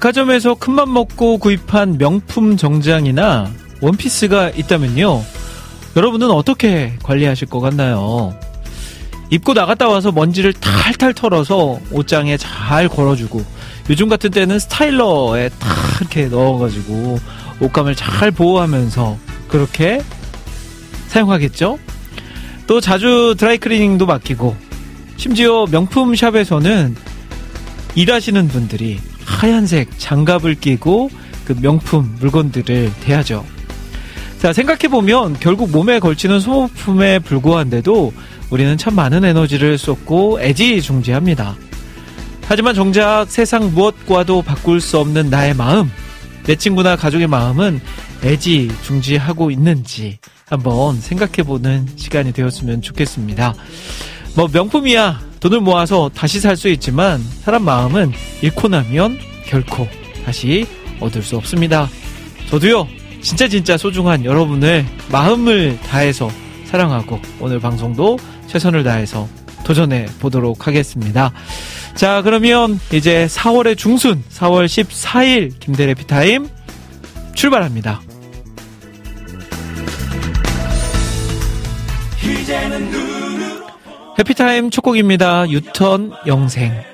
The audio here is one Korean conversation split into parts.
백화점에서 큰맘 먹고 구입한 명품 정장이나 원피스가 있다면요. 여러분은 어떻게 관리하실 것 같나요? 입고 나갔다 와서 먼지를 탈탈 털어서 옷장에 잘 걸어주고 요즘 같은 때는 스타일러에 탁 이렇게 넣어가지고 옷감을 잘 보호하면서 그렇게 사용하겠죠? 또 자주 드라이클리닝도 맡기고 심지어 명품 샵에서는 일하시는 분들이 하얀색 장갑을 끼고 그 명품 물건들을 대하죠. 자, 생각해보면 결국 몸에 걸치는 소모품에 불과한데도 우리는 참 많은 에너지를 쏟고 애지중지합니다. 하지만 정작 세상 무엇과도 바꿀 수 없는 나의 마음, 내 친구나 가족의 마음은 애지중지하고 있는지 한번 생각해보는 시간이 되었으면 좋겠습니다. 뭐 명품이야 돈을 모아서 다시 살 수 있지만 사람 마음은 잃고 나면 결코 다시 얻을 수 없습니다. 저도요 진짜 진짜 소중한 여러분을 마음을 다해서 사랑하고 오늘 방송도 최선을 다해서 도전해 보도록 하겠습니다. 자 그러면 이제 4월의 중순 4월 14일 김대래 피타임 출발합니다. 해피타임 첫 곡입니다. 유턴 영생.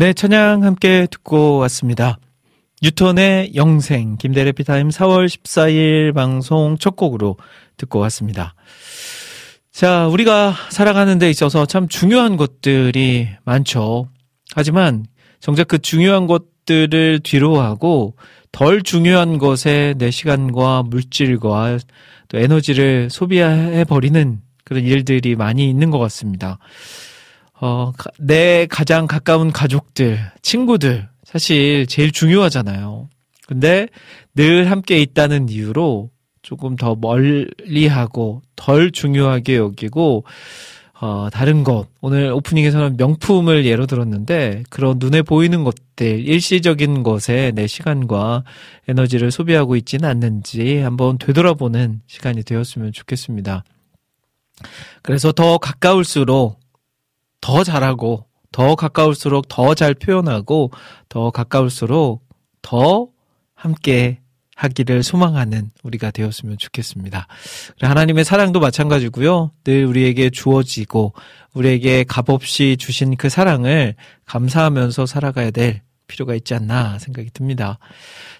네, 찬양 함께 듣고 왔습니다. 뉴턴의 영생, 김대래 피타임 4월 14일 방송 첫 곡으로 듣고 왔습니다. 자, 우리가 살아가는 데 있어서 참 중요한 것들이 많죠. 하지만 정작 그 중요한 것들을 뒤로 하고 덜 중요한 것에 내 시간과 물질과 또 에너지를 소비해 버리는 그런 일들이 많이 있는 것 같습니다. 어, 가- 내 가장 가까운 가족들, 친구들, 사실 제일 중요하잖아요. 근데 늘 함께 있다는 이유로 조금 더 멀리하고 덜 중요하게 여기고, 어, 다른 것. 오늘 오프닝에서는 명품을 예로 들었는데, 그런 눈에 보이는 것들, 일시적인 것에 내 시간과 에너지를 소비하고 있지는 않는지 한번 되돌아보는 시간이 되었으면 좋겠습니다. 그래서 더 가까울수록 더 잘하고, 더 가까울수록 더 잘 표현하고, 더 가까울수록 더 함께 하기를 소망하는 우리가 되었으면 좋겠습니다. 하나님의 사랑도 마찬가지고요. 늘 우리에게 주어지고 우리에게 값없이 주신 그 사랑을 감사하면서 살아가야 될 필요가 있지 않나 생각이 듭니다.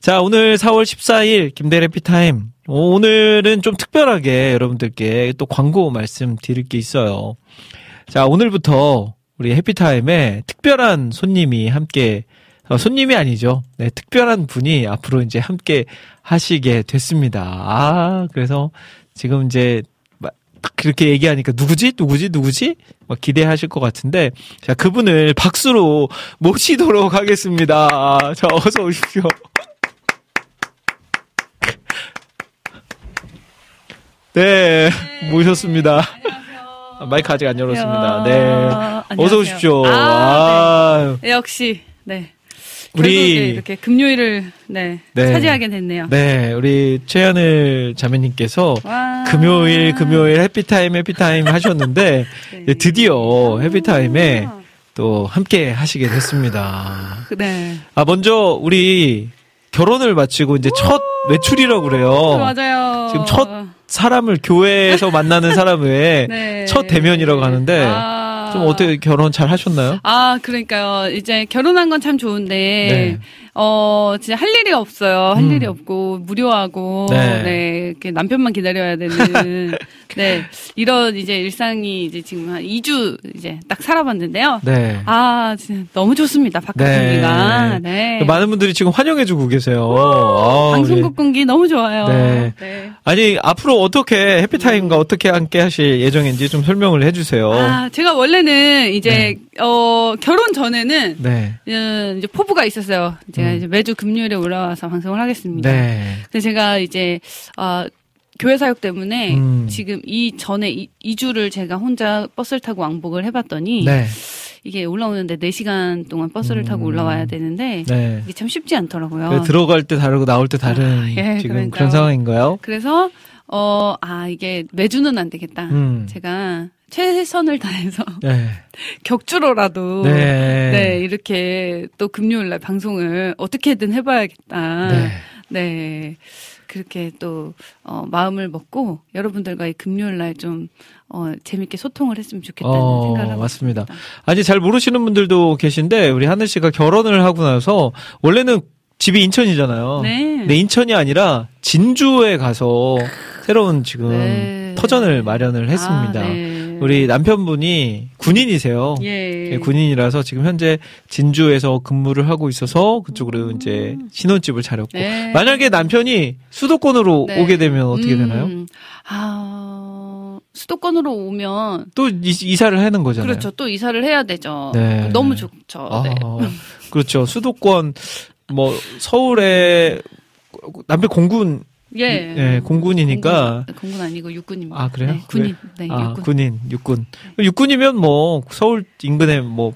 자, 오늘 4월 14일 김대래 피타임. 오늘은 좀 특별하게 여러분들께 또 광고 말씀 드릴 게 있어요. 자, 오늘부터 우리 해피타임에 특별한 손님이 함께 어, 손님이 아니죠. 네, 특별한 분이 앞으로 이제 함께 하시게 됐습니다. 아, 그래서 지금 이제 막 그렇게 얘기하니까 누구지? 누구지? 누구지? 막 기대하실 것 같은데 자, 그분을 박수로 모시도록 하겠습니다. 자, 어서 오십시오. 네, 모셨습니다. 아, 마이크 아직 안 열었습니다. 네. 어서 안녕하세요. 오십시오. 아, 아, 네. 역시 네. 우리- 이렇게 금요일을 네, 네. 차지하게 됐네요. 네, 우리 최하늘 자매님께서 와. 금요일, 금요일 해피타임, 해피타임 하셨는데, 네. 네, 드디어 해피타임에 또 함께 하시게 됐습니다. 네. 아, 먼저 우리 결혼을 마치고 이제 첫 외출이라고 그래요. 맞아요. 지금 첫 사람을 교회에서 만나는 사람의 네. 첫 대면이라고 하는데, 아. 좀 어떻게 결혼 잘 하셨나요? 아, 그러니까요. 이제 결혼한 건 참 좋은데, 네. 어, 진짜 할 일이 없어요. 할 음. 일이 없고, 무료하고, 네. 네. 이렇게 남편만 기다려야 되는, 네. 이런 이제 일상이 이제 지금 한 2주 이제 딱 살아봤는데요. 네. 아, 진짜 너무 좋습니다. 바깥 공기가. 네. 많은 분들이 지금 환영해주고 계세요. 아, 우리- 방송국 공기 너무 좋아요. 네. 네. 아니 앞으로 어떻게 해피타임과 어떻게 함께 하실 예정인지 좀 설명을 해주세요. 아, 제가 원래는 이제, 어, 결혼 전에는, 네, 어, 이제 포부가 있었어요. 제가 음. 이제 매주 금요일에 올라와서 방송을 하겠습니다. 네, 근데 제가 이제, 어, 교회 사역 때문에 음. 지금 이 전에 이, 2주를 제가 혼자 버스를 타고 왕복을 해봤더니 네, 이게 올라오는데 4시간 동안 버스를 타고 음. 올라와야 되는데 네. 이게 참 쉽지 않더라고요. 그래, 들어갈 때 다르고 나올 때 다른 아, 예, 지금 그러니까요. 그런 상황인가요? 그래서 어, 아, 이게 매주는 안 되겠다. 음. 제가 최선을 다해서 네, 격주로라도 네, 네, 이렇게 또 금요일 날 방송을 어떻게든 해봐야겠다. 네. 네. 그렇게 또, 어, 마음을 먹고 여러분들과 이 금요일 날 좀, 어, 재밌게 소통을 했으면 좋겠다는 어, 생각을 하고 맞습니다. 있습니다. 아니 잘 모르시는 분들도 계신데 우리 하늘 씨가 결혼을 하고 나서 원래는 집이 인천이잖아요. 네. 근데 인천이 아니라 진주에 가서 새로운 지금 네. 터전을 마련을 했습니다. 아, 네. 우리 남편분이 군인이세요. 예. 예, 군인이라서 지금 현재 진주에서 근무를 하고 있어서 그쪽으로 이제 신혼집을 차렸고 음. 네. 만약에 남편이 수도권으로 네. 오게 되면 어떻게 음, 되나요? 아, 수도권으로 오면 또 이, 이사를 하는 거잖아요. 그렇죠. 또 이사를 해야 되죠. 네. 너무 좋죠. 아, 네. 그렇죠. 수도권 뭐 서울에 남편 공군 예. 예, 공군이니까 공군, 공군 아니고 육군입니다. 아, 그래요? 네, 군인. 네, 아, 육군. 군인, 육군. 육군이면 뭐 서울 인근에 뭐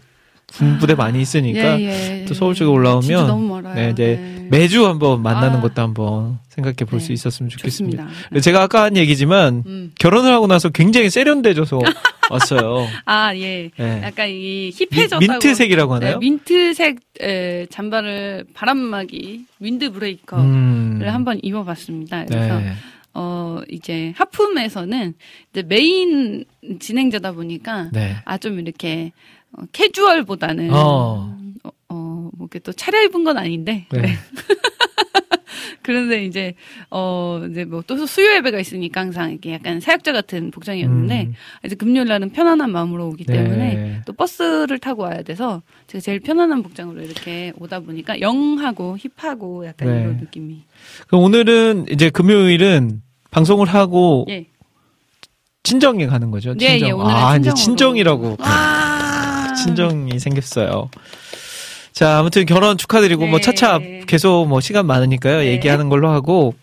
군부대 많이 있으니까 예, 예. 또 서울 쪽에 올라오면 너무 멀어요. 네, 이제 네. 매주 한번 만나는 아. 것도 한번 생각해 볼수 네, 있었으면 좋겠습니다. 좋습니다. 제가 아까 한 얘기지만 음. 결혼을 하고 나서 굉장히 세련돼져서 왔어요. 아, 예. 네. 약간 이 미- 힙해졌다고. 민트색이라고 하나요? 네, 민트색 에, 잠바를 바람막이 윈드 브레이커를 음. 한번 입어봤습니다. 그래서 네. 어 이제 하품에서는 이제 메인 진행자다 보니까 네. 아좀 이렇게 어, 캐주얼보다는 어. 어, 뭐 이렇게 또 차려입은 건 아닌데. 네. 네. 그런데 이제, 어, 이제 뭐 또 수요 예배가 있으니까 항상 이렇게 약간 사역자 같은 복장이었는데, 음. 이제 금요일 날은 편안한 마음으로 오기 네. 때문에 또 버스를 타고 와야 돼서 제가 제일 편안한 복장으로 이렇게 오다 보니까 영하고 힙하고 약간 네. 이런 느낌이. 그럼 오늘은 이제 금요일은 방송을 하고 예. 친정에 가는 거죠. 예, 친정. 예, 오늘은 아, 이제 친정으로. 친정이라고. 아. 친정이 생겼어요. 자, 아무튼 결혼 축하드리고 뭐 네. 차차 계속 뭐 시간 많으니까요. 네. 얘기하는 걸로 하고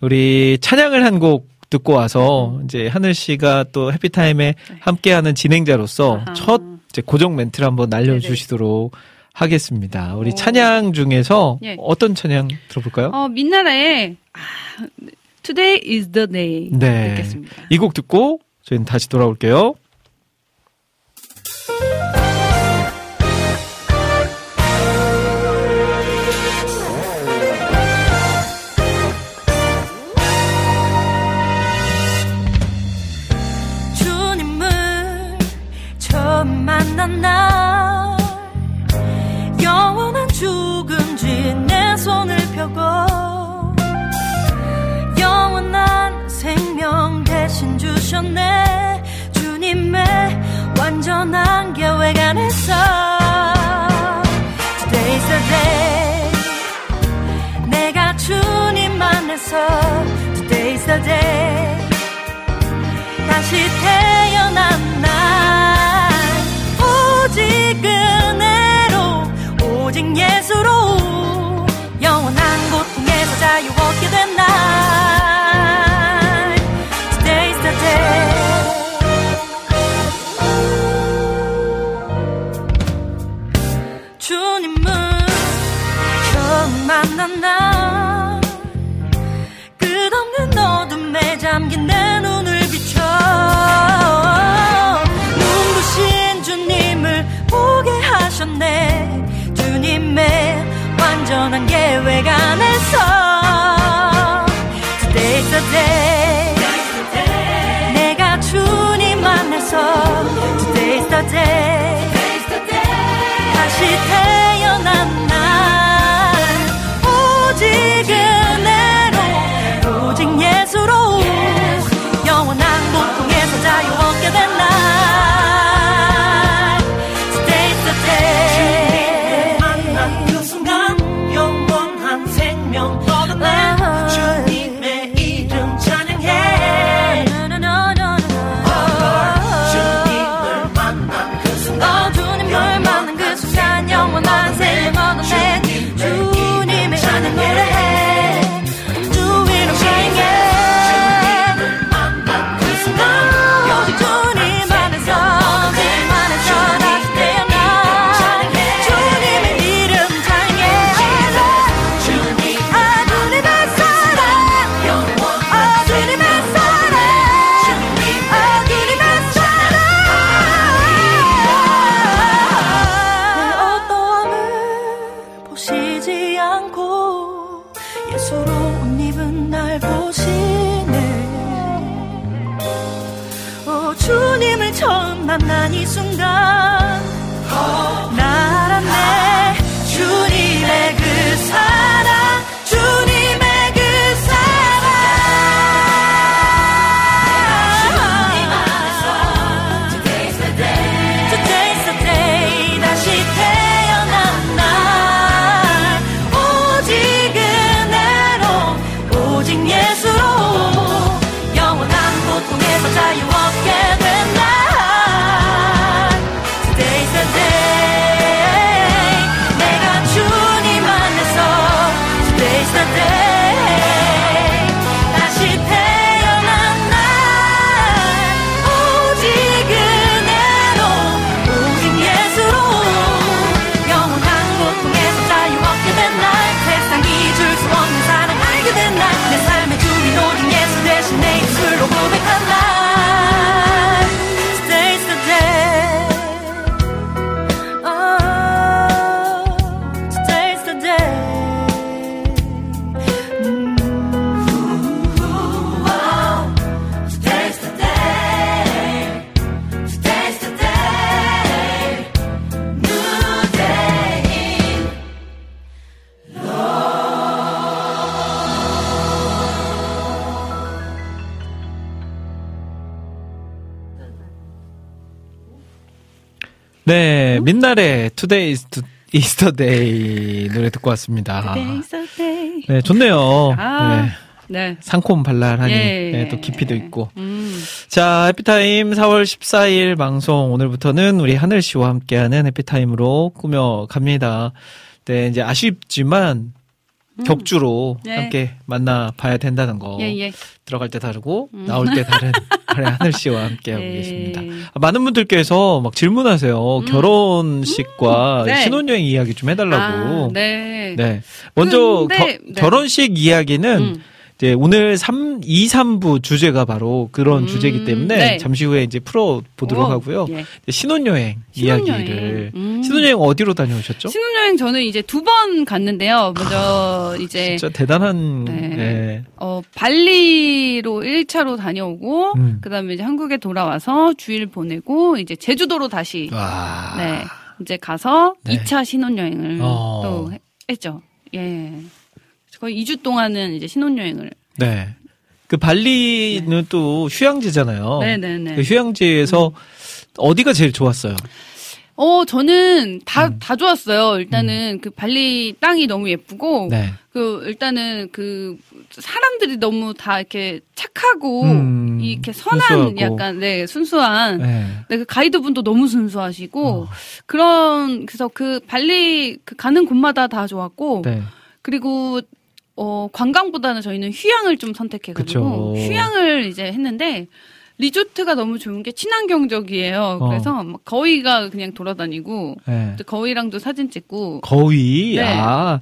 우리 찬양을 한 곡 듣고 와서 이제 하늘 씨가 또 해피타임에 함께하는 진행자로서 네. 아하. 첫 이제 고정 멘트를 한번 날려주시도록 하겠습니다. 우리 오. 찬양 중에서 예. 어떤 찬양 들어볼까요? 어, 민나라의 아, Today is the day 네. 듣겠습니다. 이 곡 듣고 저희는 다시 돌아올게요. 주셨네. 주님의 완전한 계획 안에서 Today's the day. 내가 주님 안에서 Today's the day. 다시 태어난 날 오직 은혜로 오직 예수로 영원한 고 만난 날 끝없는 어둠에 잠긴 내 눈을 비춰. 눈부신 주님을 보게 하셨네. 주님의 완전한 계획 안에서. Today's the day 내가 주님 안에서. Today's the day 민날의 Today is the day 노래 듣고 왔습니다. 네, 좋네요. 아, 네, 네. 상콤 발랄하니 예. 네, 또 깊이도 있고. 음. 자, 해피타임 4월 14일 방송 오늘부터는 우리 하늘 씨와 함께하는 해피타임으로 꾸며 갑니다. 네, 이제 아쉽지만 격주로 네. 함께 만나 봐야 된다는 거. 예, 예. 들어갈 때 다르고 나올 때 다른 우리 하늘 씨와 함께 하고 예. 계십니다. 아, 많은 분들께서 막 질문하세요. 결혼식과 음. 네. 신혼여행 이야기 좀 해달라고. 아, 네. 네. 먼저 근데, 겨- 네. 결혼식 이야기는 음. 이제 오늘 3, 2, 3부 주제가 바로 그런 음, 주제이기 때문에 네. 잠시 후에 이제 풀어보도록 오, 하고요. 예. 신혼여행, 신혼여행. 이야기를. 음. 신혼여행 어디로 다녀오셨죠? 신혼여행 저는 이제 두 번 갔는데요. 먼저 이제 진짜 대단한, 네. 네. 어 발리로 1차로 다녀오고 음. 그 다음에 이제 한국에 돌아와서 주일 보내고 이제 제주도로 다시 와. 네. 이제 가서 네. 2차 신혼여행을 어. 또 해- 했죠. 예. 거의 2주 동안은 이제 신혼여행을 네. 그 발리는 또 휴양지잖아요. 네, 네, 네. 그 휴양지에서 어디가 제일 좋았어요? 어, 저는 다, 음. 다 좋았어요. 일단은 그 발리 땅이 너무 예쁘고, 네. 그, 일단은 그, 사람들이 너무 다 이렇게 착하고, 음, 이렇게 선한 순수하고. 약간, 네, 순수한, 네. 네, 그 가이드 분도 너무 순수하시고, 어. 그런, 그래서 그 발리 그 가는 곳마다 다 좋았고, 네. 그리고, 어, 관광보다는 저희는 휴양을 좀 선택해가지고, 그쵸. 휴양을 이제 했는데, 리조트가 너무 좋은 게 친환경적이에요. 어. 그래서 막 거위가 그냥 돌아다니고, 네. 또 거위랑도 사진 찍고, 거위, 네. 아,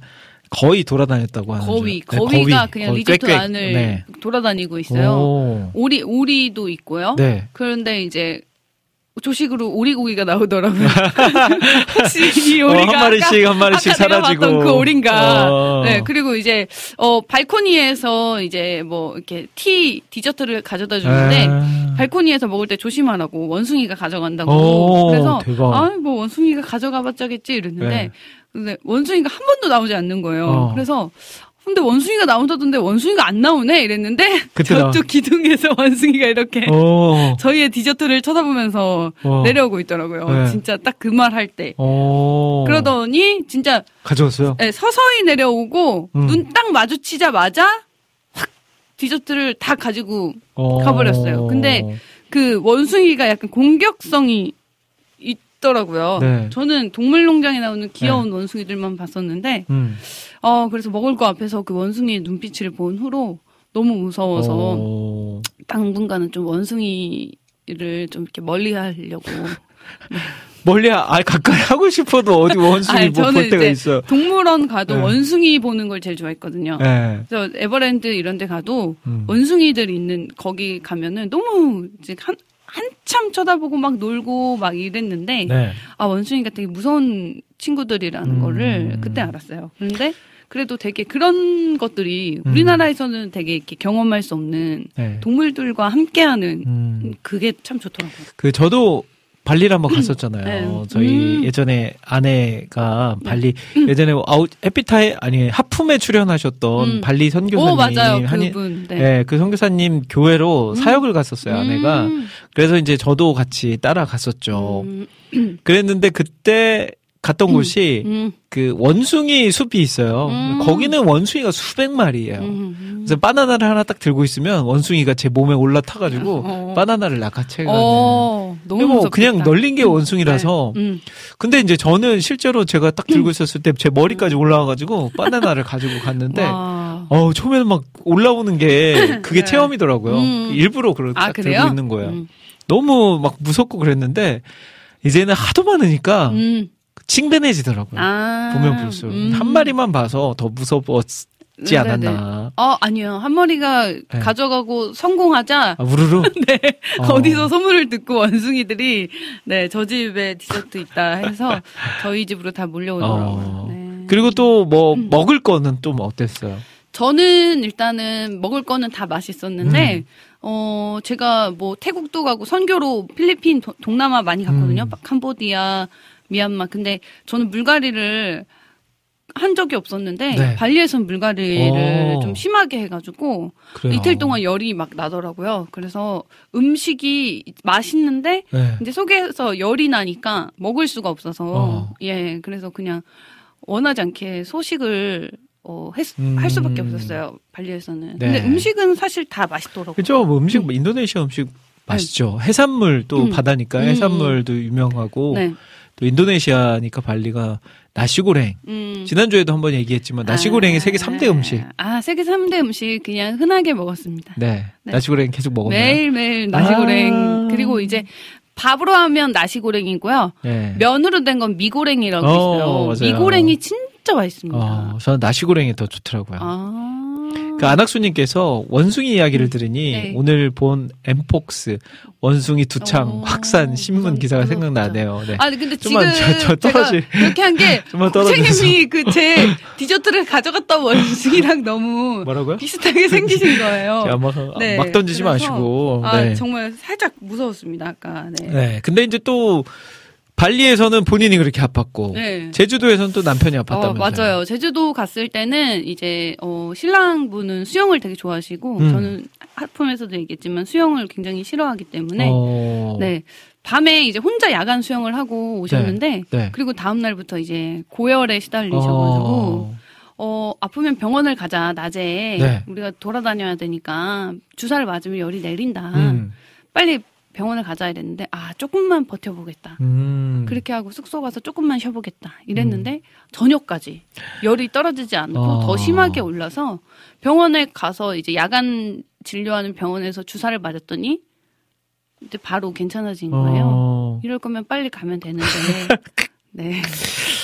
거의 돌아다녔다고 하는. 거위, 줄. 네, 거위가 거위. 그냥 거위 리조트 꽥꽥. 안을 네. 돌아다니고 있어요. 오. 오리, 오리도 있고요. 네. 그런데 이제 조식으로 오리고기가 나오더라고요. 혹시 이 어, 오리가 한 마리씩, 아까, 한 마리씩 아까 사라지고. 그 오리인가. 어. 네, 그리고 이제 어 발코니에서 이제 뭐 이렇게 티 디저트를 가져다 주는데 아. 발코니에서 먹을 때 조심하라고 원숭이가 가져간다고. 오, 그래서 대박. 아뭐 원숭이가 가져가봤자겠지 이랬는데 네. 근데 원숭이가 한 번도 나오지 않는 거예요. 어. 그래서 근데 원숭이가 나온다던데 원숭이가 안 나오네 이랬는데 나와. 저쪽 기둥에서 원숭이가 이렇게 오. 저희의 디저트를 쳐다보면서 어. 내려오고 있더라고요. 네. 진짜 딱 그 말 할 때. 오. 그러더니 진짜 가져왔어요? 예, 서서히 내려오고 음. 눈딱 마주치자마자 확 디저트를 다 가지고 어. 가버렸어요. 근데 그 원숭이가 약간 공격성이 있더라고요. 네. 저는 동물농장에 나오는 귀여운 원숭이들만 봤었는데, 음. 어 그래서 먹을 거 앞에서 그 원숭이의 눈빛을 본 후로 너무 무서워서 오. 당분간은 좀 원숭이를 좀 이렇게 멀리 하려고. 멀리, 아, 가까이 하고 싶어도 어디 원숭이 아니, 못볼 때가 있어요. 동물원 가도 네. 원숭이 보는 걸 제일 좋아했거든요. 네. 그래서 에버랜드 이런 데 가도 음. 원숭이들 있는 거기 가면은 너무 이제 한 한참 쳐다보고 막 놀고 막 이랬는데 네. 아 원숭이가 되게 무서운 친구들이라는 음. 거를 그때 알았어요. 그런데 그래도 되게 그런 것들이 음. 우리나라에서는 되게 이렇게 경험할 수 없는 네. 동물들과 함께하는 음. 그게 참 좋더라고요. 그 저도 발리를 한번 갔었잖아요. 네. 저희 음. 예전에 아내가 발리 예전에 아웃 에피타이 아니 하품에 출연하셨던 음. 발리 선교사님 오 맞아요 한이- 그분. 네. 네, 그 선교사님 교회로 사역을 갔었어요, 아내가. 음. 그래서 이제 저도 같이 따라갔었죠. 음. 그랬는데 그때 갔던 곳이 음. 그 원숭이 숲이 있어요. 음. 거기는 원숭이가 수백 마리예요. 음. 그래서 바나나를 하나 딱 들고 있으면 원숭이가 제 몸에 올라타가지고 어. 바나나를 낚아채가는. 어, 너무 뭐. 그냥 널린 게 원숭이라서. 네. 음. 근데 이제 저는 실제로 제가 딱 들고 있었을 때 제 머리까지 올라와가지고 바나나를 가지고 갔는데, 와. 어 처음에는 막 올라오는 게 그게 네. 체험이더라고요. 음. 일부러 그걸 아? 들고 있는 거예요. 음. 너무 막 무섭고 그랬는데 이제는 하도 많으니까 음. 칭찬해지더라고요. 아. 보면 볼수록 음. 한 마리만 봐서 더 무서웠지 네네네. 않았나. 어, 아니요. 한 마리가 가져가고 성공하자 아, 우르르. 네. 어. 어디서 소문을 듣고 원숭이들이 네, 저 집에 디저트 있다 해서 저희 집으로 다 몰려오더라고요. 어. 네. 그리고 또 뭐 먹을 거는 좀 어땠어요? 저는 일단은 먹을 거는 다 음. 맛있었는데 어 제가 뭐 태국도 가고 선교로 필리핀 도- 동남아 많이 갔거든요. 음. 캄보디아, 미얀마. 근데 저는 물갈이를 한 적이 없었는데 네. 발리에선 물갈이를 오. 좀 심하게 해가지고 그래요. 이틀 동안 열이 막 나더라고요. 그래서 음식이 맛있는데 네. 이제 속에서 열이 나니까 먹을 수가 없어서 어. 예 그래서 그냥 원하지 않게 소식을 어, 했, 음. 할 수밖에 없었어요 발리에서는. 네. 근데 음식은 사실 다 맛있더라고요. 그죠? 뭐 음식 뭐 인도네시아 음식 맛있죠. 해산물 또 음. 바다니까 음. 해산물도 유명하고 네. 또 인도네시아니까 발리가 나시고랭. 음. 지난주에도 한번 얘기했지만 나시고랭이 아, 세계 3대 음식. 아 세계 3대 음식 그냥 흔하게 먹었습니다. 네. 네. 나시고랭 계속 먹었나요? 매일매일 나시고랭 아. 그리고 이제 밥으로 하면 나시고랭이고요. 네. 면으로 된 건 미고랭이라고 어, 있어요. 맞아요. 미고랭이 진짜 맛있습니다. 어, 저는 나시고랭이 더 좋더라고요. 아. 그 안학수님께서 원숭이 이야기를 들으니 네. 오늘 본 엠폭스 원숭이 두창 어, 확산 신문 기사가 생각나네요. 네. 아니 근데 좀만 지금 저- 저 제가 떨어질- 그렇게 한 게. 선생님이 그 제 디저트를 가져갔던 원숭이랑 너무 뭐라고요? 비슷하게 생기신 거예요. 제가 막, 네, 막 던지지 그래서- 마시고. 아 네. 정말 살짝 무서웠습니다 아까. 네. 네. 근데 이제 또 발리에서는 본인이 그렇게 아팠고 네. 제주도에서는 또 남편이 어, 아팠다면서요. 맞아요. 제주도 갔을 때는 이제 어, 신랑분은 수영을 되게 좋아하시고 음. 저는 하품에서도 얘기했지만 수영을 굉장히 싫어하기 때문에 어. 네 밤에 이제 혼자 야간 수영을 하고 오셨는데 네. 그리고 다음 날부터 이제 고열에 시달리셔 가지고 어, 아프면 병원을 가자, 낮에. 네. 우리가 돌아다녀야 되니까 주사를 맞으면 열이 내린다. 음. 빨리 병원을 가자 이랬는데, 아, 조금만 버텨보겠다. 음. 그렇게 하고 숙소 가서 조금만 쉬어보겠다. 이랬는데, 저녁까지 열이 떨어지지 않고 아. 더 심하게 올라서 병원에 가서 이제 야간 진료하는 병원에서 주사를 맞았더니, 이제 바로 괜찮아진 거예요. 어. 이럴 거면 빨리 가면 되는데, 네.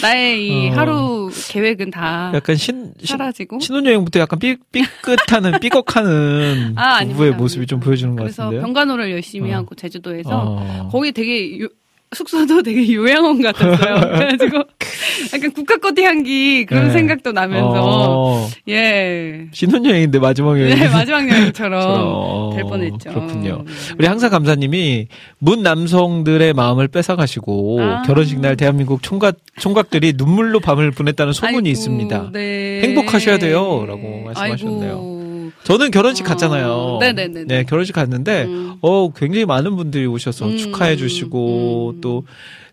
나의 이 어. 하루 계획은 다 약간 신, 신 사라지고. 신혼여행부터 약간 삐, 삐끗하는 삐걱하는 아, 아닙니다, 부부의 모습이 아닙니다. 좀 보여주는 것 그래서 같은데요. 병간호를 열심히 어. 하고 제주도에서 어. 거기 되게 요- 숙소도 되게 요양원 같았어요. 그래가지고 약간 국화꽃 향기 그런 네. 생각도 나면서 어. 예. 신혼여행인데 마지막 여행. 네, 마지막 여행처럼. 될 뻔했죠. 그렇군요. 우리 항상 감사님이 문 남성들의 마음을 뺏어가시고 아. 결혼식 날 대한민국 총각 총각들이 눈물로 밤을 보냈다는 소문이 아이고, 있습니다. 네. 행복하셔야 돼요,라고 말씀하셨네요. 아이고. 저는 결혼식 어. 갔잖아요. 네네네네. 네, 결혼식 갔는데 음. 어 굉장히 많은 분들이 오셔서 음, 축하해 주시고 음. 또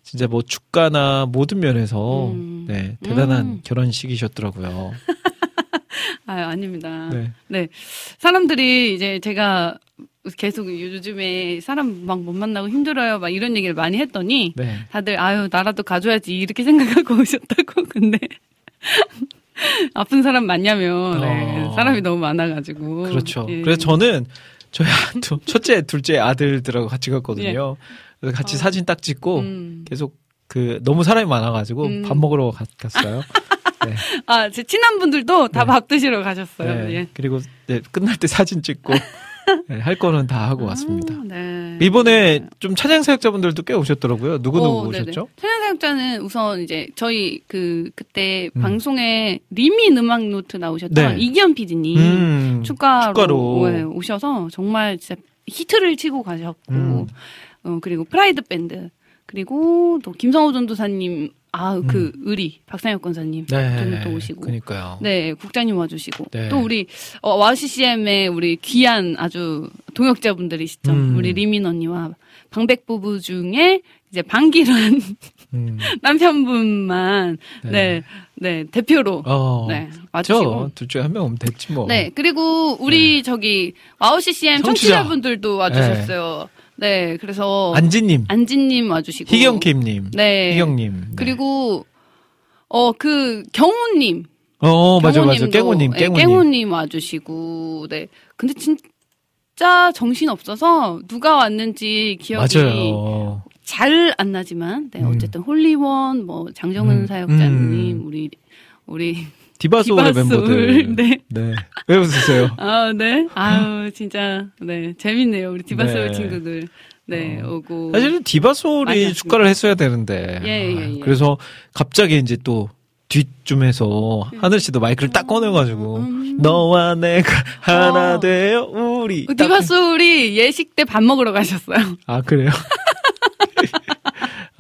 진짜 뭐 축가나 모든 면에서 음. 네 대단한 음. 결혼식이셨더라고요. 아, 아닙니다. 네. 네. 사람들이 이제 제가 계속 요즘에 사람 막 못 만나고 힘들어요. 막 이런 얘기를 많이 했더니 네. 다들 아유 나라도 가져야지 이렇게 생각하고 오셨다고 근데 아픈 사람 많냐면 네, 어. 사람이 너무 많아가지고 그렇죠. 예. 그래서 저는 저희 아- 두- 첫째, 둘째 아들들하고 같이 갔거든요. 그래서 같이 어. 사진 딱 찍고 음. 계속 그 너무 사람이 많아가지고 음. 밥 먹으러 갔, 갔어요. 네. 아 제 친한 분들도 다 네. 밥 드시러 가셨어요. 네. 예. 그리고 네, 끝날 때 사진 찍고 네, 할 거는 다 하고 왔습니다. 아, 네. 이번에 좀 찬양 사역자분들도 꽤 오셨더라고요. 누구 누구 어. 오셨죠? 천연사역자는 우선 이제 저희 그 그때 음. 방송에 리민 음악 노트 나오셨던 네. 이기현 PD님 음, 축가로, 축가로. 네, 오셔서 정말 진짜 히트를 치고 가셨고 음. 어, 그리고 프라이드 밴드 그리고 또 김성호 전도사님 아 그 음. 의리 박상혁 권사님 네, 또 오시고 그니까요. 네 국장님 와주시고 네. 또 우리 어, 와우CCM의 우리 귀한 아주 동역자분들이시죠 음. 우리 리민 언니와 방백 부부 중에 이제 방기란 음, 남편분만 네. 네 네, 대표로 어, 네 와주시고 중에 한명 오면 됐지 뭐. 네, 그리고 우리 저기 와우 CCM 청취자. 청취자분들도 와주셨어요. 네, 그래서 안지님, 안진님 와주시고 희경킴님, 네, 희경님. 네. 그리고 어 그 경호님, 어 맞아 맞아 깽호님, 네, 깽호님. 깽호님 와주시고 네, 근데 진짜 정신 없어서 누가 왔는지 기억이 맞아요. 잘안 나지만 네, 음. 어쨌든 홀리원 뭐 장정은 음, 사역자님 음. 우리 우리 디바소울의 디바소울, 멤버들. 네. 네. 왜 웃으세요? 아, 네. 아유, 진짜, 네. 재밌네요. 우리 디바소울 네. 친구들. 네, 어. 오고. 사실은 디바소울이. 축가를 했어야 되는데. 예, 예, 아, 예. 그래서 갑자기 이제 또 뒷쯤에서 하늘 씨도 마이크를 딱 꺼내가지고 음. 너와 내가 하나 어. 되어 우리. 그 딱- 디바소울이 예식 때 밥 먹으러 가셨어요. 아 그래요?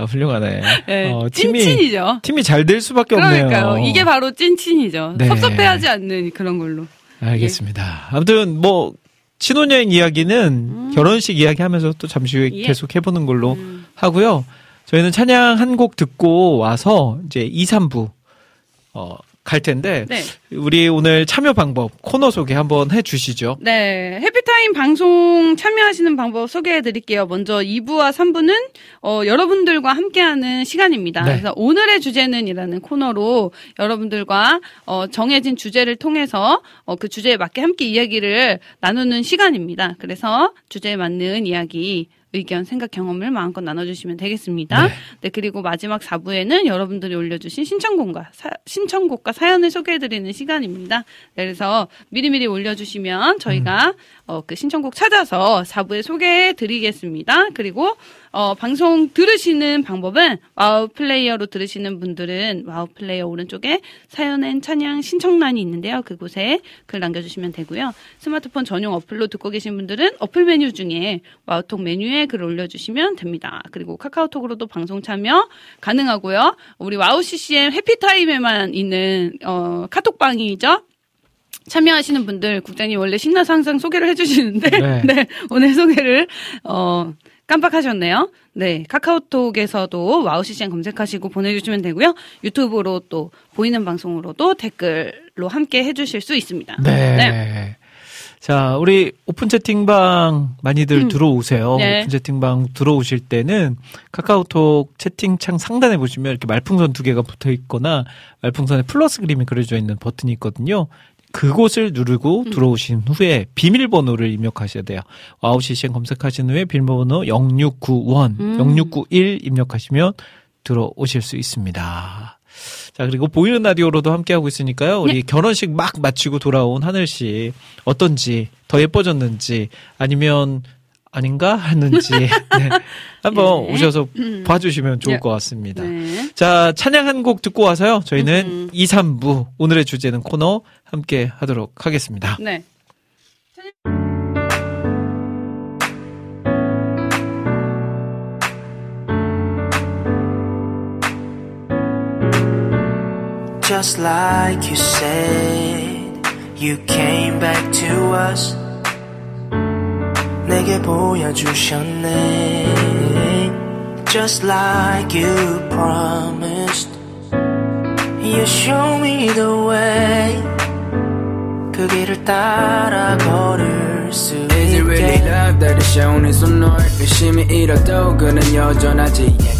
아, 훌륭하네. 네, 어, 팀이 찐친이죠. 팀이 잘 될 수밖에 없네요. 그러니까요. 이게 바로 찐친이죠. 네. 섭섭해하지 않는 그런 걸로. 알겠습니다. 아무튼 뭐 신혼여행 이야기는 결혼식 이야기하면서 또 잠시 후에 음. 예. 계속 해보는 걸로 음. 하고요. 저희는 찬양 한 곡 듣고 와서 이제 2, 3부 어, 갈 텐데 네. 우리 오늘 참여 방법 코너 소개 한번 해주시죠. 네. 해피타임 방송 참여하시는 방법 소개해 드릴게요. 먼저 2부와 3부는, 어, 여러분들과 함께하는 시간입니다. 네. 그래서 오늘의 주제는 이라는 코너로 여러분들과, 어, 정해진 주제를 통해서, 어, 그 주제에 맞게 함께 이야기를 나누는 시간입니다. 그래서 주제에 맞는 이야기, 의견, 생각, 경험을 마음껏 나눠주시면 되겠습니다. 네. 네, 그리고 마지막 4부에는 여러분들이 올려주신 신청곡과, 사, 신청곡과 사연을 소개해드리는 시간입니다. 네, 그래서 미리미리 올려주시면 저희가, 어, 그 신청곡 찾아서 4부에 소개해 드리겠습니다. 그리고, 어, 방송 들으시는 방법은 와우 플레이어로 들으시는 분들은 와우 플레이어 오른쪽에 사연 and 찬양 신청란이 있는데요. 그곳에 글 남겨주시면 되고요. 스마트폰 전용 어플로 듣고 계신 분들은 어플 메뉴 중에 와우톡 메뉴에 글 올려주시면 됩니다. 그리고 카카오톡으로도 방송 참여 가능하고요. 우리 와우 CCM 해피타임에만 있는 어, 카톡방이죠. 참여하시는 분들 국장님 원래 신나서 항상 소개를 해주시는데 네. 네, 오늘 소개를 어 깜빡하셨네요. 네 카카오톡에서도 와우 CCM 검색하시고 보내주시면 되고요. 유튜브로 또 보이는 방송으로도 댓글로 함께 해주실 수 있습니다. 네. 자, 우리 오픈 채팅방 많이들 음. 들어오세요. 네. 오픈 채팅방 들어오실 때는 카카오톡 채팅창 상단에 보시면 이렇게 말풍선 두 개가 붙어 있거나 말풍선에 플러스 그림이 그려져 있는 버튼이 있거든요. 그곳을 누르고 음. 들어오신 후에 비밀번호를 입력하셔야 돼요. 와우 CCM 검색하신 후에 비밀번호 0691, 음. 0691 입력하시면 들어오실 수 있습니다. 자, 그리고 보이는 라디오로도 함께하고 있으니까요. 우리 결혼식 막 마치고 돌아온 하늘 씨 어떤지 더 예뻐졌는지 아니면 아닌가 하는지 네. 한번 네. 오셔서 음. 봐주시면 좋을 네. 것 같습니다. 네. 자, 찬양 한 곡 듣고 와서요. 저희는 음. 2, 3부 오늘의 주제는 코너 함께 하도록 하겠습니다. 네. Just like you said, you came back to us. 내게 보여주셨네. Just like you promised, you show me the way. 그 길을 따라 걸을 수 Is it really love that is shown in some 널 열심히 잃어도 그는 여전하지 얘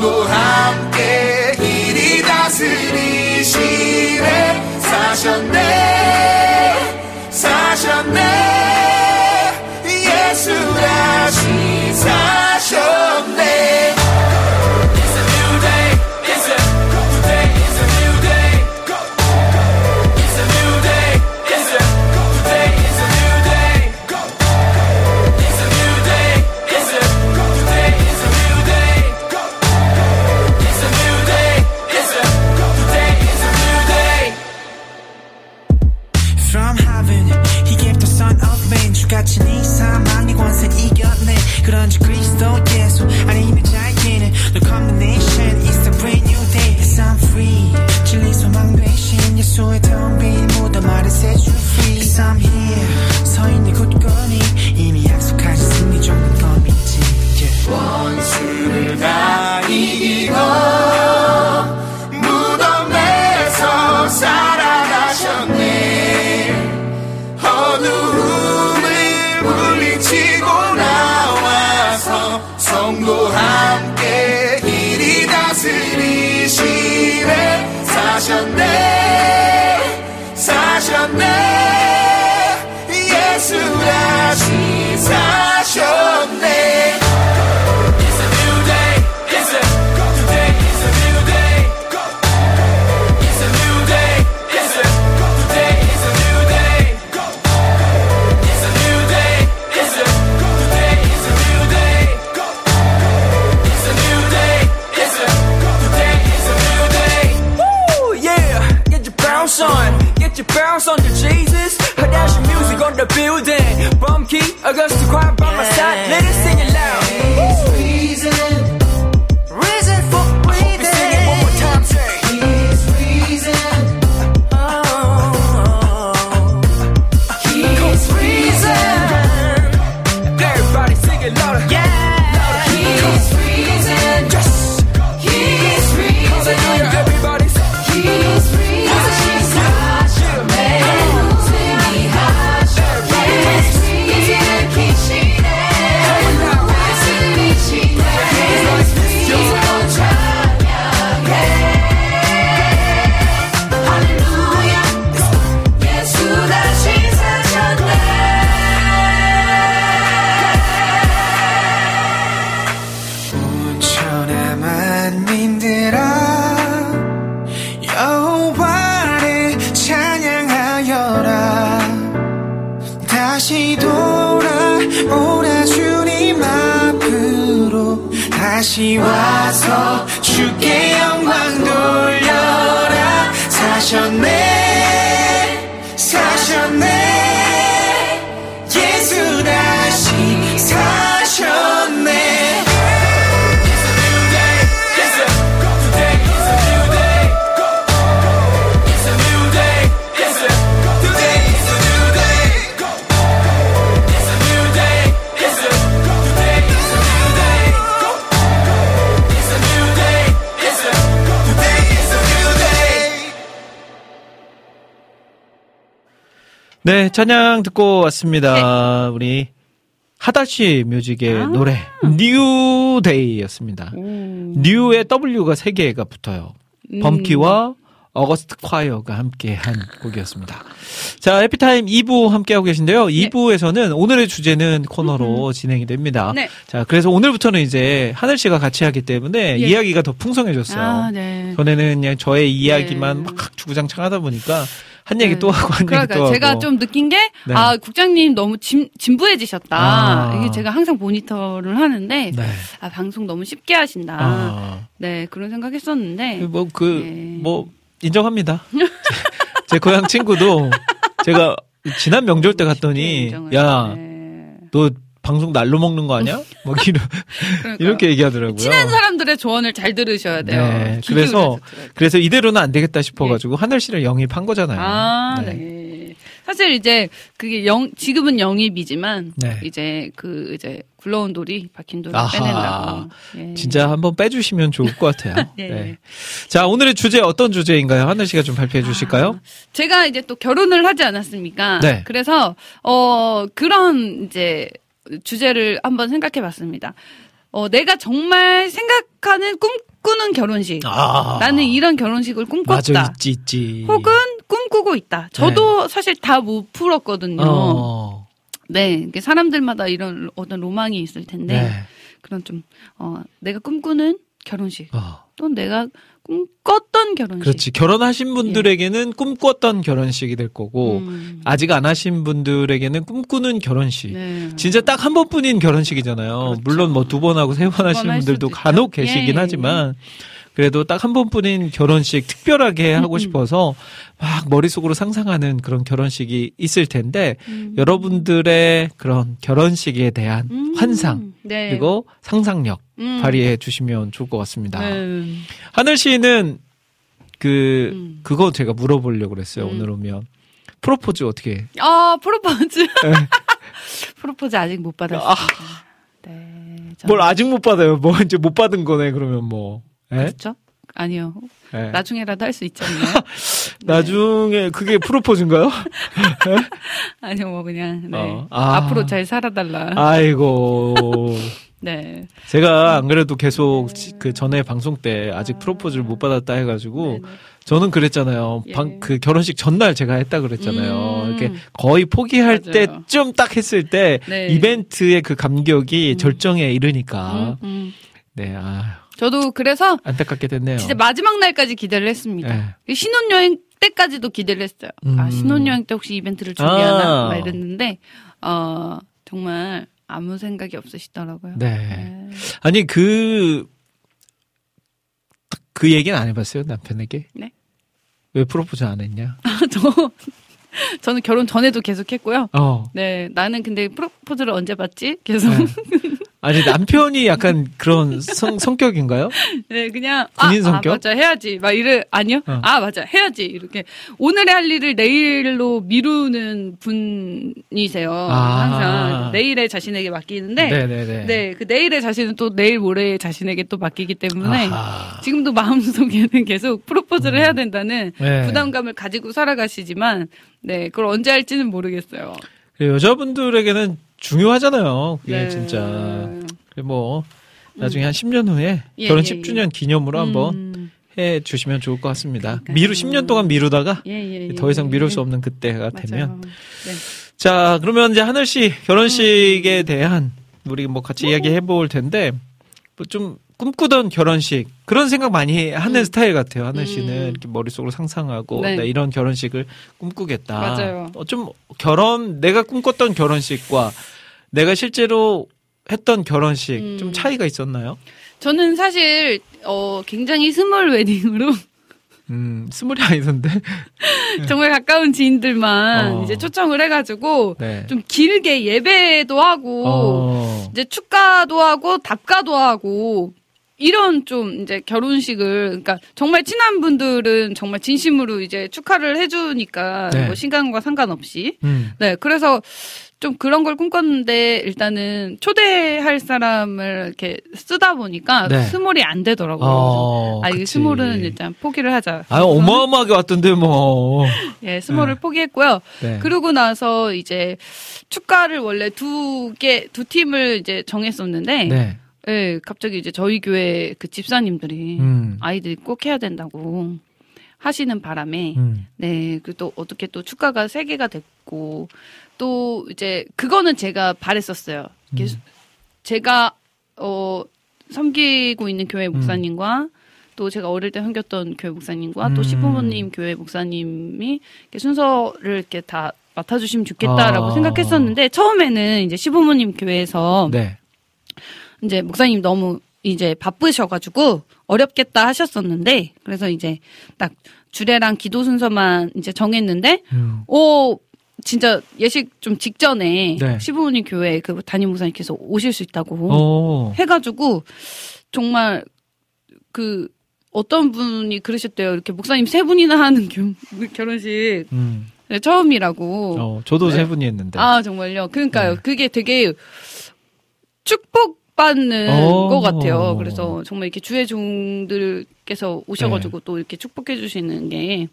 Mundo Rampe. A ghost to cry by my side, let it sing it loud. 다시 와서 주께 영광 돌려라. 사셨네 네, 찬양 듣고 왔습니다. 우리 하다쉬 뮤직의 노래 New Day였습니다. New의 W가 세 개가 붙어요. 범키와 어거스트 콰이어가 함께 한 곡이었습니다. 자, 해피타임 2부 함께하고 계신데요. 2부에서는 오늘의 주제는 코너로 진행이 됩니다. 네. 자, 그래서 오늘부터는 이제 하늘 씨가 같이 하기 때문에 예. 이야기가 더 풍성해졌어요. 아, 네. 전에는 그냥 저의 이야기만 네. 막 주구장창 하다 보니까 한 얘기 네. 또 하고 한 얘기 또 그러니까 하고. 제가 좀 느낀 게, 네. 아, 국장님 너무 진, 진부해지셨다. 아. 이게 제가 항상 모니터를 하는데, 네. 아, 방송 너무 쉽게 하신다. 아. 네, 그런 생각 했었는데, 뭐, 그, 네. 뭐, 인정합니다. 제, 제 고향 친구도 제가 지난 명절 때 갔더니, 인정을- 야, 네. 너 방송 날로 먹는 거 아니야? 뭐, 그러니까 이렇게 얘기하더라고요. 친한 사람들의 조언을 잘 들으셔야 돼요. 네, 그래서. 그래서 이대로는 안 되겠다 싶어가지고 하늘 씨를 영입한 거잖아요. 아, 네. 사실 이제 그게 영 지금은 영입이지만 네. 이제 그 이제 굴러온 돌이 박힌 돌을 아하. 빼낸다고. 예. 진짜 한번 빼주시면 좋을 것 같아요. 예. 네. 자, 오늘의 주제 어떤 주제인가요? 하늘 씨가 좀 발표해 주실까요? 제가 이제 또 결혼을 하지 않았습니까? 네. 그래서 어 그런 이제 주제를 한번 생각해 봤습니다. 어 내가 정말 생각하는 꿈꾸는 결혼식. 아. 나는 이런 결혼식을 꿈꿨다. 맞아, 있지, 있지. 혹은 꿈꾸고 있다. 저도 사실 다 못 풀었거든요. 네. 어. 네, 사람들마다 이런 어떤 로망이 있을 텐데 네. 그런 좀 어, 내가 꿈꾸는 결혼식 어. 또 내가 꿈꿨던 결혼식. 그렇지. 결혼하신 분들에게는 꿈꿨던 결혼식이 될 거고, 음. 아직 안 하신 분들에게는 꿈꾸는 결혼식. 네. 진짜 딱 한 번뿐인 결혼식이잖아요. 물론 뭐 두 번 하고 세 번 하시는 할 분들도 있죠. 간혹 계시긴 예. 하지만, 그래도 딱 한 번뿐인 결혼식 특별하게 음, 하고 싶어서 막 머릿속으로 상상하는 그런 결혼식이 있을 텐데, 음. 여러분들의 그런 결혼식에 대한 음. 환상, 네. 그리고 상상력 음. 발휘해 주시면 좋을 것 같습니다. 네. 하늘 씨는 그 음. 그거 제가 물어보려고 그랬어요. 음. 오늘 오면 프로포즈 어떻게? 해? 아 프로포즈. 네. 프로포즈 아직 못 받았습니다. 네. 저는- 뭘 아직 못 받아요. 뭐 이제 못 받은 거네. 그러면 뭐. 예? 그렇죠? 아니요. 예. 나중에라도 할 수 있지 않나요? 나중에 그게 프로포즈인가요? 아니요, 뭐 그냥 네. 어. 아. 앞으로 잘 살아달라. 아이고. 네. 제가 안 그래도 계속 그 전에 방송 때 아직 프로포즈를 못 받았다 해가지고 네네. 저는 그랬잖아요. 예. 방, 그 결혼식 전날 제가 했다 그랬잖아요. 음. 이렇게 거의 포기할 맞아요. 때쯤 딱 했을 때 네. 이벤트의 그 감격이 절정에 이르니까 음, 음. 네, 아 저도 그래서 안타깝게 됐네요. 진짜 마지막 날까지 기대를 했습니다. 네. 신혼여행 때까지도 기대를 했어요. 아, 음. 신혼여행 때 혹시 이벤트를 준비하나? 아. 막 이랬는데, 어, 정말 아무 생각이 없으시더라고요. 네. 네. 아니 그, 그 얘기는 안 해봤어요 남편에게. 네? 왜 프로포즈 안 했냐? 저 저는 결혼 전에도 계속 했고요. 어. 네, 나는 근데 프로포즈를 언제 받지? 계속. 네. 아니 남편이 약간 그런 성, 성격인가요? 네, 그냥 군인 아, 성격? 아, 맞아 해야지. 막 이래 아니요. 어. 아 맞아 해야지 이렇게 오늘의 할 일을 내일로 미루는 분이세요. 아. 항상 내일의 자신에게 맡기는데 네네네. 네, 그 내일의 자신은 또 내일 모레의 자신에게 또 맡기기 때문에 아하. 지금도 마음속에는 계속 프로포즈를 해야 된다는 네. 부담감을 가지고 살아가시지만 네, 그걸 언제 할지는 모르겠어요. 여자분들에게는 중요하잖아요. 그게 네. 진짜. 그래 뭐 나중에 한 10년 후에 예, 결혼 예, 10주년 기념으로 한번 음, 해 주시면 좋을 것 같습니다. 그러니까요. 미루 10년 동안 미루다가 예, 예, 예. 더 이상 미룰 수 없는 그때가 맞아요. 되면 네. 자, 그러면 이제 하늘 씨 결혼식에 대한 우리 뭐 같이 이야기 해 볼 텐데 뭐 좀 꿈꾸던 결혼식 그런 생각 많이 하는 음. 스타일 같아요. 하늘 씨는 음. 이렇게 머릿속으로 상상하고 네. 나 이런 결혼식을 꿈꾸겠다. 맞아요. 어, 좀 결혼 내가 꿈꿨던 결혼식과 내가 실제로 했던 결혼식 음. 좀 차이가 있었나요? 저는 사실 어 굉장히 small wedding으로 음, small이 아니던데. 정말 가까운 지인들만 어. 이제 초청을 해가지고 네. 좀 길게 예배도 하고 어. 이제 축가도 하고 답가도 하고 이런 좀 이제 결혼식을 그러니까 정말 친한 분들은 정말 진심으로 이제 축하를 해주니까 네. 뭐 시간과 상관없이 음. 네 그래서 좀 그런 걸 꿈꿨는데 일단은 초대할 사람을 이렇게 쓰다 보니까 네. small이 안 되더라고요. 어, 아 그치. small은 일단 포기를 하자. 아, 어마어마하게 왔던데 뭐. 예, small을 네. 포기했고요. 네. 그러고 나서 이제 축가를 원래 두 개, 두 팀을 이제 정했었는데, 네. 예, 갑자기 이제 저희 교회 그 집사님들이 음. 아이들이 꼭 해야 된다고 하시는 바람에, 음. 네, 그 또 어떻게 또 축가가 세 개가 됐고, 또 이제 그거는 제가 바랬었어요. 음. 제가, 어, 섬기고 있는 교회 음. 목사님과 또 제가 어릴 때 섬겼던 교회 목사님과 또 음. 시부모님 교회 목사님이 이렇게 순서를 이렇게 다 맡아주시면 좋겠다라고 아. 생각했었는데 처음에는 이제 시부모님 교회에서 네. 이제 목사님 너무 이제 바쁘셔가지고 어렵겠다 하셨었는데 그래서 이제 딱 주례랑 기도 순서만 이제 정했는데 음. 오 진짜 예식 좀 직전에 네. 시부모님 교회 그 담임 목사님께서 오실 수 있다고 오. 해가지고 정말 그 어떤 분이 그러셨대요. 이렇게 목사님 세 분이나 하는 겨- 결혼식 음. 네, 처음이라고. 어, 저도 네. 세 분이 했는데. 아 정말요. 그러니까요. 네. 그게 되게 축복 받는 어. 것 같아요. 그래서 정말 이렇게 주의 종들께서 오셔가지고 네. 또 이렇게 축복해 주시는 게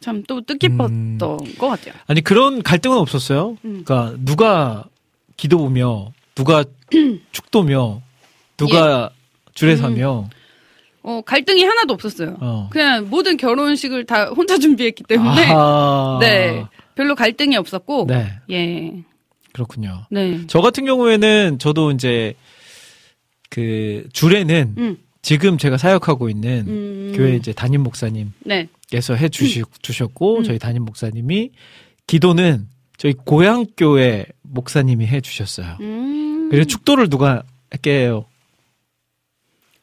참 또 뜻깊었던 것 같아요. 아니 그런 갈등은 없었어요. 음. 그러니까 누가 기도며 누가 축도며 누가 주례사며 어 갈등이 하나도 없었어요. 어. 그냥 모든 결혼식을 다 혼자 준비했기 때문에 아하. 네 별로 갈등이 없었고 네, 예 그렇군요. 네. 저 같은 경우에는 저도 이제 그 주례는 음. 지금 제가 사역하고 있는 음. 교회 이제 담임 목사님께서 네. 해 주시, 주셨고 음. 저희 담임 목사님이 기도는 저희 고향 교회 목사님이 해 주셨어요. 음. 그래서 축도를 누가 할게요?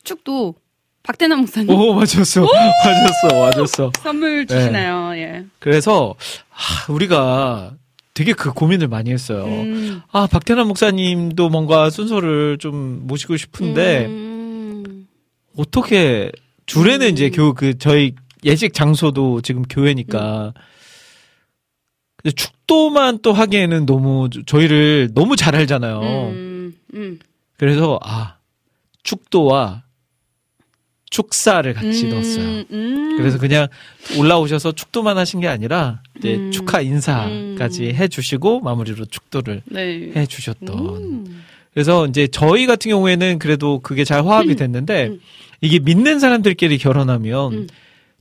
축도 박태남 목사님 오 맞았어, 맞았어, 맞았어. 선물 네. 주시나요? 예. 그래서 아, 우리가 되게 그 고민을 많이 했어요. 음. 아 박태남 목사님도 뭔가 순서를 좀 모시고 싶은데 음. 어떻게 주례는 음. 이제 교 그 저희 예식 장소도 지금 교회니까 근데 축도만 또 하기에는 너무 저희를 너무 잘 알잖아요. 음. 음. 그래서 아 축도와 축사를 같이 음. 넣었어요. 음. 그래서 그냥 올라오셔서 축도만 하신 게 아니라 이제 음. 축하 인사까지 음. 해주시고 마무리로 축도를 네. 해주셨던. 음. 그래서 이제 저희 같은 경우에는 그래도 그게 잘 화합이 됐는데 음. 이게 믿는 사람들끼리 결혼하면 음.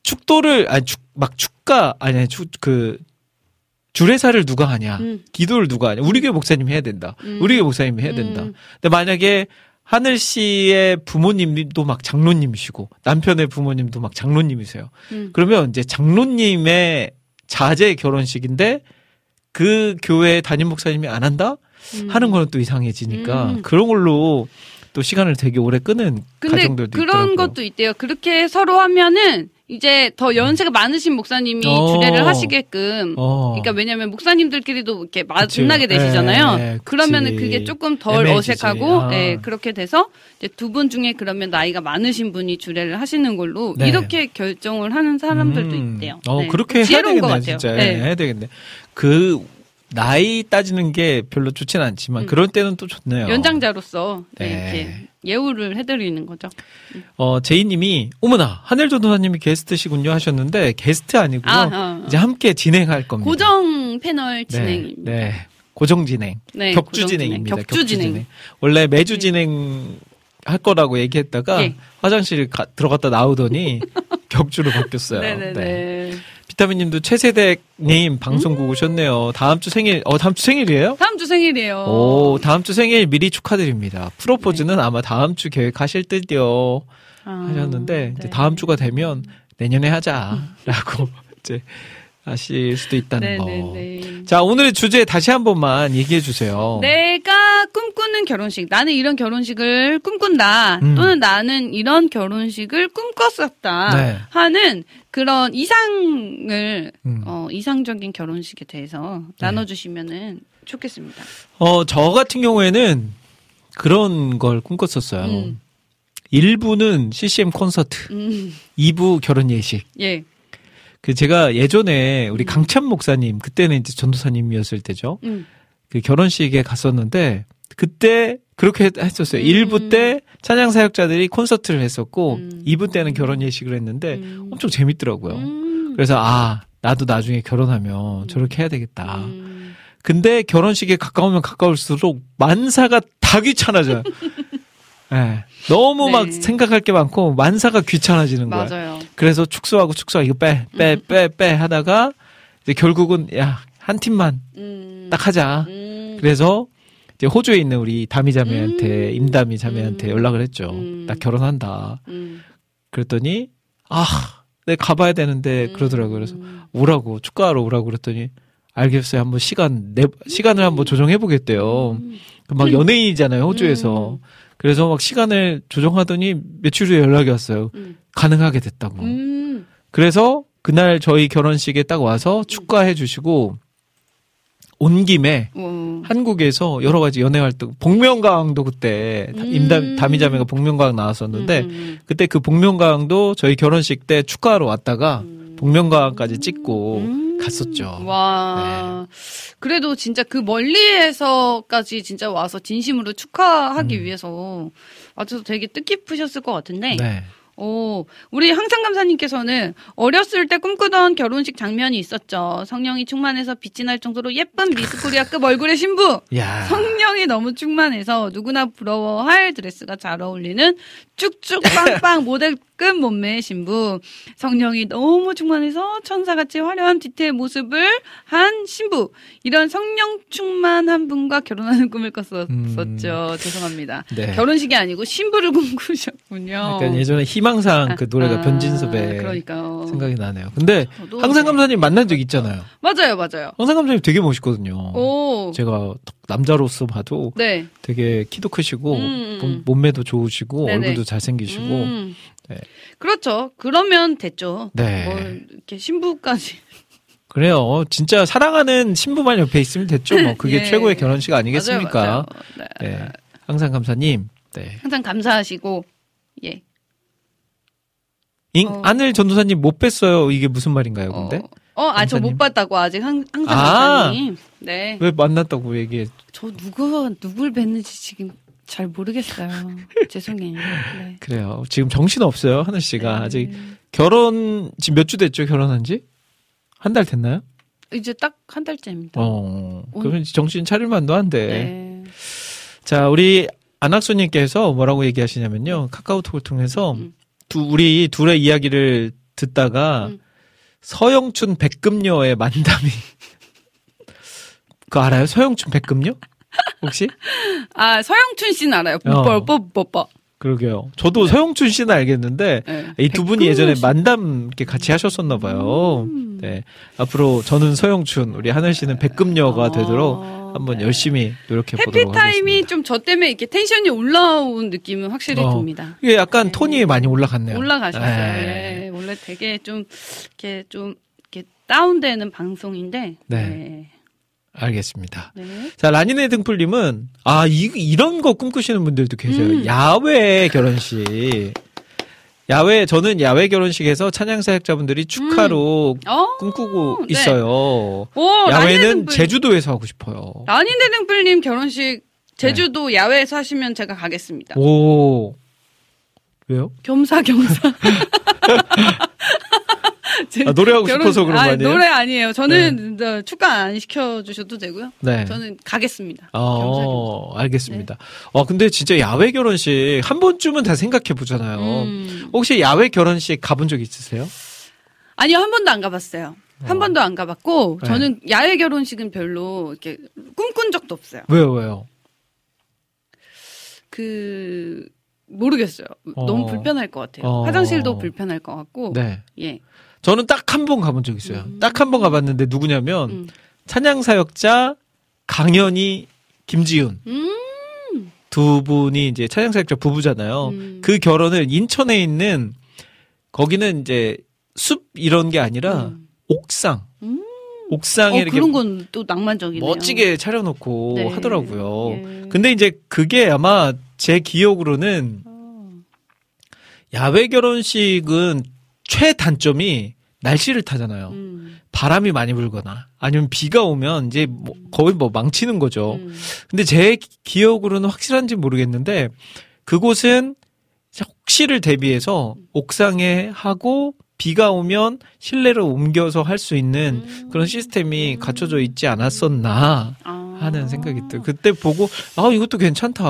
축도를 아니 축, 막 축가 아니 아니 축, 그 주례사를 누가 하냐 음. 기도를 누가 하냐 우리 교회 목사님이 해야 된다 음. 우리 교회 목사님이 해야 된다 음. 근데 만약에 하늘 씨의 부모님도 막 장로님이시고 남편의 부모님도 막 장로님이세요 음. 그러면 이제 장로님의 자제 결혼식인데 그 교회 담임 목사님이 안 한다 음. 하는 거는 또 이상해지니까 음. 그런 걸로 또 시간을 되게 오래 끄는 근데 가정들도 그런 있더라고요. 것도 있대요. 그렇게 서로 하면은 이제 더 연세가 많으신 목사님이 어. 주례를 하시게끔 어. 그러니까 왜냐면 목사님들끼리도 이렇게. 만나게 되시잖아요. 예, 그러면은 그치. 그게 조금 덜 애매해지지. 어색하고 아. 예, 그렇게 돼서 이제 두 분 중에 그러면 나이가 많으신 분이 주례를 하시는 걸로 네. 이렇게 결정을 하는 사람들도 음. 있대요. 어, 네. 그렇게 해야 되겠네, 것 같아요. 진짜. 네. 예, 해야 되겠네. 그, 나이 따지는 게 별로 좋진 않지만, 음. 그럴 때는 또 좋네요. 연장자로서 네, 네. 이렇게 예우를 해드리는 거죠. 어, 제이님이, 어머나, 하늘 전도사님이 게스트시군요 하셨는데, 게스트 아니고요. 아, 아, 아. 이제 함께 진행할 겁니다. 고정 패널 진행입니다. 네. 네. 고정 진행. 네, 격주 진행. 진행입니다. 격주 진행. 원래 매주 네. 진행 할 거라고 얘기했다가 예. 화장실 가- 들어갔다 나오더니 격주로 바뀌었어요. 네네네. 네. 비타민님도 최세댁님 방송국 오셨네요. 다음 주 생일, 어, 다음 주 생일이에요? 다음 주 생일이에요. 오, 다음 주 생일 미리 축하드립니다. 프로포즈는 아마 다음 주 계획하실 듯요. 아, 하셨는데, 이제 네. 다음 주가 되면 내년에 하자라고 이제 하실 수도 있다는 거. 자, 오늘의 주제 다시 한 번만 얘기해 주세요. 내가 꿈꾸는 결혼식. 나는 이런 결혼식을 꿈꾼다. 음. 또는 나는 이런 결혼식을 꿈꿨었다. 네. 하는 그런 이상을, 음. 어, 이상적인 결혼식에 대해서 네. 나눠주시면은 좋겠습니다. 어, 저 같은 경우에는 그런 걸 꿈꿨었어요. 음. 1부는 CCM 콘서트, 음, 2부 결혼 예식. 예. 그 제가 예전에 우리 강찬 목사님, 그때는 이제 전도사님이었을 때죠. 음, 그 결혼식에 갔었는데 그때 그렇게 했- 했었어요. 음. 1부 때 찬양 사역자들이 콘서트를 했었고 음. 2부 때는 결혼 예식을 했는데 음. 엄청 재밌더라고요. 음. 그래서 아, 나도 나중에 결혼하면 저렇게 해야 되겠다. 음. 근데 결혼식에 가까우면 가까울수록 만사가 다 귀찮아져요. 예. 너무 네. 막 생각할 게 많고 만사가 귀찮아지는 거야. 맞아요. 그래서 축소하고 축소하고 이거 빼, 빼, 빼, 빼 하다가 이제 결국은 야, 한 팀만 음. 딱 하자. 음. 그래서 이제 호주에 있는 우리 다미 자매한테 음. 임다미 자매한테 음. 연락을 했죠. 음. 나 결혼한다. 음. 그랬더니 아, 내가 가봐야 되는데 그러더라고요. 그래서 음. 오라고 축가하러 오라고 그랬더니 알겠어요. 한번 시간 내 시간을 한번 조정해 보겠대요. 음. 그막 연예인이잖아요, 호주에서. 그래서 막 시간을 조정하더니 며칠 후에 연락이 왔어요. 음. 가능하게 됐다고. 음. 그래서 그날 저희 결혼식에 딱 와서 축가해 주시고 온 김에 어. 한국에서 여러 가지 연애 활동, 복면가왕도 그때 음. 임담 다미자매가 복면가왕 나왔었는데 음, 음, 그때 그 복면가왕도 저희 결혼식 때 축가하러 왔다가 음. 복면가왕까지 찍고 음. 갔었죠. 와. 그래도 진짜 그 멀리에서까지 진짜 와서 진심으로 축하하기 위해서 아주 되게 뜻깊으셨을 것 같은데. 음. 네. 오, 우리 항상 감사님께서는 어렸을 때 꿈꾸던 결혼식 장면이 있었죠. 성령이 충만해서 빛이 날 정도로 예쁜 미스코리아급 얼굴의 신부. 야. 성령이 너무 충만해서 누구나 부러워할 드레스가 잘 어울리는 쭉쭉 빵빵 모델급 몸매의 신부. 성령이 너무 충만해서 천사같이 화려한 디테일 모습을 한 신부. 이런 성령 충만한 분과 결혼하는 꿈을 꿨었죠. 죄송합니다. 음. 네. 결혼식이 아니고 신부를 꿈꾸셨군요. 약간 예전에 희망 사항 그 노래가 아, 변진섭의 그러니까요. 생각이 나네요. 근데 항상 네. 감사님 만난 적 있잖아요. 맞아요, 맞아요. 항상 감사님 되게 멋있거든요. 오, 제가 남자로서 봐도 네. 되게 키도 크시고 음, 몸- 음. 몸매도 좋으시고 네네. 얼굴도 잘생기시고 음. 네. 그렇죠. 그러면 됐죠. 네. 뭘 이렇게 신부까지. 그래요. 진짜 사랑하는 신부만 옆에 있으면 됐죠. 뭐 그게 예. 최고의 결혼식 아니겠습니까? 맞아요, 맞아요. 네. 네. 항상 감사님. 네. 항상 감사하시고 예. 잉, 어. 하늘 전도사님 못 뵀어요. 이게 무슨 말인가요, 근데? 어, 아, 저. 못 봤다고 아직 항, 항상 아. 네. 왜 만났다고 얘기해? 저 누구 누굴 뵀는지 지금 잘 모르겠어요. 죄송해요. 네. 그래요. 지금 정신 없어요, 하늘 씨가. 네. 아직 결혼 지금 몇 주 됐죠, 결혼한 지? 한 달 됐나요? 이제 딱 한 달째입니다. 어. 그러면 정신 차릴 만도 한데. 네. 자, 우리 안학수님께서 뭐라고 얘기하시냐면요. 카카오톡을 통해서 음. 두, 우리 둘의 이야기를 듣다가 음. 서영춘 백금녀의 만담이 그거 알아요? 서영춘 백금녀? 혹시? 아, 서영춘 씨는 알아요. 어. 뽀뽀 뽀뽀 뽀뽀. 그러게요. 저도 서영춘 씨는 알겠는데 네. 이두 분이 예전에 씨. 만담 이렇게 같이 하셨었나 봐요. 음. 네. 앞으로 저는 서영춘, 우리 하늘 씨는 백금녀가 아, 되도록 한번 네. 열심히 노력해 보도록 해피타임이 하겠습니다. 좀저 때문에 이렇게 텐션이 올라온 느낌은 확실히 어. 듭니다. 이게 약간 네. 톤이 많이 올라갔네요. 올라가셨어요. 네. 예, 원래 되게 좀 이렇게 좀 이렇게 다운되는 방송인데. 네. 네. 알겠습니다. 네. 자, 라니네 등불님은, 아, 이, 이런 거 꿈꾸시는 분들도 계세요. 음. 야외 결혼식. 야외, 저는 야외 결혼식에서 찬양사역자분들이 축하로 어. 꿈꾸고 네. 있어요. 오, 야외는 제주도에서 하고 싶어요. 라니네 등불님 결혼식 제주도 야외에서 하시면 제가 가겠습니다. 오. 왜요? 겸사겸사. 제- 아, 노래하고 싶어서 그런 거 아, 아니에요? 노래 아니에요. 저는 저 축가 안 시켜주셔도 되고요. 네. 저는 가겠습니다. 어, 알겠습니다. 어, 근데 진짜 야외 결혼식 한 번쯤은 다 생각해 보잖아요. 음. 혹시 야외 결혼식 가본 적 있으세요? 아니요, 한 번도 안 가봤어요. 한 번도 안 가봤고, 네. 저는 야외 결혼식은 별로 이렇게 꿈꾼 적도 없어요. 왜요, 왜요? 그, 모르겠어요. 어. 너무 불편할 것 같아요. 어. 화장실도 불편할 것 같고, 네. 예. 저는 딱 한 번 가본 적 있어요. 딱한 번 가봤는데 누구냐면 음. 찬양 사역자 강현이 김지훈 음. 두 분이 이제 찬양 사역자 부부잖아요. 음. 그 결혼을 인천에 있는 거기는 이제 숲 이런 게 아니라 음. 옥상. 음. 옥상에 어, 이렇게 그런 건 또 낭만적이네요. 멋지게 차려놓고 네. 하더라고요. 예. 근데 이제 그게 아마 제 기억으로는 어. 야외 결혼식은 최단점이 날씨를 타잖아요. 음. 바람이 많이 불거나 아니면 비가 오면 이제 뭐 거의 뭐 망치는 거죠. 음. 근데 제 기- 기억으로는 확실한지 모르겠는데 그곳은 혹시를 대비해서 옥상에 하고 비가 오면 실내로 옮겨서 할 수 있는 음. 그런 시스템이 갖춰져 있지 않았었나 아. 하는 생각이 들어요. 그때 보고 아 이것도 괜찮다.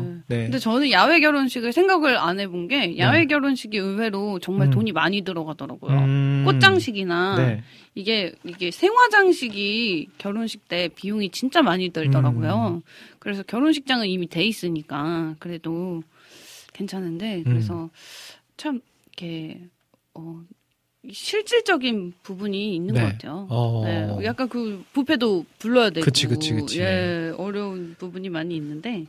네. 네. 근데 저는 야외 결혼식을 생각을 안 해본 게 야외 결혼식이 의외로 정말 음. 돈이 많이 들어가더라고요. 음. 꽃장식이나 네. 이게 이게 생화장식이 결혼식 때 비용이 진짜 많이 들더라고요. 음. 그래서 결혼식장은 이미 돼 있으니까 그래도 괜찮은데 음. 그래서 참 이렇게 어 실질적인 부분이 있는 네. 것 같아요. 어. 네, 약간 그 부페도 불러야 되고, 그치, 그치, 그치. 예, 어려운 부분이 많이 있는데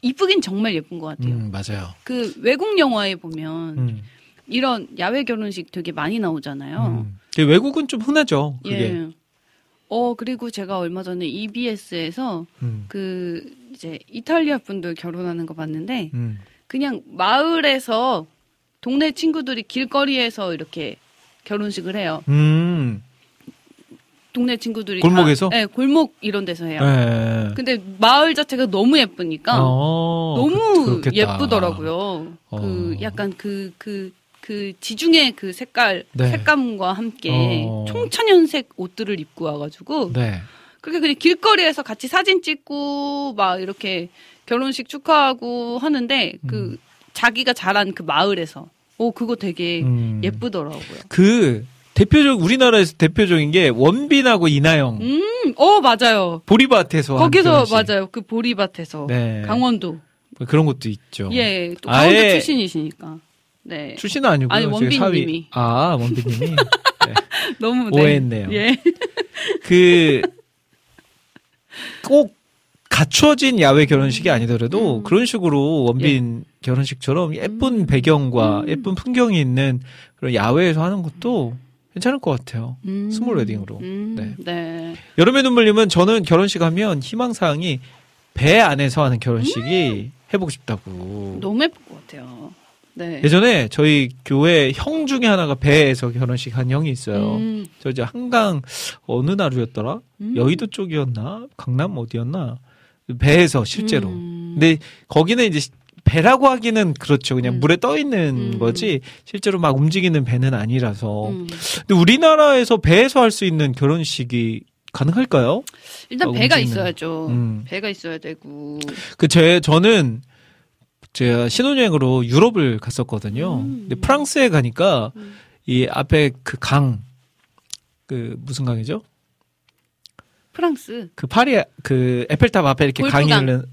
이쁘긴 정말 예쁜 것 같아요. 음, 맞아요. 그 외국 영화에 보면 음. 이런 야외 결혼식 되게 많이 나오잖아요. 음. 외국은 좀 흔하죠. 그게. 예. 어 그리고 제가 얼마 전에 EBS에서 음. 그 이제 이탈리아 분들 결혼하는 거 봤는데 음. 그냥 마을에서 동네 친구들이 길거리에서 이렇게 결혼식을 해요. 음. 동네 친구들이 골목에서? 다, 네, 골목 이런 데서 해요. 네. 근데 마을 자체가 너무 예쁘니까 어, 너무 그-. 예쁘더라고요. 어. 그 약간 그그그 지중해 그 색깔 네. 색감과 함께 어. 청천연색 옷들을 입고 와가지고 네. 그렇게 그냥 길거리에서 같이 사진 찍고 막 이렇게 결혼식 축하하고 하는데 그 자기가 자란 그 마을에서 오 그거 되게 음. 예쁘더라고요. 그 대표적 우리나라에서 대표적인 게 원빈하고 이나영 음, 어 맞아요. 보리밭에서 한 거기서. 맞아요. 그 보리밭에서 네. 강원도 뭐 그런 것도 있죠. 예, 또 아예- 강원도 출신이시니까. 네. 출신은 아니고요. 아니, 원빈님이. 아 원빈님이 너무 오해했네요. 예. 그 꼭 갖춰진 야외 결혼식이 아니더라도 음. 그런 식으로 원빈 결혼식처럼 예쁜 배경과 음. 예쁜 풍경이 있는 그런 야외에서 하는 것도 괜찮을 것 같아요. 음. small wedding으로. 음, 네. 네. 여름의 눈물님은 저는 결혼식 하면 희망사항이 배 안에서 하는 결혼식이 해보고 싶다고. 너무 예쁠 것 같아요. 네. 예전에 저희 교회 형 중에 하나가 배에서 결혼식 한 형이 있어요. 음, 저 이제 한강 어느 나루였더라? 음. 여의도 쪽이었나? 강남 어디였나? 배에서 실제로. 음. 근데 거기는 이제 배라고 하기는 그렇죠. 그냥 음. 물에 떠 있는 음. 거지 실제로 막 움직이는 배는 아니라서. 음. 근데 우리나라에서 배에서 할 수 있는 결혼식이 가능할까요? 일단 어, 배가 움직이는. 있어야죠. 음. 배가 있어야 되고. 그 제 저는 제가 신혼여행으로 유럽을 갔었거든요. 음. 근데 프랑스에 가니까 음. 이 앞에 그 강, 그 무슨 강이죠? 프랑스 그 파리 그 에펠탑 앞에 이렇게 강이 볼프강. 흐르는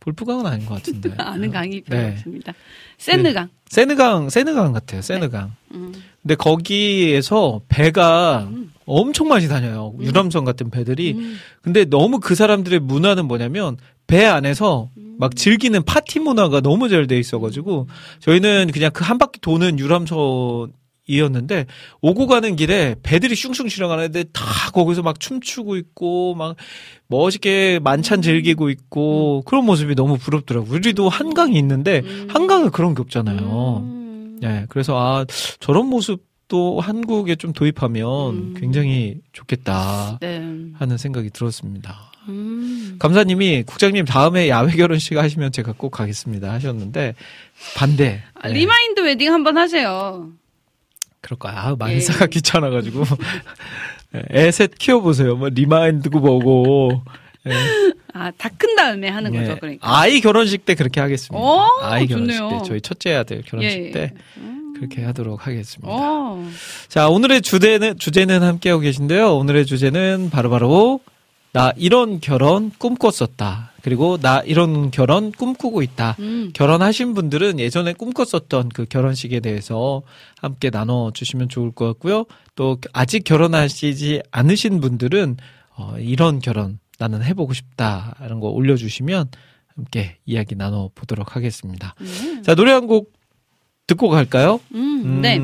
볼프강은 아닌 것 같은데. 아는 강이 별로 네. 없습니다. 세느강. 세느강, 세느강 같아요. 세느강. 음. 근데 거기에서 배가 음. 엄청 많이 다녀요. 음. 유람선 같은 배들이. 음. 근데 너무 그 사람들의 문화는 뭐냐면 배 안에서 음. 막 즐기는 파티 문화가 너무 잘 돼 있어가지고 저희는 그냥 그 한 바퀴 도는 유람선 이 이었는데 오고 가는 길에 배들이 슝슝 지나가는데 다 거기서 막 춤추고 있고 막 멋있게 만찬 즐기고 있고 그런 모습이 너무 부럽더라고요. 우리도 한강이 있는데 한강은 그런 게 없잖아요. 음. 네, 그래서 아 저런 모습도 한국에 좀 도입하면 음. 굉장히 좋겠다 네. 하는 생각이 들었습니다. 음. 감사님이 국장님 다음에 야외 결혼식 하시면 제가 꼭 가겠습니다 하셨는데 반대. 아, 네, remind wedding 한번 하세요. 그럴까요? 아, 만 예. 사가 귀찮아가지고 네, 애셋 키워보세요. 뭐 remind고 뭐고. 예. 아, 다 큰 다음에 하는 거죠, 예. 그러니까. 아이 결혼식 때 그렇게 하겠습니다. 오, 아이 결혼식 좋네요. 때 저희 첫째 아들 결혼식 예, 예. 때 그렇게 하도록 하겠습니다. 어. 자, 오늘의 주제는, 주제는 함께하고 계신데요. 오늘의 주제는 바로바로, 나 이런 결혼 꿈꿨었다. 그리고 나 이런 결혼 꿈꾸고 있다. 음. 결혼하신 분들은 예전에 꿈꿨었던 그 결혼식에 대해서 함께 나눠 주시면 좋을 것 같고요. 또 아직 결혼하시지 않으신 분들은 어, 이런 결혼 나는 해보고 싶다. 이런 거 올려주시면 함께 이야기 나눠 보도록 하겠습니다. 자, 노래 한 곡 듣고 갈까요? 음, 네.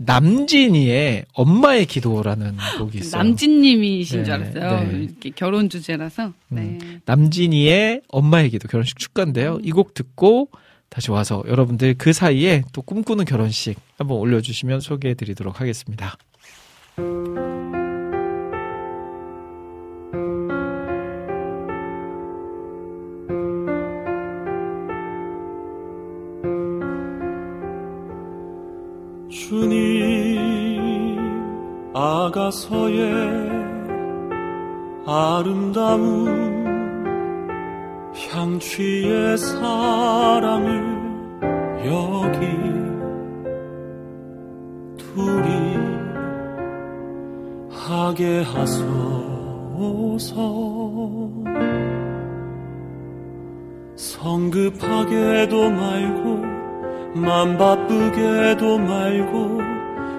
음, 남진이의 엄마의 기도라는 곡이 있어요. 남진님이신 네, 줄 알았어요. 네. 이렇게 결혼 주제라서. 네. 남진이의 엄마의 기도 결혼식 축가인데요. 이 곡 듣고 다시 와서 여러분들 그 사이에 또 꿈꾸는 결혼식 한번 올려주시면 소개해드리도록 하겠습니다. 주님 아가서의 아름다운 향취의 사랑을 여기 둘이 하게 하소서. 성급하게도 말고 맘 바쁘게도 말고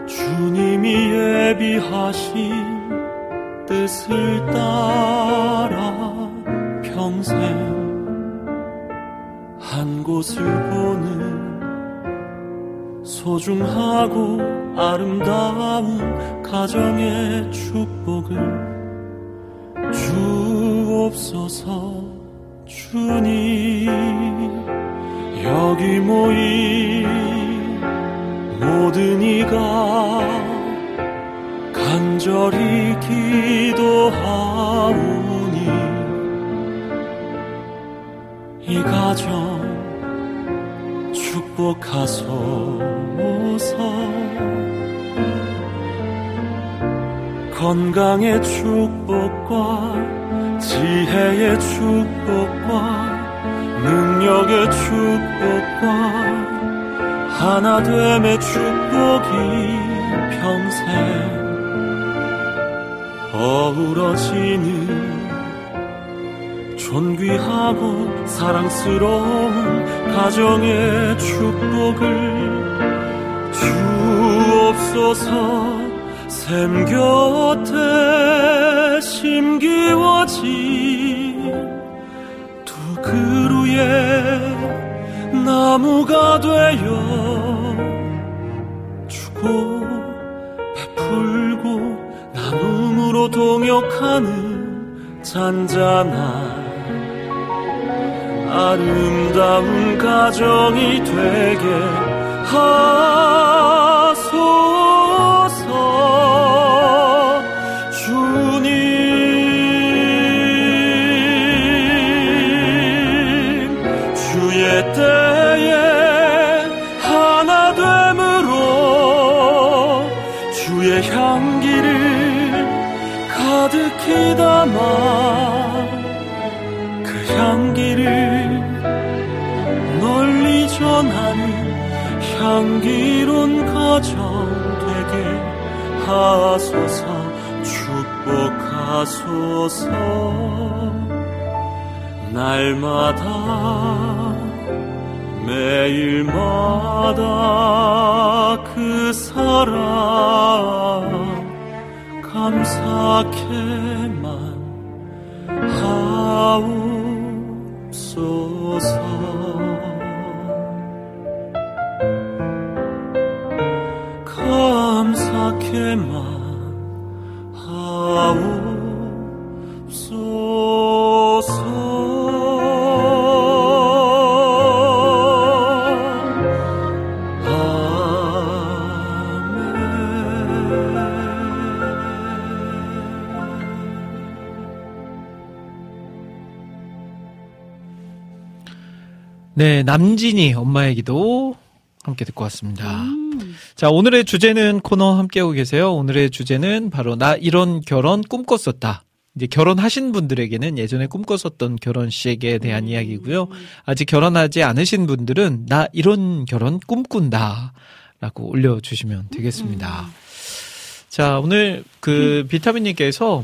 주님이 예비하신 뜻을 따라 평생 한 곳을 보는 소중하고 아름다운 가정의 축복을 주옵소서 주님 여기 모인 모든 이가 간절히 기도하오니 이 가정 축복하소서. 건강의 축복과 지혜의 축복과 능력의 축복과 하나됨의 축복이 평생 어우러지는 존귀하고 사랑스러운 가정의 축복을 주옵소서. 샘 곁에 심기워진 두 그루의 나무가 되어 주고 베풀고 나눔으로 동역하는 잔잔한 아름다운 가정이 되게 하 담아 그 향기를 널리 전하는 향기로운 가정 되게 하소서 축복하소서. 날마다 매일마다 그 사랑 감사케 네, 남진이 엄마의 기도 함께 듣고 왔습니다. 음. 자, 오늘의 주제는 코너 함께하고 계세요. 오늘의 주제는 바로 나 이런 결혼 꿈꿨었다. 이제 결혼하신 분들에게는 예전에 꿈꿨었던 결혼식에 대한 이야기고요. 아직 결혼하지 않으신 분들은 나 이런 결혼 꿈꾼다. 라고 올려주시면 되겠습니다. 자, 오늘 그 비타민님께서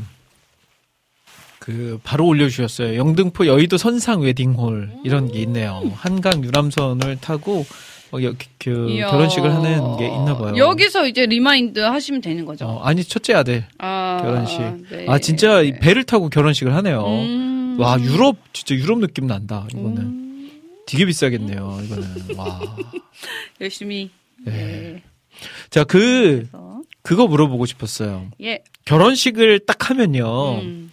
그 바로 올려주셨어요. 영등포 여의도 선상 웨딩홀 이런 게 있네요. 한강 유람선을 타고 어, 여, 그 이야. 결혼식을 하는 게 있나 봐요. 여기서 이제 remind 하시면 되는 거죠. 어, 아니 첫째 아들 아, 결혼식. 네. 아 진짜 이 배를 타고 결혼식을 하네요. 음. 와 유럽 진짜 유럽 느낌 난다. 이거는 음. 되게 비싸겠네요. 이거는 와. 열심히. 네. 네. 자 그 그래서 그거 물어보고 싶었어요. 예. 결혼식을 딱 하면요. 음.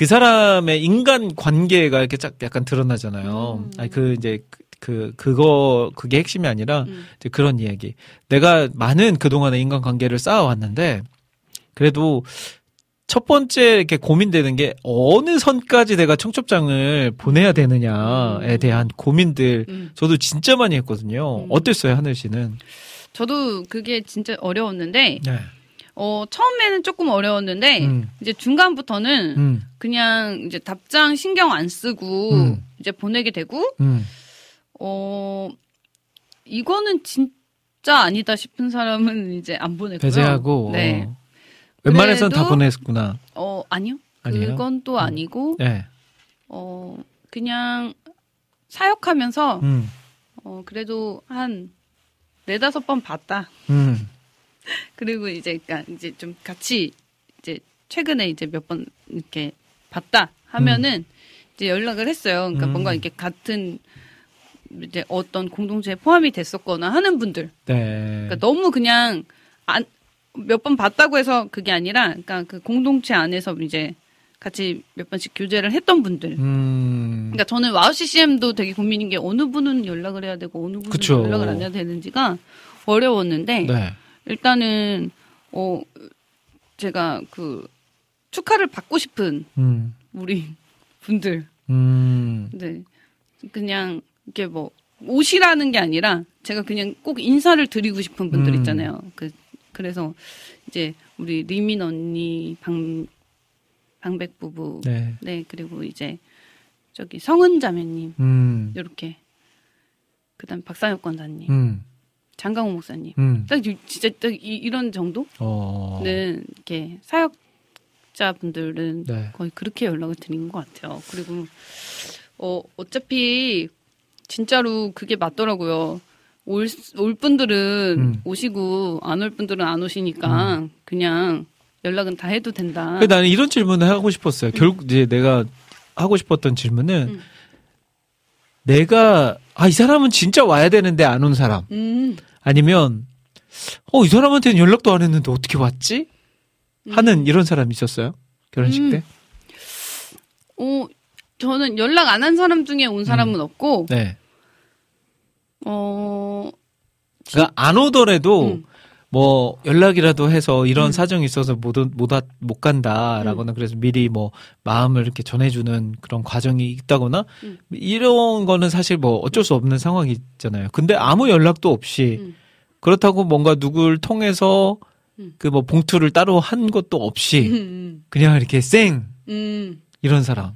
그 사람의 인간 관계가 이렇게 짝 약간 드러나잖아요. 음. 아니 그 이제 그- 그 그거 그게 핵심이 아니라 음. 이제 그런 이야기. 내가 많은 그동안의 인간 관계를 쌓아왔는데 그래도 첫 번째 이렇게 고민되는 게 어느 선까지 내가 청첩장을 보내야 되느냐에 음. 대한 고민들 음. 저도 진짜 많이 했거든요. 음. 어땠어요, 하늘 씨는? 저도 그게 진짜 어려웠는데 네. 어 처음에는 조금 어려웠는데 음. 이제 중간부터는 음. 그냥 이제 답장 신경 안 쓰고 음. 이제 보내게 되고 음. 어 이거는 진짜 아니다 싶은 사람은 이제 안 보내고요. 배제하고 네. 어. 웬만해선 다 보냈구나. 어 아니요. 아니에요? 그건 또 아니고 네. 어 그냥 사역하면서 음. 어 그래도 한 네다섯 번 봤다. 음. 그리고 이제 그러니까 이제 좀 같이 이제 최근에 이제 몇 번 이렇게 봤다 하면은 이제 연락을 했어요. 그러니까 음. 뭔가 이렇게 같은 이제 어떤 공동체에 포함이 됐었거나 하는 분들. 네. 그러니까 너무 그냥 안 몇 번 봤다고 해서 그게 아니라 그러니까 그 공동체 안에서 이제 같이 몇 번씩 교제를 했던 분들. 음. 그러니까 저는 와우 CCM도 되게 고민인 게 어느 분은 연락을 해야 되고 어느 분은 그쵸. 연락을 안 해야 되는지가 어려웠는데 네. 일단은 어 제가 그 축하를 받고 싶은 음. 우리 분들 음. 네 그냥 이게 뭐 옷이라는 게 아니라 제가 그냥 꼭 인사를 드리고 싶은 분들 음. 있잖아요. 그 그래서 이제 우리 리민 언니 방 방백 부부 네. 네 그리고 이제 저기 성은 자매님 음. 이렇게 그다음 박상혁 권사님 음. 장강호 목사님 음. 딱 이- 진짜 딱 이, 이런 정도 어. 는 이렇게 사역자분들은 네. 거의 그렇게 연락을 드린 것 같아요. 그리고 어 어차피 진짜로 그게 맞더라고요. 올, 올 분들은 음. 오시고 안 올 분들은 안 오시니까 그냥 연락은 다 해도 된다. 나는 이런 질문을 하고 싶었어요. 결국 이제 내가 하고 싶었던 질문은 음. 내가 아 이 사람은 진짜 와야 되는데 안 온 사람 음, 아니면 어 이 사람한테는 연락도 안 했는데 어떻게 왔지? 하는 이런 사람 있었어요 결혼식 음. 때. 어 저는 연락 안 한 사람 중에 온 사람은 없고 네. 어 그러니까 안 오더라도 음. 뭐 연락이라도 해서 이런 음. 사정이 있어서 못, 오- 못, 간다라거나 그래서 미리 뭐 마음을 이렇게 전해주는 그런 과정이 있다거나 음. 이런 거는 사실 뭐 어쩔 수 없는 상황이 있잖아요. 근데 아무 연락도 없이 음. 그렇다고 뭔가 누굴 통해서 음. 그뭐 봉투를 따로 한 것도 없이 음, 그냥 이렇게 쌩 음, 이런 사람.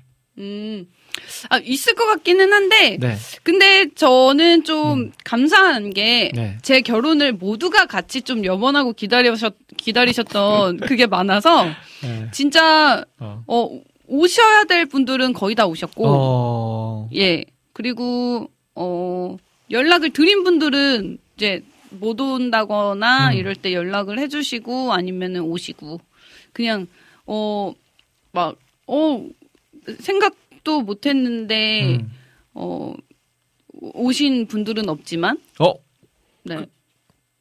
음. 아, 있을 것 같기는 한데, 네. 근데 저는 좀 감사한 게, 네. 제 결혼을 모두가 같이 좀 염원하고 기다리셨, 기다리셨던 그게 많아서, 네. 진짜, 어. 어, 오셔야 될 분들은 거의 다 오셨고, 어. 예. 그리고, 어, 연락을 드린 분들은 이제 못 온다거나 음. 이럴 때 연락을 해주시고 아니면은 오시고, 그냥, 어, 막, 어, 생각 도 못 했는데, 음. 어, 오신 분들은 없지만, 어 네.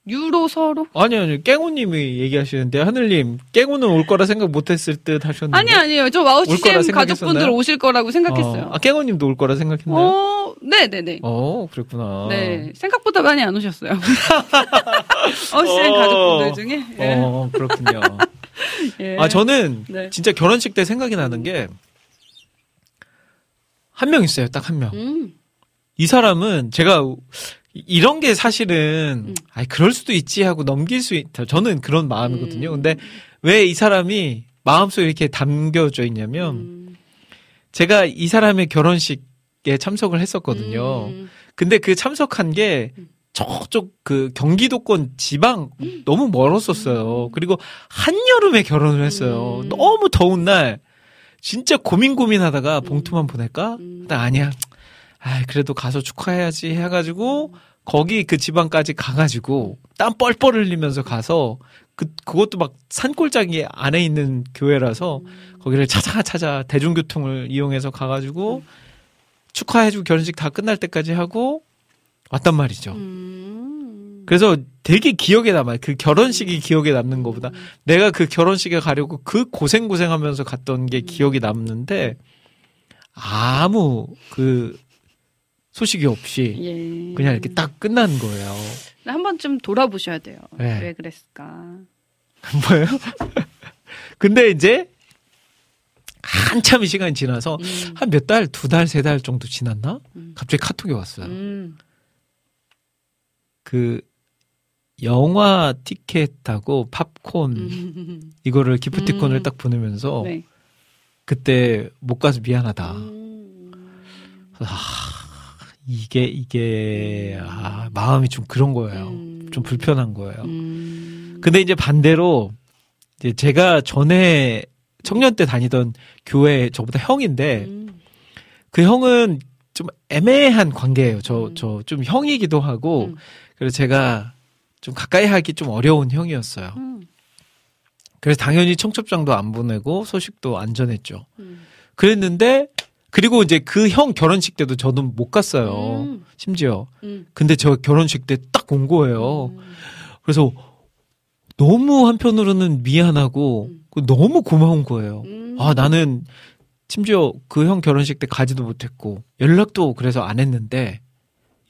유로 서로? 아니 아니 깽우님이 얘기하시는데 하늘님 깽우는 올 거라 생각 못했을 듯 하셨는데. 아니, 아니에요. 저 와우 CCM? 가족분들 오실 거라고 생각했어요. 어, 아 깽우님도 올 거라 생각했나요? 어, 네네네. 어, 그랬구나. 네. 생각보다 많이 안 오셨어요. 어시엔 어. 가족분들 중에. 예. 어, 그렇군요. 예. 아, 저는 네. 진짜 결혼식 때 생각이 나는 게 한 명 있어요. 딱 한 명. 음. 이 사람은 제가 이런 게 사실은 음. 아이 그럴 수도 있지 하고 넘길 수 있다. 저는 그런 마음이거든요. 음. 근데 왜 이 사람이 마음속에 이렇게 담겨져 있냐면 음. 제가 이 사람의 결혼식에 참석을 했었거든요. 음. 근데 그 참석한 게 저쪽 그 경기도권 지방 너무 멀었었어요. 그리고 한여름에 결혼을 했어요. 음. 너무 더운 날 진짜 고민 고민하다가 봉투만 보낼까? 음. 나 아니야. 아, 그래도 가서 축하해야지 해가지고 거기 그 지방까지 가가지고 땀 뻘뻘 흘리면서 가서 그 그것도 막 산골짜기 안에 있는 교회라서 거기를 찾아 찾아 대중교통을 이용해서 가가지고 축하해주고 결혼식 다 끝날 때까지 하고 왔단 말이죠. 음. 그래서 되게 기억에 남아요. 그 결혼식이 기억에 남는 것보다 내가 그 결혼식에 가려고 그 고생 고생하면서 갔던 게 기억이 남는데 아무 그 소식이 없이 예. 그냥 이렇게 딱 끝난 거예요. 한 번쯤 돌아보셔야 돼요. 네. 왜 그랬을까? 뭐예요? 근데 이제 한참 시간이 지나서 음. 한몇 달, 두 달, 세 달 정도 지났나? 음. 갑자기 카톡이 왔어요. 음. 그 영화 티켓하고 팝콘 음. 이거를 기프티콘을 음. 딱 보내면서 네. 그때 못 가서 미안하다. 음. 아, 이게 이게 아, 마음이 좀 그런 거예요. 음. 좀 불편한 거예요. 음. 근데 이제 반대로 이제 제가 전에 청년 때 다니던 교회 저보다 형인데 음. 그 형은 좀 애매한 관계예요. 저 음. 저좀 형이기도 하고 음. 그래서 제가 좀 가까이 하기 좀 어려운 형이었어요. 음. 그래서 당연히 청첩장도 안 보내고 소식도 안 전했죠. 음. 그랬는데 그리고 이제 그 형 결혼식 때도 저는 못 갔어요. 음. 심지어. 음. 근데 저 결혼식 때 딱 온 거예요. 음. 그래서 너무 한편으로는 미안하고 음. 그 너무 고마운 거예요. 음. 아 나는 심지어 그 형 결혼식 때 가지도 못했고 연락도 그래서 안 했는데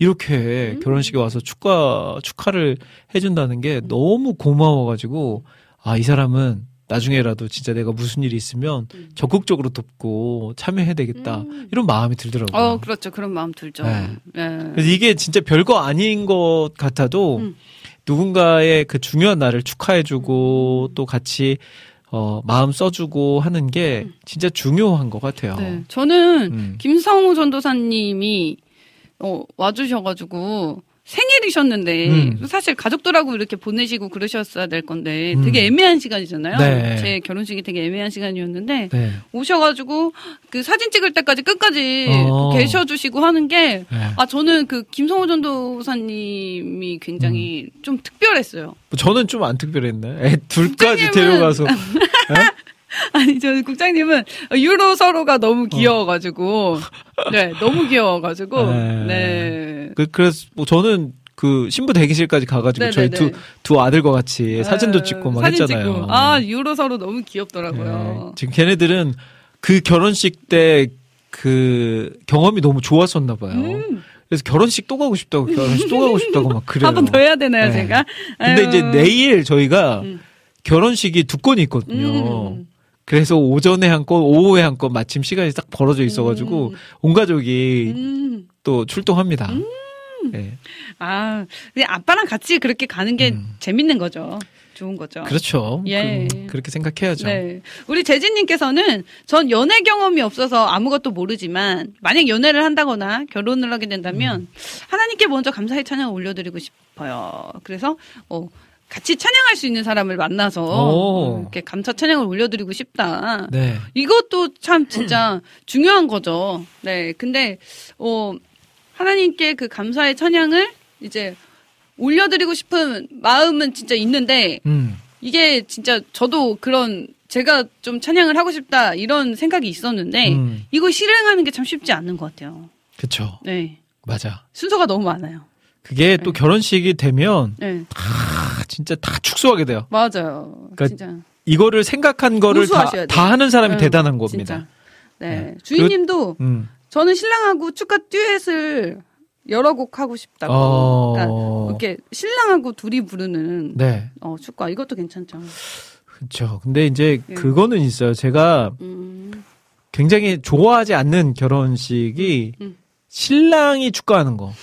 이렇게 음. 결혼식에 와서 축하 축하를 해준다는 게 너무 고마워가지고 아 이 사람은 나중에라도 진짜 내가 무슨 일이 있으면 음. 적극적으로 돕고 참여해야 되겠다 음. 이런 마음이 들더라고요. 어, 그렇죠. 그런 마음 들죠. 네. 예. 그래서 이게 진짜 별거 아닌 것 같아도 음. 누군가의 그 중요한 날을 축하해주고 또 같이 어, 마음 써주고 하는 게 진짜 중요한 것 같아요. 음. 네. 저는 음. 김성우 전도사님이 어, 와주셔가지고 생일이셨는데 음. 사실 가족들하고 이렇게 보내시고 그러셨어야 될 건데 음. 되게 애매한 시간이잖아요. 네. 제 결혼식이 되게 애매한 시간이었는데 네. 오셔가지고 그 사진 찍을 때까지 끝까지 어. 계셔주시고 하는 게 네. 아, 저는 그 김성호 전도사님이 굉장히 음. 좀 특별했어요. 뭐 저는 좀 안 특별했네. 애 둘까지 데려가서. 아니, 저는 국장님은 유로 서로가 너무 귀여워가지고, 네, 너무 귀여워가지고, 네. 네. 그, 그래서 뭐 저는 그 신부 대기실까지 가가지고 저희 네네네. 두, 두 아들과 같이 사진도 네, 찍고 막 사진 했잖아요. 찍고. 아, 유로 서로 너무 귀엽더라고요. 네. 지금 걔네들은 그 결혼식 때 그 경험이 너무 좋았었나 봐요. 음. 그래서 결혼식 또 가고 싶다고 결혼식 또 가고 싶다고 막 그래요. 한 번 더 해야 되나요, 네. 제가? 근데 아유. 이제 내일 저희가 음. 결혼식이 두 건이 있거든요. 음. 그래서 오전에 한 건, 오후에 한 건 마침 시간이 딱 벌어져 있어가지고 음. 온 가족이 음. 또 출동합니다. 네. 아, 근데 아빠랑 같이 그렇게 가는 게 음. 재밌는 거죠. 좋은 거죠. 그렇죠. 예. 그, 그렇게 생각해야죠. 네. 우리 재진님께서는 전 연애 경험이 없어서 아무것도 모르지만 만약 연애를 한다거나 결혼을 하게 된다면 음. 하나님께 먼저 감사의 찬양을 올려드리고 싶어요. 그래서 어, 같이 찬양할 수 있는 사람을 만나서 이렇게 감사 찬양을 올려드리고 싶다. 네. 이것도 참 진짜 중요한 거죠. 네. 근데, 어, 하나님께 그 감사의 찬양을 이제 올려드리고 싶은 마음은 진짜 있는데, 음. 이게 진짜 저도 그런 제가 좀 찬양을 하고 싶다 이런 생각이 있었는데, 음. 이거 실행하는 게 참 쉽지 않은 것 같아요. 그쵸. 네. 맞아. 순서가 너무 많아요. 그게 또 결혼식이 되면 네. 아, 진짜 다 축소하게 돼요. 맞아요. 그러니까 진짜. 이거를 생각한 거를 다. 다 하는 사람이 응, 대단한 겁니다. 네. 네. 주인님도 음. 저는 신랑하고 축가 듀엣을 여러 곡 하고 싶다고. 어. 그러니까 이렇게 신랑하고 둘이 부르는 네. 어, 축가 이것도 괜찮죠. 그렇죠. 근데 이제 예. 그거는 있어요. 제가 음, 굉장히 좋아하지 않는 결혼식이 음. 신랑이 축가하는 거.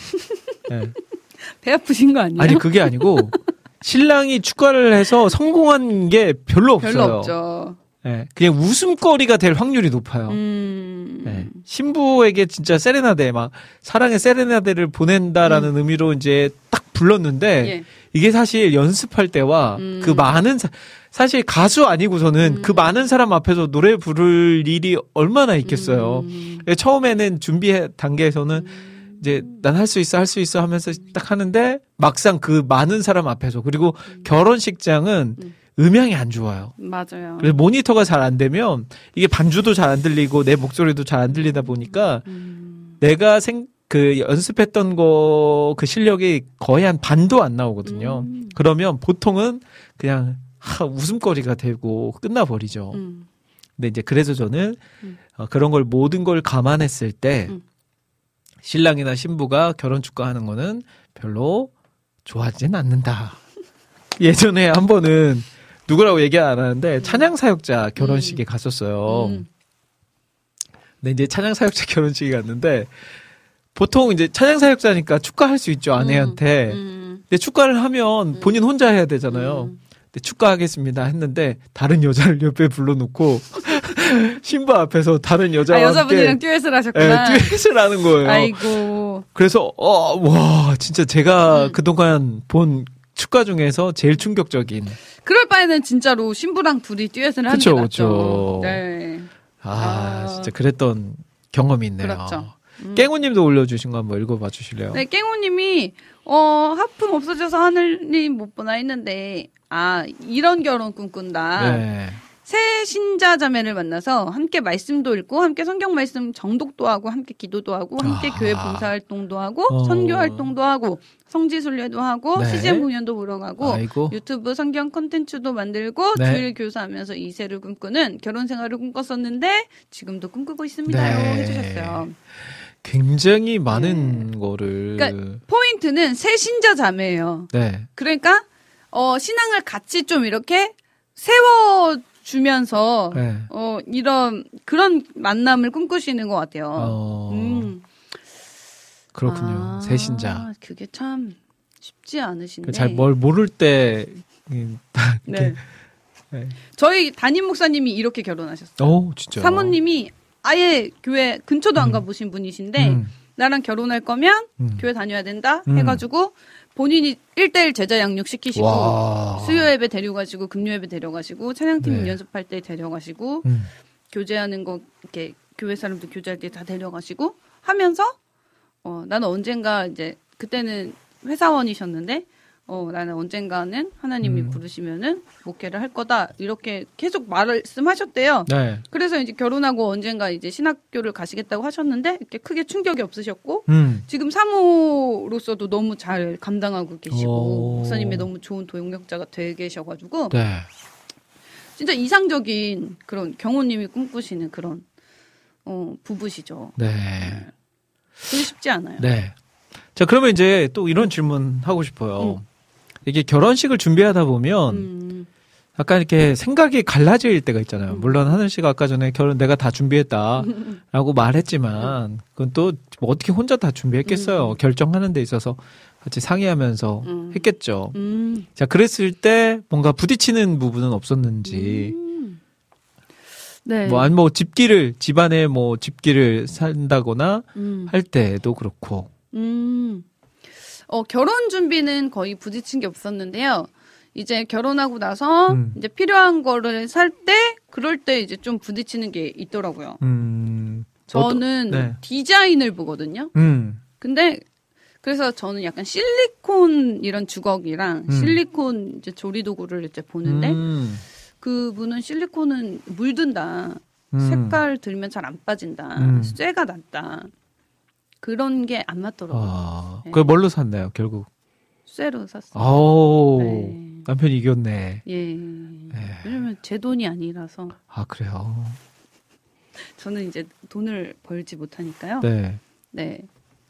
예. 배 아프신 거 아니에요? 아니 그게 아니고 신랑이 축가를 해서 성공한 게 별로 없어요. 별로 없죠. 예, 그냥 웃음거리가 될 확률이 높아요. 음. 예, 신부에게 진짜 세레나데 막 사랑의 세레나데를 보낸다라는 의미로 이제 딱 불렀는데 음. 예. 이게 사실 연습할 때와 음. 그 많은 사, 사실 가수 아니고서는 음. 그 많은 사람 앞에서 노래 부를 일이 얼마나 있겠어요. 음. 예, 처음에는 준비 단계에서는 이제 난 할 수 있어 할 수 있어 하면서 딱 하는데 막상 그 많은 사람 앞에서 그리고 결혼식장은 음. 음향이 안 좋아요. 맞아요. 그래서 모니터가 잘 안 되면 이게 반주도 잘 안 들리고 내 목소리도 잘 안 들리다 보니까 음. 내가 생 그 연습했던 거 그 실력이 거의 한 반도 안 나오거든요. 음. 그러면 보통은 그냥 하, 웃음거리가 되고 끝나버리죠. 음. 근데 이제 그래서 저는 음. 어, 그런 걸 모든 걸 감안했을 때 음. 신랑이나 신부가 결혼 축가하는 거는 별로 좋아하진 않는다. 예전에 한 번은 누구라고 얘기 안 하는데 찬양 사역자 결혼식에 갔었어요. 음. 근데 이제 찬양 사역자 결혼식에 갔는데 보통 이제 찬양 사역자니까 축가할 수 있죠 아내한테. 음. 근데 축가를 하면 본인 혼자 해야 되잖아요. 음. 근데 축가하겠습니다 했는데 다른 여자를 옆에 불러놓고 신부 앞에서 다른 여자와 아, 여자분이랑 듀엣을 예, 하셨구나. 듀엣을 하는 거예요. 아이고. 그래서 어 와 진짜 제가 음. 그동안 본 축가 중에서 제일 충격적인 그럴 바에는 진짜로 신부랑 둘이 듀엣을 하는 그쵸, 게 낫죠. 그쵸. 네. 아, 아. 진짜 그랬던 경험이 있네요. 그렇죠. 음. 깽우님도 올려주신 거 한번 읽어봐 주실래요? 네, 깽우님이 어 하품 없어져서 하늘님 못 보나 했는데 아 이런 결혼 꿈꾼다. 네. 새 신자 자매를 만나서 함께 말씀도 읽고 함께 성경 말씀 정독도 하고 함께 기도도 하고 함께 아. 교회 봉사 활동도 하고 어. 선교 활동도 하고 성지 순례도 하고 네. CGM 공연도 보러 가고 아이고. 유튜브 성경 콘텐츠도 만들고 네. 주일 교사하면서 이세를 꿈꾸는 결혼 생활을 꿈꿨었는데 지금도 꿈꾸고 있습니다요 네. 해주셨어요. 굉장히 많은 거를 네. 그러니까 포인트는 새 신자 자매예요. 네. 그러니까 어 신앙을 같이 좀 이렇게 세워 주면서 네. 어 이런 그런 만남을 꿈꾸시는 것 같아요. 어, 음. 그렇군요. 아, 새신자. 그게 참 쉽지 않으신데. 잘 뭘 모를 때 음, 네. 네. 저희 담임 목사님이 이렇게 결혼하셨어요. 오, 진짜. 사모님이 아예 교회 근처도 안 음. 가보신 분이신데 음, 나랑 결혼할 거면 음. 교회 다녀야 된다 음. 해가지고 본인이 1대1 제자 양육 시키시고 와. 수요 예배 데려가시고 금요 예배 데려가시고 찬양팀 네. 연습할 때 데려가시고 음. 교제하는 거 이렇게 교회 사람들 교제할 때 다 데려가시고 하면서 어 나는 언젠가 이제 그때는 회사원이셨는데 어 나는 언젠가는 하나님이 음. 부르시면은 목회를 할 거다 이렇게 계속 말씀하셨대요. 네. 그래서 이제 결혼하고 언젠가 이제 신학교를 가시겠다고 하셨는데 이렇게 크게 충격이 없으셨고 음. 지금 사모로서도 너무 잘 감당하고 계시고 오. 목사님의 너무 좋은 도용력자가 되 계셔 가지고 네. 진짜 이상적인 그런 경호님이 꿈꾸시는 그런 어 부부시죠. 네. 되게 쉽지 않아요. 네. 자, 그러면 이제 또 이런 질문 하고 싶어요. 음. 이게 결혼식을 준비하다 보면 음, 약간 이렇게 생각이 갈라질 때가 있잖아요. 음. 물론 하늘 씨가 아까 전에 결혼 내가 다 준비했다라고 말했지만 그건 또뭐 어떻게 혼자 다 준비했겠어요. 결정하는 데 있어서 같이 상의하면서 음. 했겠죠. 음, 자, 그랬을 때 뭔가 부딪히는 부분은 없었는지 음. 네. 뭐 아니 뭐 집기를 집안에 뭐 집기를 산다거나 음, 할 때도 그렇고 음. 어, 결혼 준비는 거의 부딪힌 게 없었는데요. 이제 결혼하고 나서 음. 이제 필요한 거를 살 때 그럴 때 이제 좀 부딪히는 게 있더라고요. 음 저는 어떠- 네. 디자인을 보거든요. 음 근데 그래서 저는 약간 실리콘 이런 주걱이랑 음. 실리콘 이제 조리 도구를 이제 보는데 음, 그분은 실리콘은 물든다. 음. 색깔 들면 잘 안 빠진다. 음. 쇠가 낫다. 그런 게 안 맞더라고요. 아, 네. 그걸 뭘로 샀나요, 결국? 쇠로 샀어요. 아우, 네. 남편이 이겼네. 예. 왜냐면 제 돈이 아니라서 아, 그래요? 저는 이제 돈을 벌지 못하니까요. 네. 네,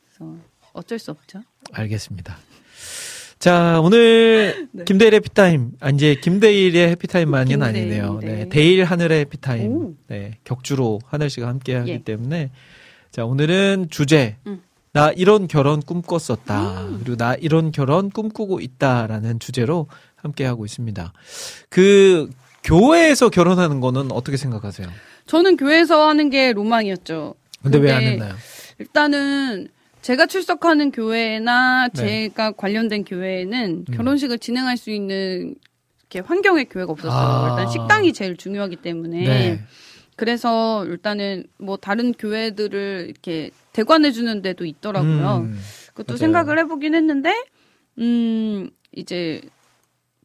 그래서 어쩔 수 없죠. 알겠습니다. 자, 오늘 네. 김대일의 해피타임. 아, 이제 김대일의 해피타임만은 김대일, 아니네요. 네. 네. 대일 하늘의 해피타임. 오. 네. 격주로 하늘 씨가 함께 하기 예. 때문에. 자, 오늘은 주제. 음. 나 이런 결혼 꿈꿨었다. 음. 그리고 나 이런 결혼 꿈꾸고 있다라는 주제로 함께 하고 있습니다. 그 교회에서 결혼하는 거는 어떻게 생각하세요? 저는 교회에서 하는 게 로망이었죠. 근데 왜안 근데 했나요? 일단은 제가 출석하는 교회나 네. 제가 관련된 교회에는 음. 결혼식을 진행할 수 있는 이렇게 환경의 교회가 없었어요. 아. 일단 식당이 제일 중요하기 때문에. 네. 그래서 일단은 뭐 다른 교회들을 이렇게 대관해 주는 데도 있더라고요. 음, 그것도 맞아요. 생각을 해보긴 했는데, 음, 이제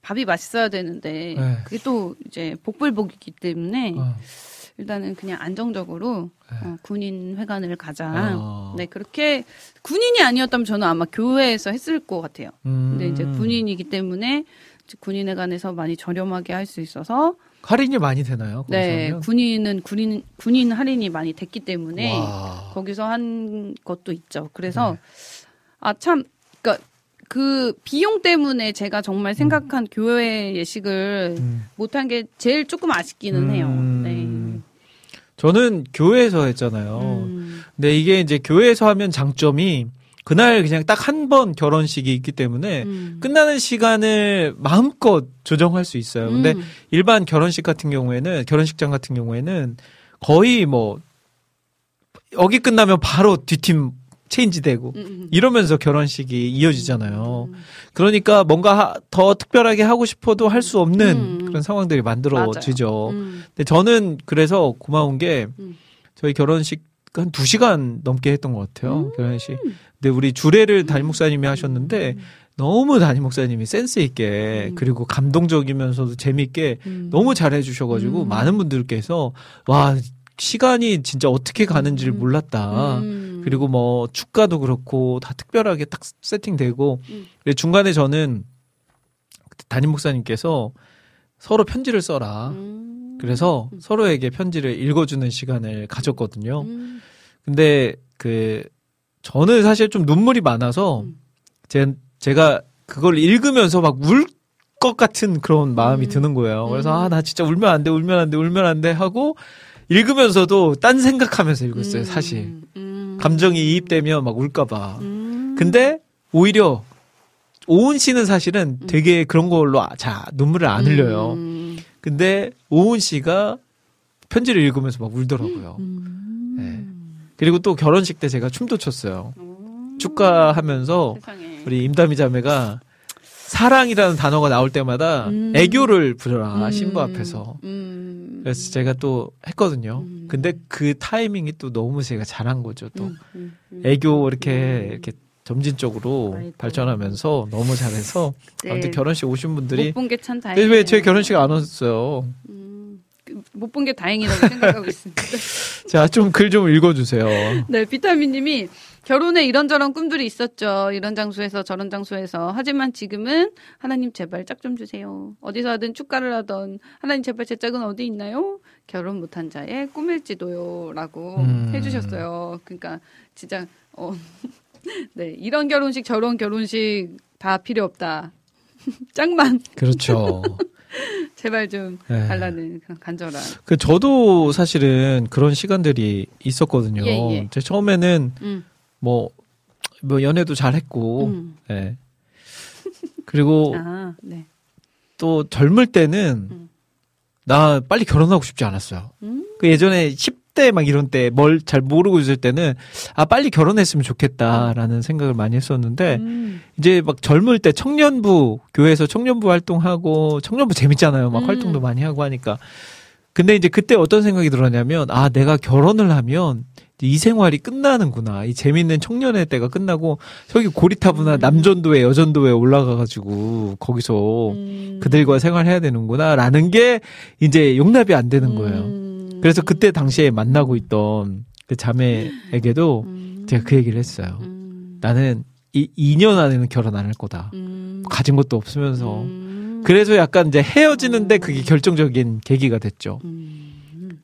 밥이 맛있어야 되는데, 네. 그게 또 이제 복불복이기 때문에, 어, 일단은 그냥 안정적으로 네. 어, 군인 회관을 가자. 어. 네, 그렇게 군인이 아니었다면 저는 아마 교회에서 했을 것 같아요. 음. 근데 이제 군인이기 때문에 군인회관에서 많이 저렴하게 할 수 있어서 할인이 많이 되나요? 네, 하면? 군인은 군인 군인 할인이 많이 됐기 때문에 와. 거기서 한 것도 있죠. 그래서 네. 아참 그러니까 그 비용 때문에 제가 정말 생각한 교회 예식을 음. 못한 게 제일 조금 아쉽기는 해요. 음. 저는 교회에서 했잖아요. 네. 음. 근데 이게 이제 교회에서 하면 장점이 그날 그냥 딱 한 번 결혼식이 있기 때문에 음. 끝나는 시간을 마음껏 조정할 수 있어요. 근데 음. 일반 결혼식 같은 경우에는 결혼식장 같은 경우에는 거의 뭐 여기 끝나면 바로 뒷팀 체인지 되고 음, 음. 이러면서 결혼식이 이어지잖아요. 그러니까 뭔가 하- 더 특별하게 하고 싶어도 할 수 없는 음. 그런 상황들이 만들어지죠. 음. 근데 저는 그래서 고마운 게 음. 저희 결혼식 한두 시간 넘게 했던 것 음. 같아요. 결혼식. 근데 우리 주례를 담임 목사님이 하셨는데 너무 담임 목사님이 센스 있게 음. 그리고 감동적이면서도 재밌게 음. 너무 잘해 주셔 가지고 음. 많은 분들께서 와 시간이 진짜 어떻게 가는지를 음. 몰랐다. 음. 그리고 뭐 축가도 그렇고 다 특별하게 딱 세팅되고 음. 근데 중간에 저는 담임 목사님께서 서로 편지를 써라. 음. 그래서 서로에게 편지를 읽어주는 시간을 가졌거든요. 음. 근데 그 저는 사실 좀 눈물이 많아서 음. 제, 제가 그걸 읽으면서 막 울 것 같은 그런 마음이 음. 드는 거예요. 그래서 음. 아나 진짜 울면 안 돼, 울면 안 돼, 울면 안 돼 하고 읽으면서도 딴 생각하면서 읽었어요. 음. 사실 음. 감정이 이입되면 막 울까봐. 음. 근데 오히려 오은 씨는 사실은 되게 그런 걸로 아- 자 눈물을 안 흘려요. 음. 근데 오은 씨가 편지를 읽으면서 막 울더라고요. 음. 네. 그리고 또 결혼식 때 제가 춤도 췄어요. 음. 축가하면서 세상에. 우리 임다미 자매가 사랑이라는 단어가 나올 때마다 음. 애교를 부려라 음. 신부 앞에서. 음. 그래서 제가 또 했거든요. 음. 근데 그 타이밍이 또 너무 제가 잘한 거죠. 또 음. 음. 음. 애교 이렇게 음. 이렇게 점진적으로 아이고. 발전하면서 너무 잘해서 네. 아무튼 결혼식 오신 분들이 못 본 게 참 다행이에요. 왜제 결혼식 안 오셨어요? 못 본 게 다행이라고 생각하고 있습니다. 자, 좀 글 좀 읽어주세요. 네, 비타민님이 결혼에 이런저런 꿈들이 있었죠. 이런 장소에서 저런 장소에서. 하지만 지금은 하나님 제발 짝 좀 주세요. 어디서 하든 축가를 하던 하나님 제발 제 짝은 어디 있나요? 결혼 못한 자의 꿈일지도요 라고 음. 해주셨어요. 그러니까 진짜 어, 네 이런 결혼식 저런 결혼식 다 필요 없다. 짝만 그렇죠. 제발 좀 네. 달라는 그런 간절한. 그 저도 사실은 그런 시간들이 있었거든요. 예, 예. 제 처음에는 음, 뭐, 뭐 연애도 잘했고, 음. 예. 그리고 아, 네. 또 젊을 때는 음. 나 빨리 결혼하고 싶지 않았어요. 음. 그 예전에 10대 막 이런 때 뭘 잘 모르고 있을 때는 아 빨리 결혼했으면 좋겠다라는 생각을 많이 했었는데 음. 이제 막 젊을 때 청년부 교회에서 청년부 활동하고 청년부 재밌잖아요. 막 음. 활동도 많이 하고 하니까. 근데 이제 그때 어떤 생각이 들었냐면 아 내가 결혼을 하면 이 생활이 끝나는구나. 이 재밌는 청년의 때가 끝나고 저기 고리타분한 음. 남전도에 여전도에 올라가가지고 거기서 음. 그들과 생활해야 되는구나라는 게 이제 용납이 안 되는 거예요. 음. 그래서 그때 당시에 만나고 있던 그 자매에게도 음. 제가 그 얘기를 했어요. 음. 나는 이 2년 안에는 결혼 안 할 거다. 음. 가진 것도 없으면서. 음. 그래서 약간 이제 헤어지는데 그게 결정적인 계기가 됐죠. 음.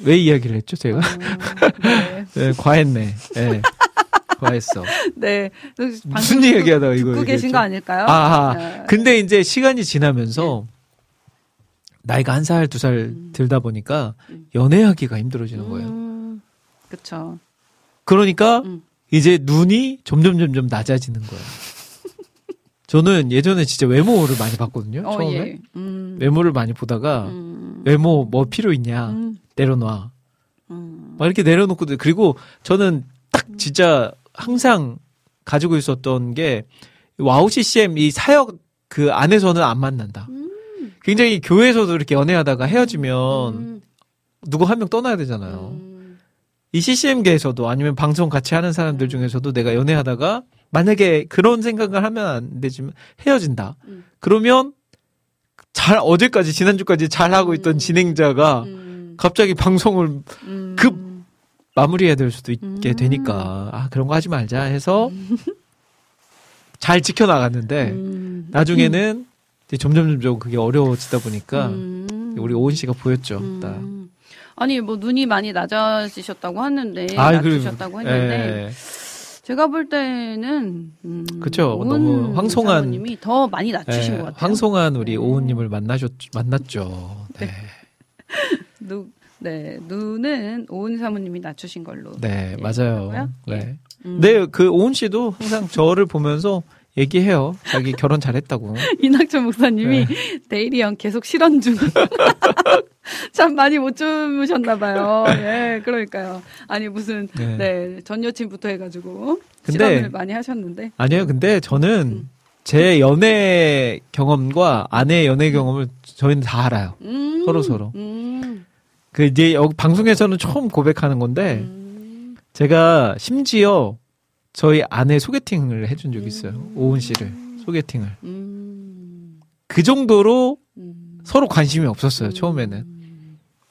왜 이야기를 했죠, 제가? 어, 네. 네, 과했네. 네. 과했어. 네. 무슨 얘기 하다가 이거 듣고 계신 얘기했죠? 거 아닐까요? 아하. 네. 근데 이제 시간이 지나면서 나이가 한 살, 두살 음. 들다 보니까 연애하기가 힘들어지는 거예요. 음. 그쵸. 그러니까 음. 이제 눈이 점점 점점 낮아지는 거예요. 저는 예전에 진짜 외모를 많이 봤거든요. 어, 처음에 예. 음. 외모를 많이 보다가 음. 외모 뭐 필요 있냐 음. 내려놔. 음. 막 이렇게 내려놓고 그리고 저는 딱 진짜 항상 가지고 있었던 게 와우 CCM 이 사역 그 안에서는 안 만난다. 굉장히 교회에서도 이렇게 연애하다가 헤어지면 음. 누구 한 명 떠나야 되잖아요. 음. 이 CCM계에서도 아니면 방송 같이 하는 사람들 중에서도 내가 연애하다가 만약에 그런 생각을 하면 안 되지만 헤어진다. 음. 그러면 잘 어제까지 지난주까지 잘 하고 있던 진행자가 음. 갑자기 방송을 음. 급 마무리해야 될 수도 있게 음. 되니까 아 그런 거 하지 말자 해서 잘 지켜 나갔는데 음. 나중에는 이제 점점 점점 그게 어려워지다 보니까 음. 우리 오은 씨가 보였죠. 음. 딱. 아니 뭐 눈이 많이 낮아지셨다고 하는데 그- 낮으셨다고 했는데 예. 제가 볼 때는 음, 그쵸. 오은 너무 황송한- 사모님이 더 많이 낮추신 예, 것 같아요. 황송한 우리 네. 오은님을 만나셨 만났죠. 네. 눈, 네 눈은 오은 사모님이 낮추신 걸로. 네, 예, 맞아요. 네. 음. 네, 그 오은 씨도 항상 저를 보면서 얘기해요. 자기 결혼 잘했다고. 이낙준 목사님이 네. 데일리 형 계속 실언 중. 참 많이 못 주무셨나 봐요. 예, 그러니까요. 아니 무슨 네. 네, 전 여친부터 해가지고 근데- 실언을 많이 하셨는데. 아니요, 근데 음. 저는 제 연애 경험과 아내의 연애 경험을 저희는 다 알아요. 음, 서로 서로. 음, 그 이제 여기 방송에서는 처음 고백하는 건데 음. 제가 심지어 저희 아내 소개팅을 해준 적이 있어요. 오은 씨를 소개팅을. 음, 그 정도로 음. 서로 관심이 없었어요. 처음에는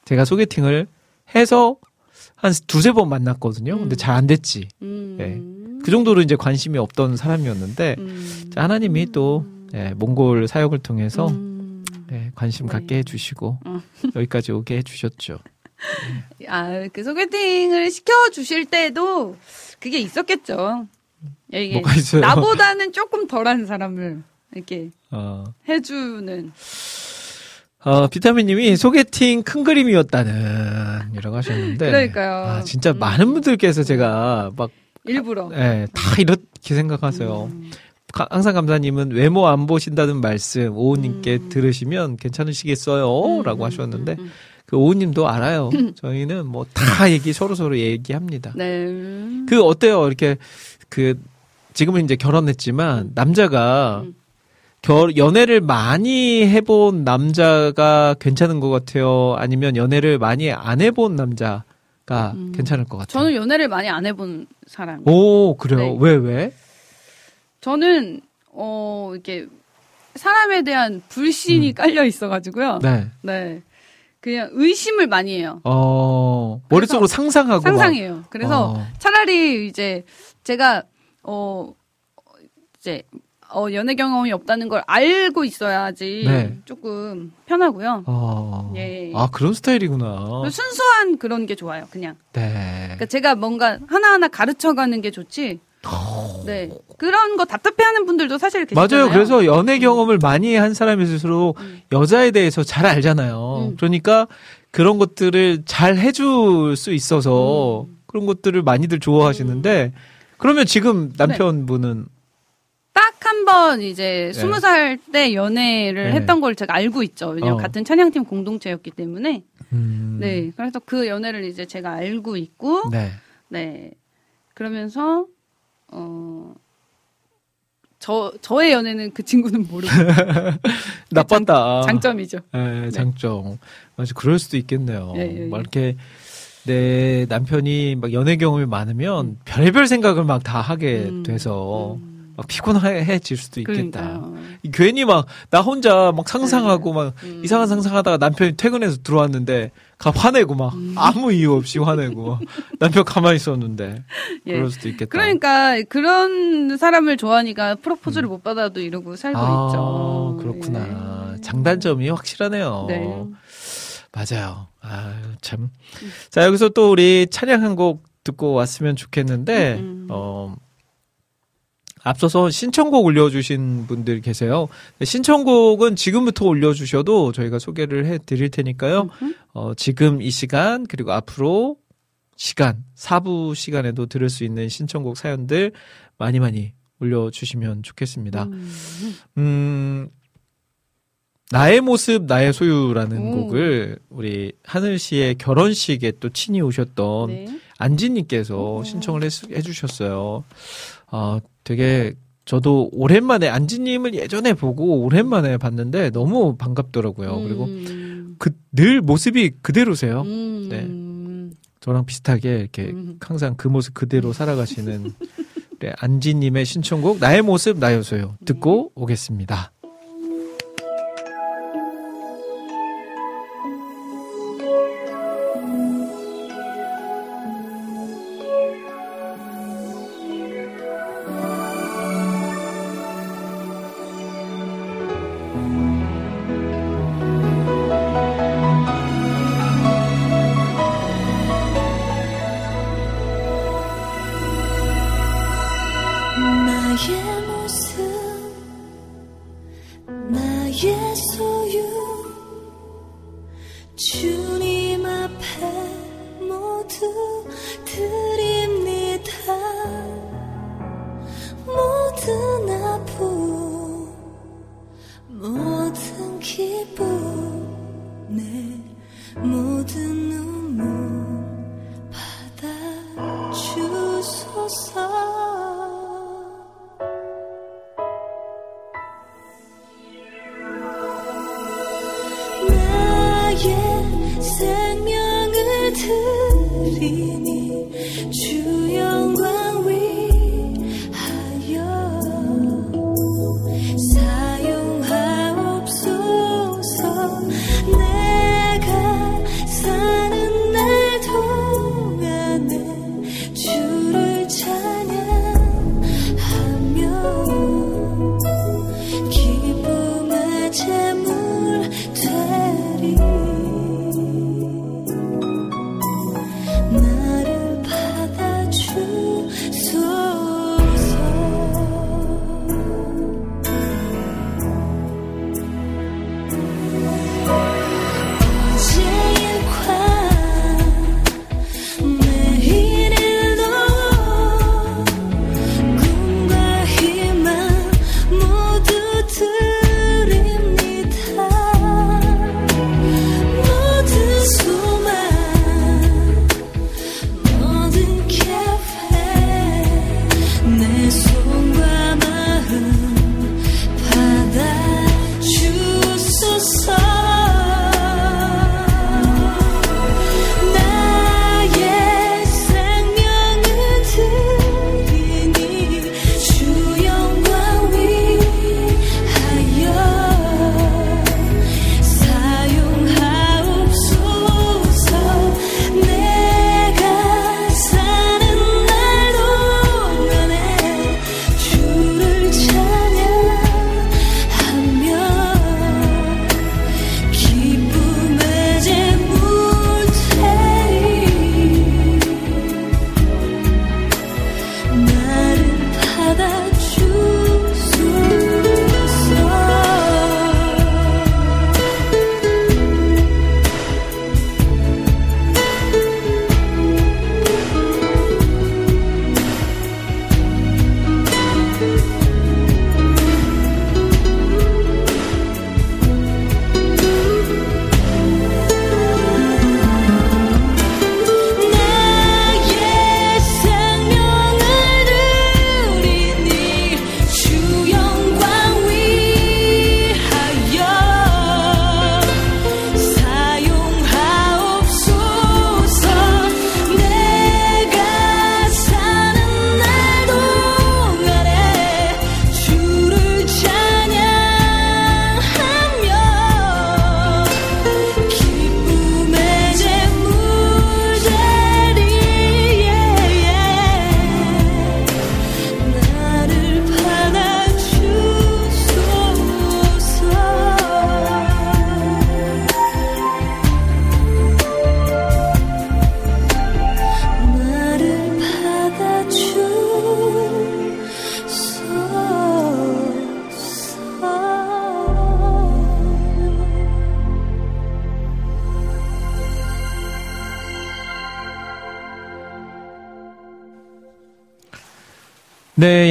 제가 소개팅을 해서 한 두세 번 만났거든요. 근데 음. 잘안 됐지. 음. 예. 그 정도로 이제 관심이 없던 사람이었는데 음. 자, 하나님이 또 예, 몽골 사역을 통해서 음. 예, 관심 네. 갖게 해주시고 어. 여기까지 오게 해주셨죠. 아, 그 소개팅을 시켜 주실 때도 그게 있었겠죠. 이게 뭐가 있어요? 나보다는 조금 덜한 사람을 이렇게 어, 해주는. 어, 비타민님이 소개팅 큰 그림이었다는 이라고 하셨는데 그러니까요. 아, 진짜 음. 많은 분들께서 제가 막 일부러. 예, 다 이렇게 생각하세요. 음. 가- 항상 감사님은 외모 안 보신다는 말씀 오우님께 음. 들으시면 괜찮으시겠어요? 음, 라고 음, 하셨는데 음, 음. 그 오우님도 알아요. 저희는 뭐 다 얘기 서로 서로 얘기합니다. 네. 그 어때요? 이렇게 그 지금은 이제 결혼했지만 남자가 음. 결 연애를 많이 해본 남자가 괜찮은 것 같아요. 아니면 연애를 많이 안 해본 남자가 음. 괜찮을 것 같아요. 저는 연애를 많이 안 해본 사람. 오 그래요? 네. 왜 왜? 저는 어 이렇게 사람에 대한 불신이 깔려 있어가지고요. 네. 네. 그냥 의심을 많이 해요. 어 머릿속으로 상상하고 막- 상상해요. 그래서 어. 차라리 이제 제가 어 이제 어 연애 경험이 없다는 걸 알고 있어야지 네. 조금 편하고요. 어. 예. 아 그런 스타일이구나. 순수한 그런 게 좋아요. 그냥. 네. 그러니까 제가 뭔가 하나하나 가르쳐가는 게 좋지. 네. 그런 거 답답해하는 분들도 사실 계시잖아요. 맞아요. 그래서 연애 경험을 많이 한 사람일수록 음. 여자에 대해서 잘 알잖아요. 음. 그러니까 그런 것들을 잘 해줄 수 있어서 음. 그런 것들을 많이들 좋아하시는데 그러면 지금 남편분은 딱 한 번 이제 네. 스무 살때 연애를 네. 했던 걸 제가 알고 있죠. 왜냐면 어. 같은 찬양팀 공동체였기 때문에. 음, 네. 그래서 그 연애를 이제 제가 알고 있고, 네. 네. 그러면서, 어, 저, 저의 연애는 그 친구는 모르고. 나빴다. 장 점이죠. 예, 장점. 맞아, 그럴 수도 있겠네요. 예, 예, 예. 막 이렇게 내 남편이 막 연애 경험이 많으면 별별 생각을 막 다 하게 음, 돼서 음. 막 피곤해질 수도 있겠다. 그러니까요. 괜히 막 나 혼자 막 상상하고 막 음. 이상한 상상하다가 남편이 퇴근해서 들어왔는데 가 화내고 막 음. 아무 이유 없이 화내고 막 남편 가만히 있었는데 예. 그럴 수도 있겠다. 그러니까 그런 사람을 좋아하니까 프로포즈를 못 받아도 이러고 살고 음. 아, 있죠. 그렇구나. 예. 장단점이 확실하네요. 네. 맞아요. 아, 참. 자, 여기서 또 우리 찬양 한 곡 듣고 왔으면 좋겠는데, 음. 어, 앞서서 신청곡 올려주신 분들 계세요. 신청곡은 지금부터 올려주셔도 저희가 소개를 해 드릴 테니까요. 어, 지금 이 시간, 그리고 앞으로 시간, 4부 시간에도 들을 수 있는 신청곡 사연들 많이 많이 올려주시면 좋겠습니다. 음, 나의 모습, 나의 소유라는 오. 곡을 우리 하늘 씨의 결혼식에 또 친히 오셨던 네. 안지님께서 신청을 했- 해주셨어요. 아, 되게 저도 오랜만에 안지님을 예전에 보고 오랜만에 봤는데 너무 반갑더라고요. 그리고 음. 그늘 모습이 그대로세요. 음. 네. 저랑 비슷하게 이렇게 음. 항상 그 모습 그대로 살아가시는 네, 안지님의 신청곡 나의 모습 소유 듣고 오겠습니다.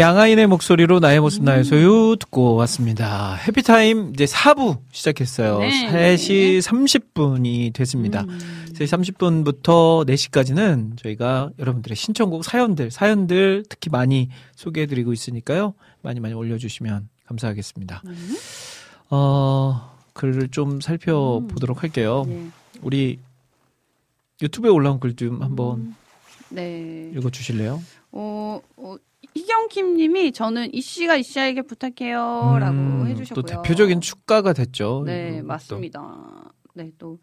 양아인의 목소리로 나의 모습 나의 소유 듣고 왔습니다. 해피타임 이제 4부 시작했어요. 네. 3시 30분이 됐습니다. 음. 3시 30분부터 4시까지는 저희가 여러분들의 신청곡 사연들, 사연들 특히 많이 소개해드리고 있으니까요. 많이 많이 올려주시면 감사하겠습니다. 음. 어, 글을 좀 살펴보도록 할게요. 네. 우리 유튜브에 올라온 글 좀 한번 네. 읽어주실래요? 어, 어, 희경킴 님이 저는 이 씨가 이 씨에게 부탁해요. 라고 음, 해주셨고요. 또 대표적인 축가가 됐죠. 네, 이것도. 맞습니다. 네, 또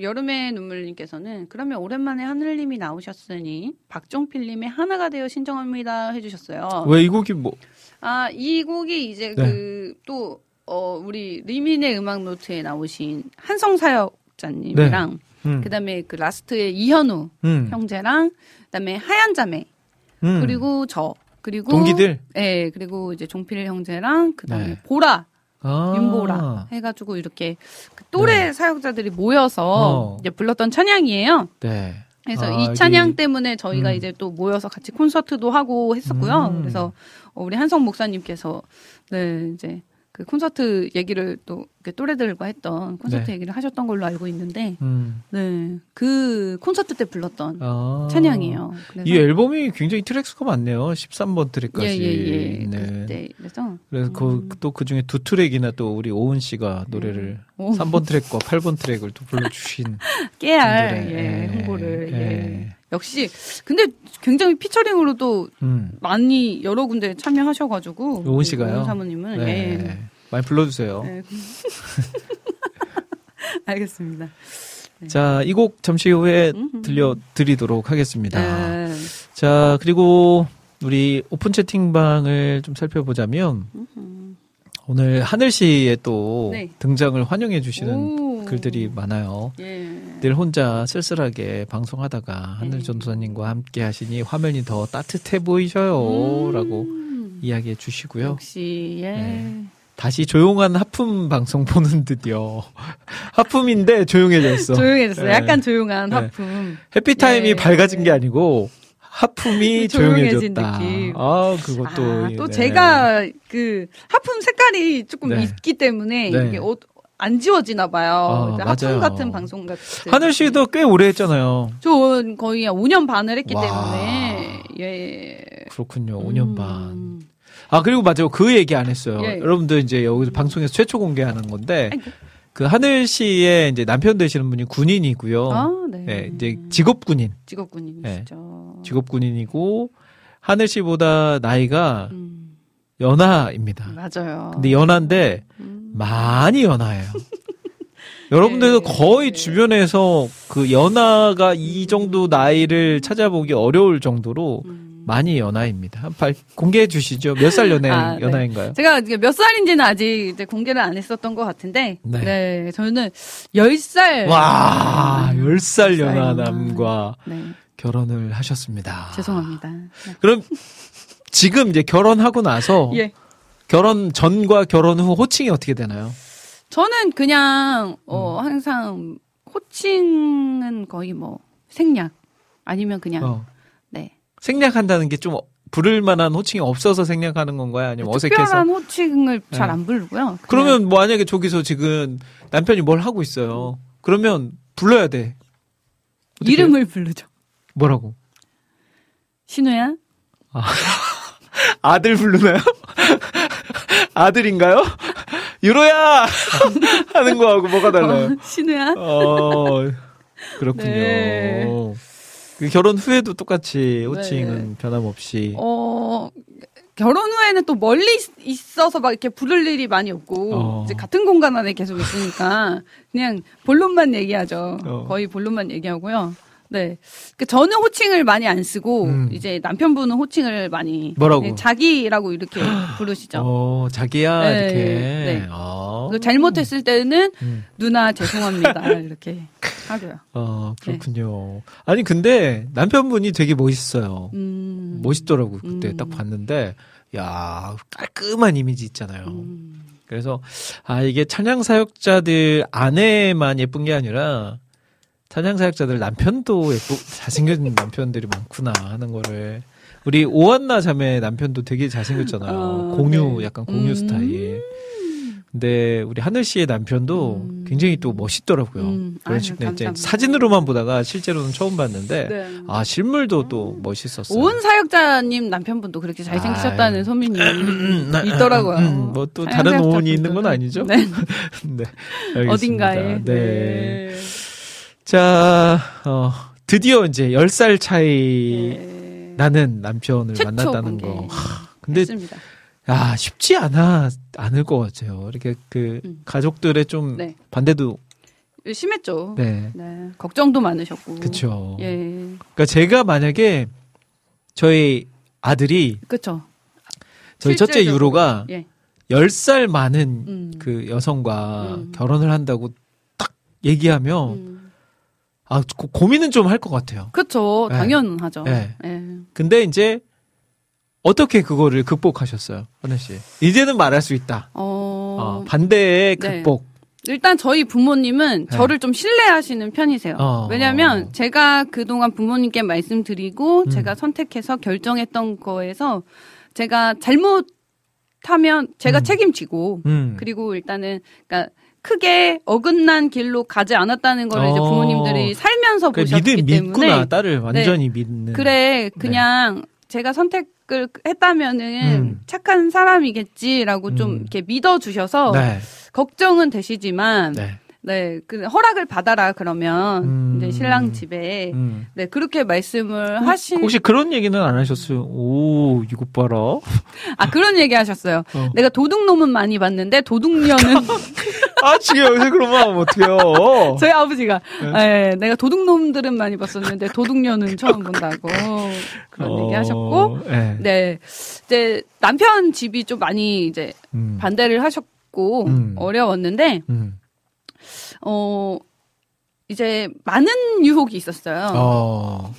여름의 눈물님께서는 그러면 오랜만에 하늘님이 나오셨으니 박종필님의 하나가 되어 신청합니다 해주셨어요. 왜 이 곡이 뭐 아, 이 곡이 이제 네. 그또 어, 우리 리민의 음악 노트에 나오신 한성 사역자님이랑 음, 그다음에 그 라스트의 이현우 음, 형제랑 그다음에 하얀 자매 음. 그리고 저 그리고 동기들 네 그리고 이제 종필 형제랑 그다음에 네. 보라 아. 윤보라 해가지고 이렇게 그 또래 사역자들이 모여서 어. 이제 불렀던 찬양이에요. 네. 그래서 아, 이 찬양 이게- 때문에 저희가 음. 이제 또 모여서 같이 콘서트도 하고 했었고요. 음. 그래서 어, 우리 한성 목사님께서 네 이제 그 콘서트 얘기를 또 또래들과 했던 콘서트 네. 얘기를 하셨던 걸로 알고 있는데 음. 네 그 콘서트 때 불렀던 아. 찬양이에요. 이 앨범이 굉장히 트랙 수가 많네요. 13번 트랙까지. 예 예 예 네. 그때 그래서 그래서 음. 그, 또그 중에 두 트랙이나 또 우리 오은 씨가 노래를 오. 3번 트랙과 8번 트랙을 또 불러주신. 깨알 분들의, 예, 예, 홍보를 예. 예. 역시 근데 굉장히 featuring으로도 음. 많이 여러 군데 참여하셔가지고 오은 씨가요? 사모님은 네. 예. 많이 불러주세요. 네. 알겠습니다. 자, 이 곡 잠시 후에. 들려드리도록 하겠습니다. 네. 자, 그리고 우리 오픈 채팅방을 좀 살펴보자면 오늘 하늘 씨의 또 네. 등장을 환영해 주시는 오. 글들이 많아요. 예. 늘 혼자 쓸쓸하게 방송하다가 하늘 네. 전도사님과 함께 하시니 화면이 더 따뜻해 보이셔요. 라고 음. 이야기해 주시고요. 역시 예. 네. 다시 조용한 하품 방송 보는 듯요. 하품인데 조용해졌어. 조용해졌어요. 네. 약간 조용한 네. 하품. 해피타임이 네. 밝아진 게 아니고 하품이 조용해진 조용해졌다. 느낌. 아, 그것도. 아, 또 네. 제가 그 하품 색깔이 조금 네. 있기 때문에 네. 이게 옷, 안 지워지나 봐요. 아. 하품 같은 방송 같은. 하늘 씨도 꽤 오래 했잖아요. 전 거의 한 5년 반을 했기 와. 때문에 예. 그렇군요. 5년 음. 반. 아, 그리고 맞아요. 그 얘기 안 했어요. 예. 여러분들 이제 여기서 방송에서 최초 공개하는 건데, 아이고. 그 하늘 씨의 이제 남편 되시는 분이 군인이고요. 아, 네. 네, 이제 직업 군인. 직업 군인이시죠. 직업 군인이고, 하늘 씨보다 나이가 음, 연하입니다. 맞아요. 근데 연하인데, 음. 많이 연하예요. 여러분들도 네. 거의 주변에서 그 연하가 이 정도 나이를 찾아보기 어려울 정도로 음. 많이 연하입니다. 한 발, 공개해 주시죠. 몇 살 연하, 아, 네. 연하인가요? 제가 이게 몇 살인지는 아직 이제 공개를 안 했었던 것 같은데, 네. 네, 저는 10살. 와, 10살 열 연하 살 남과 네, 결혼을 하셨습니다. 죄송합니다. 네. 그럼 지금 이제 결혼하고 나서 예. 결혼 전과 결혼 후 호칭이 어떻게 되나요? 저는 그냥, 음. 어, 항상, 호칭은 거의 뭐, 생략. 아니면 그냥, 어. 네. 생략한다는 게 좀 부를 만한 호칭이 없어서 생략하는 건가요? 아니면 어색해서? 특별한 호칭을 잘 네. 안 부르고요. 그러면 만약에 저기서 지금 남편이 뭘 하고 있어요. 그러면 불러야 돼. 해요? 이름을 부르죠. 뭐라고? 신우야? 아 들 부르나요? 아들인가요? 유로야 하는 거하고 뭐가 달라요? 어, 신우야? 어 그렇군요. 네. 그 결혼 후에도 똑같이 호칭은 네. 변함없이 어, 결혼 후에는 또 멀리 있- 있어서 막 이렇게 부를 일이 많이 없고, 어. 이제 같은 공간 안에 계속 있으니까, 그냥 본론만 얘기하죠. 어. 거의 본론만 얘기하고요. 네. 그 저는 호칭을 많이 안 쓰고, 음. 이제 남편분은 호칭을 많이. 뭐라고? 네, 자기라고 이렇게 부르시죠. 어 자기야 네, 이렇게 네. 아. 그 잘못했을 때는, 음. 누나 죄송합니다. 이렇게 하고요. 어 그렇군요. 아니 근데 남편분이 되게 멋있어요. 음. 멋있더라고 그때 음. 딱 봤는데 야 깔끔한 이미지 있잖아요. 음. 그래서 아 이게 찬양 사역자들 안에만 예쁜 게 아니라 사냥 사역자들 남편도 예쁘 잘생긴 남편들이 많구나 하는 거를 우리 오한나 자매 남편도 되게 잘생겼잖아요. 어, 공유 네. 약간 공유 음. 스타일. 근데 우리 하늘 씨의 남편도 음. 굉장히 또 멋있더라고요. 음. 그런 식으로 이제. 사진으로만 보다가 실제로는 처음 봤는데 네. 아 실물도 또 멋있었어요. 온 사역자님 남편분도 그렇게 잘생기셨다는 아유. 소문이 음, 음, 있더라고요. 음, 뭐또 다른. 오온이 있는 건 아니죠? 네. 네. 어딘가에. 네. 자, 어, 드디어 이제 10살 차이 네. 나는 남편을 만났다는. 거. 하, 근데 했습니다. 아, 쉽지 않아 않을 것 같아요. 이렇게 그 음. 가족들의 좀 네. 반대도 심했죠. 네. 네. 걱정도 많으셨고. 그쵸. 예. 그러니까 제가 만약에 저희 아들이 그쵸. 저희 첫째. 유로가 예. 10살 많은 음. 그 여성과 음. 결혼을 한다고 딱 얘기하면 음. 아 고, 고민은 좀 할 것 같아요. 네. 당연하죠. 네. 예. 근데 이제 어떻게 그거를 극복하셨어요, 하늘 씨? 이제는 말할 수 있다. 어, 어, 반대의 네. 극복. 일단 저희 부모님은 네. 저를 좀 신뢰하시는 편이세요. 어. 왜냐하면 제가 그동안 부모님께 말씀드리고 음. 제가 선택해서 결정했던 거에서 제가 잘못하면 제가 음. 책임지고 음. 그리고 일단은 그러니까 크게 어긋난 길로 가지 않았다는 이제 어. 부모님들이 살면서 그 보셨기 믿, 때문에 믿구나 딸을 완전히 믿는. 그래 그냥 제가 선택을 했다면은 음. 착한 사람이겠지라고 좀 음. 이렇게 믿어주셔서 네. 걱정은 되시지만 네. 네, 그 허락을 받아라 그러면 음. 이제 신랑 집에 음. 네 그렇게 말씀을 하신 혹시 그런 얘기는 안 하셨어요? 오, 이거 봐라. 아 그런 얘기 하셨어요. 어. 내가 도둑놈은 많이 봤는데 도둑녀는 아, 지금 여기서 그러면 하면 어떡해요? 저희 아버지가 네, 내가 도둑놈들은 많이 봤었는데 도둑녀는 처음 본다고 그런 얘기 하셨고 네. 네 이제 남편 집이 좀 많이 이제 음. 반대를 하셨고 음. 어려웠는데 음. 어 이제 많은 유혹이 있었어요. 어.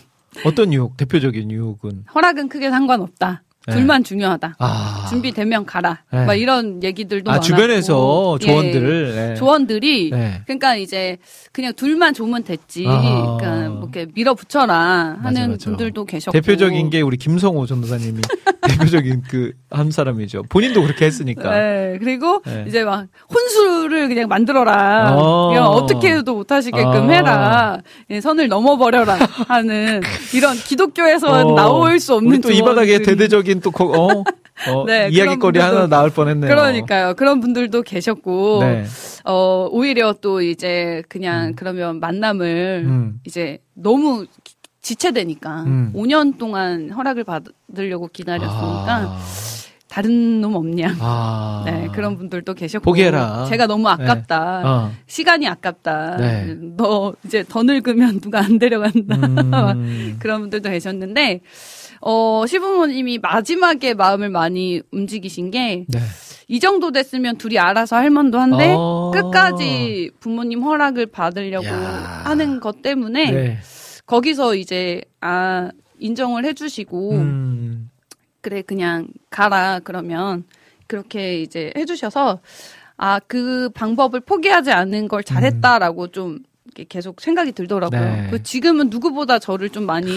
어떤 유혹? 대표적인 유혹은? 허락은 크게 상관없다. 네. 둘만 중요하다. 아. 준비되면 가라. 네. 막 이런 얘기들도 아, 많았고. 주변에서 예. 조언들을. 네. 조언들이 네. 그러니까 이제 그냥 둘만 좋으면 됐지. 아하. 그러니까 뭐 이렇게 밀어붙여라 하는 맞아, 맞아. 분들도 계셨고. 대표적인 게 우리 김성호 전도사님이 대표적인 그 한 사람이죠. 본인도 그렇게 했으니까. 네, 그리고 네. 이제 막 혼수를 그냥 만들어라. 어. 이런 어떻게 해도 못 하시게끔 아. 해라. 예, 선을 넘어 버려라 하는 이런 기독교에서 어, 나올 수 없는 또 이 바닥에 대대적인 또 거- 어, 어, 네, 이야기거리 하나 나올 뻔했네요. 그러니까요. 그런 분들도 계셨고, 네. 어, 오히려 또 이제 그냥 그러면 만남을 음. 이제 너무 기- 지체되니까 음. 5년 동안 허락을 받으려고 기다렸으니까 아. 다른 놈 없냐. 아. 네, 그런 분들도 계셨고. 포기해라. 제가 너무 아깝다. 어. 시간이 아깝다. 네. 너 이제 더 늙으면 누가 안 데려간다. 음. 그런 분들도 계셨는데, 어, 시부모님이 마지막에 마음을 많이 움직이신 게, 네. 이 정도 됐으면 둘이 알아서 할 만도 한데, 어. 끝까지 부모님 허락을 받으려고 야. 하는 것 때문에, 네. 거기서 이제, 아, 인정을 해주시고, 음. 그래, 그냥 가라, 그러면, 그렇게 이제 해주셔서, 아, 그 방법을 포기하지 않는 걸 잘했다라고 좀, 이렇게 계속 생각이 들더라고요. 네. 그 지금은 누구보다 저를 좀 많이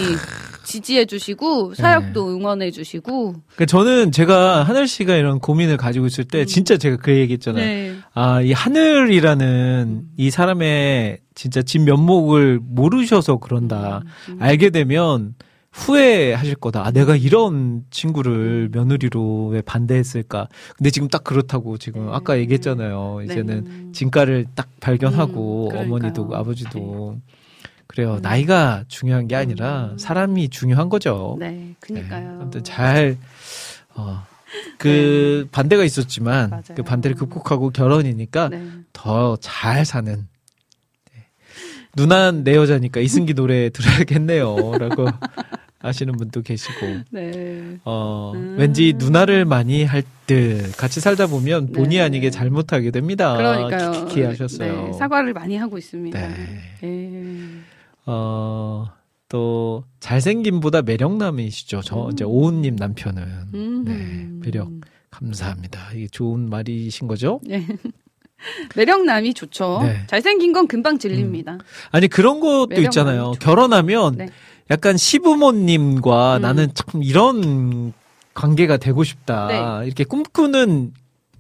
지지해 주시고, 사역도 응원해 주시고, 그러니까 저는 제가 하늘 씨가 이런 고민을 가지고 있을 때 진짜 제가 그 얘기 했잖아요. 음. 네. 아, 이 하늘이라는 이 사람의 진짜 진 면목을 모르셔서 그런다. 음. 알게 되면 후회하실 거다. 아, 내가 이런 친구를 음. 며느리로 왜 반대했을까. 근데 지금 딱 그렇다고 지금 네. 아까 얘기했잖아요. 이제는 네. 진가를 딱 발견하고 음. 어머니도 아버지도. 그래요. 음. 나이가 중요한 게 아니라 음. 사람이 중요한 거죠. 네, 네. 그니까요. 아무튼 잘, 어, 그 반대가 있었지만 맞아요. 그 반대를 극복하고 결혼이니까 네. 더잘 사는. 네. 누난 내 여자니까 이승기 노래 들어야겠네요. 라고 하시는 분도 계시고. 네. 어, 음. 왠지 누나를 많이 할 듯 같이 살다 보면 본의 네. 아니게 잘못하게 됩니다. 그러니까요. 키키키 하셨어요. 네, 사과를 많이 하고 있습니다. 네. 네. 어, 또 잘생김보다 매력남이시죠. 저 이제 오은님 남편은 음. 네, 매력 감사합니다. 이게 좋은 말이신 거죠? 네. 매력남이 좋죠. 네. 잘생긴 건 금방 질립니다. 아니 그런 것도 있잖아요. 결혼하면 네. 약간 시부모님과 음. 나는 참 이런 관계가 되고 싶다. 이렇게 꿈꾸는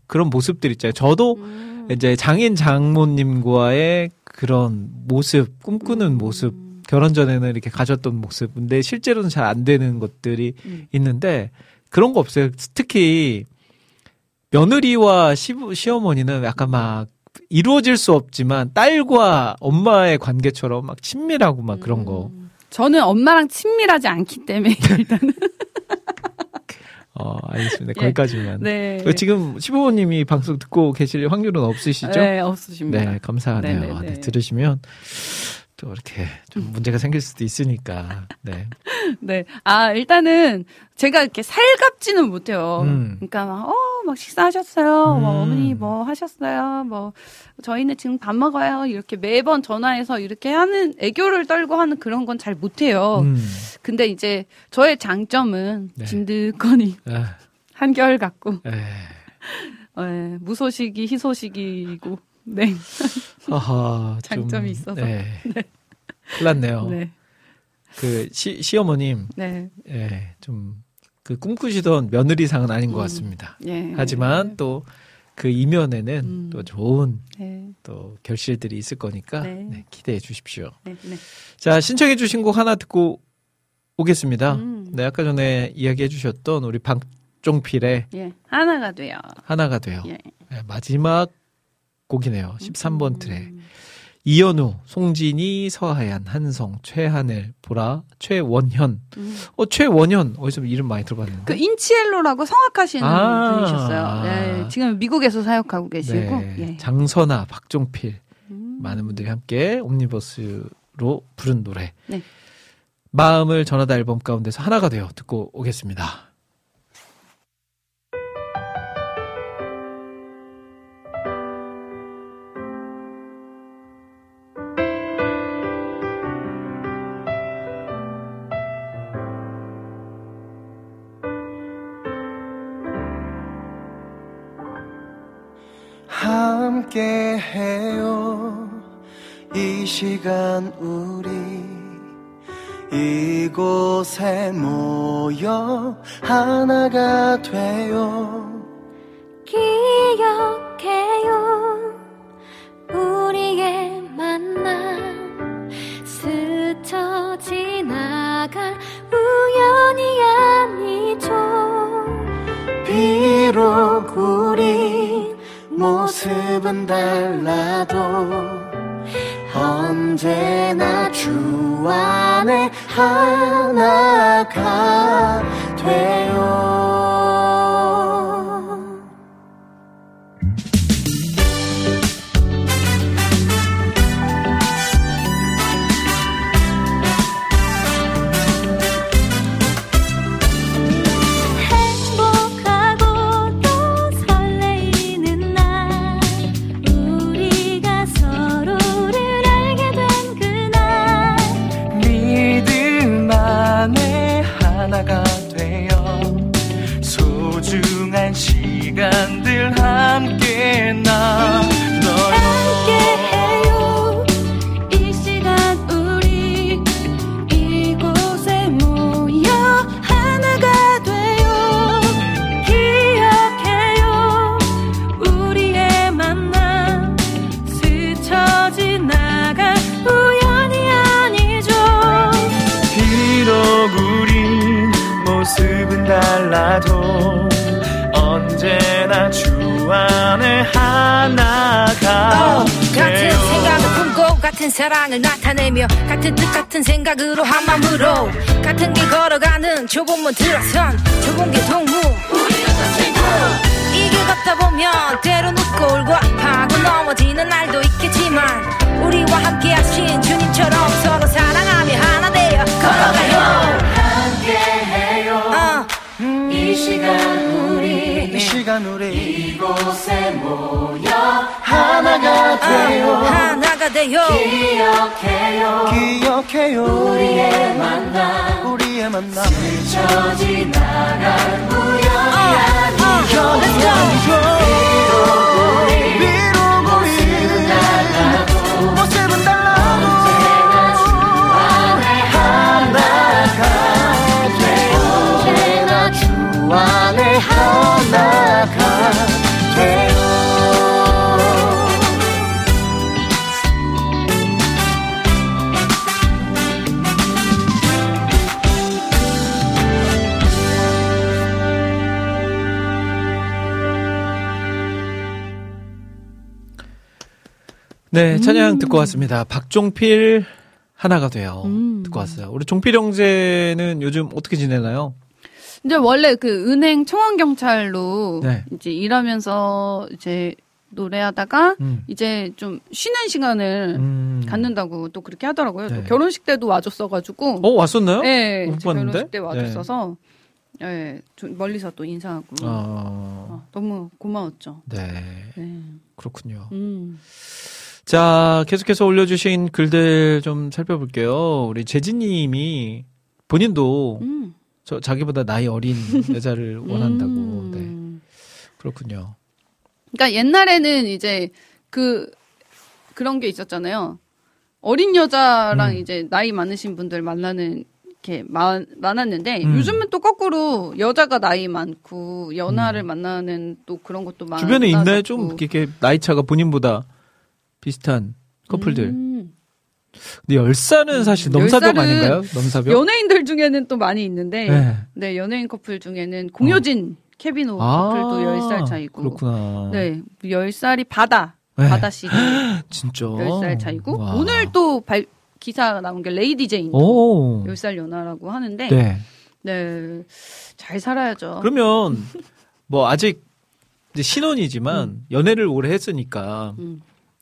그런 모습들 있잖아요. 저도 음. 이제 장인 장모님과의 그런 모습, 꿈꾸는 모습, 결혼 전에는 이렇게 가졌던 모습. 근데 실제로는 잘 안 되는 것들이 음. 있는데 그런 거 없어요. 특히 며느리와 시부, 시어머니는 약간 막 이루어질 수 없지만 딸과 엄마의 관계처럼 막 친밀하고 막 그런 거. 저는 엄마랑 친밀하지 않기 때문에 일단은 어, 알겠습니다. 예. 거기까지만. 네. 어, 지금 시부모님이 방송 듣고 계실 확률은 없으시죠? 네, 없으십니다. 네, 감사하네요. 네네네. 네, 들으시면 또 이렇게 좀 문제가 생길 수도 있으니까. 네. 네. 아, 일단은 제가 이렇게 살갑지는 못해요. 음. 그러니까 막, 어, 막 식사하셨어요. 음. 뭐 어머니 뭐 하셨어요. 뭐 저희는 지금 밥 먹어요. 이렇게 매번 전화해서 이렇게 하는 애교를 떨고 하는 그런 건 잘 못해요. 음. 근데 이제 저의 장점은 네. 진득거니 아, 한결 같고 에. 예, 무소식이 희소식이고 네. 하하, 좀, 장점이 있어서. 네. 큰일 났네요. 네. 그 시, 시어머님, 네. 예, 좀, 그 꿈꾸시던 며느리상은 아닌 것 음. 같습니다. 예. 하지만 또그 이면에는 음. 또 좋은 네. 또 결실들이 있을 거니까 네. 네, 기대해 주십시오. 네. 네. 자, 신청해 주신 곡 하나 듣고 오겠습니다. 음. 네, 아까 전에 이야기해 주셨던 우리 박종필의 예. 하나가 돼요. 하나가 돼요. 예. 네, 마지막 곡이네요. 13번 트랙. 음. 이현우, 송진이, 서하얀, 한성, 최하늘, 보라, 최원현. 음. 어, 최원현. 어디서 이름 많이 들어봤는데. 그 인치엘로라고 성악하시는 아. 분이셨어요. 네, 지금 미국에서 사역하고 계시고. 네. 예. 장선아, 박종필. 음. 많은 분들이 함께 옴니버스로 부른 노래. 네. 마음을 전하다 앨범 가운데서 하나가 되어 듣고 오겠습니다. 해요. 이 시간 우리 이곳에 모여 하나가 돼요 기억해요. 우리의 만남 스쳐 지나갈 우연이 아니죠. 비록 우리 모습은 달라도 언제나 주 안에 하나가 돼요 달라도 언제나 주 안에 하나가 같은 돼요 생각을 품고 같은 사랑을 나타내며 같은 뜻 같은 생각으로 한 마음으로 같은 길 걸어가는 좁은 문 들어선 좁은 길 동무 이길 걷다 보면 때론 웃고 울고 아파하고 넘어지는 날도 있겠지만 우리와 함께 하신 주님처럼 서로 사랑하며 하나 되어 걸어가요 어. 이 시간 우리 이 시간 우리 이곳에 모여 하나가 돼요. 하나가 되어 기억해요. 기억해요. 우리의 만남. 우리의 만남. 스쳐 지나갈 우연이 go. 아니죠 비록 우리 비록 네, 찬양 듣고 왔습니다. 박종필 하나가 돼요. 음. 듣고 왔어요. 우리 종필 형제는 요즘 어떻게 지내나요? 이제 원래 그 은행 청원 경찰로 네. 이제 일하면서 이제 노래하다가 음. 이제 좀 쉬는 시간을 음. 갖는다고 또 그렇게 하더라고요. 또 네. 결혼식 때도 와줬어가지고. 어, 왔었나요? 네, 못제 봤는데? 결혼식 때 와줬어서 예, 좀 멀리서 또 인사하고 어, 어, 너무 고마웠죠. 네. 네. 그렇군요. 음. 자, 계속해서 올려주신 글들 좀 살펴볼게요. 우리 재진님이 본인도 음. 저 자기보다 나이 어린 여자를 원한다고. 네. 음. 그렇군요. 그러니까 옛날에는 이제 그 그런 게 있었잖아요. 어린 여자랑 음. 이제 나이 많으신 분들 만나는 게 많, 많았는데 음. 요즘은 또 거꾸로 여자가 나이 많고 연하를 만나는 또 그런 것도 많아. 주변에 있나요? 좀 이렇게 나이 차가 본인보다 비슷한 커플들. 음. 근데 열살은 사실 열 넘사벽 아닌가요? 넘사벽? 연예인들 중에는 또 많이 있는데 네. 네, 연예인 커플 중에는 공효진, 케빈오 커플도 10살 차이고 아, 그렇구나. 네, 10살이 바다. 네. 바다 씨 진짜. 10살 차이고 와. 오늘 또 발, 기사 나온 게 레이디 제인 오. 10살 연하라고 하는데 네. 네. 잘 살아야죠. 그러면 뭐 아직 신혼이지만 연애를 오래 했으니까 음.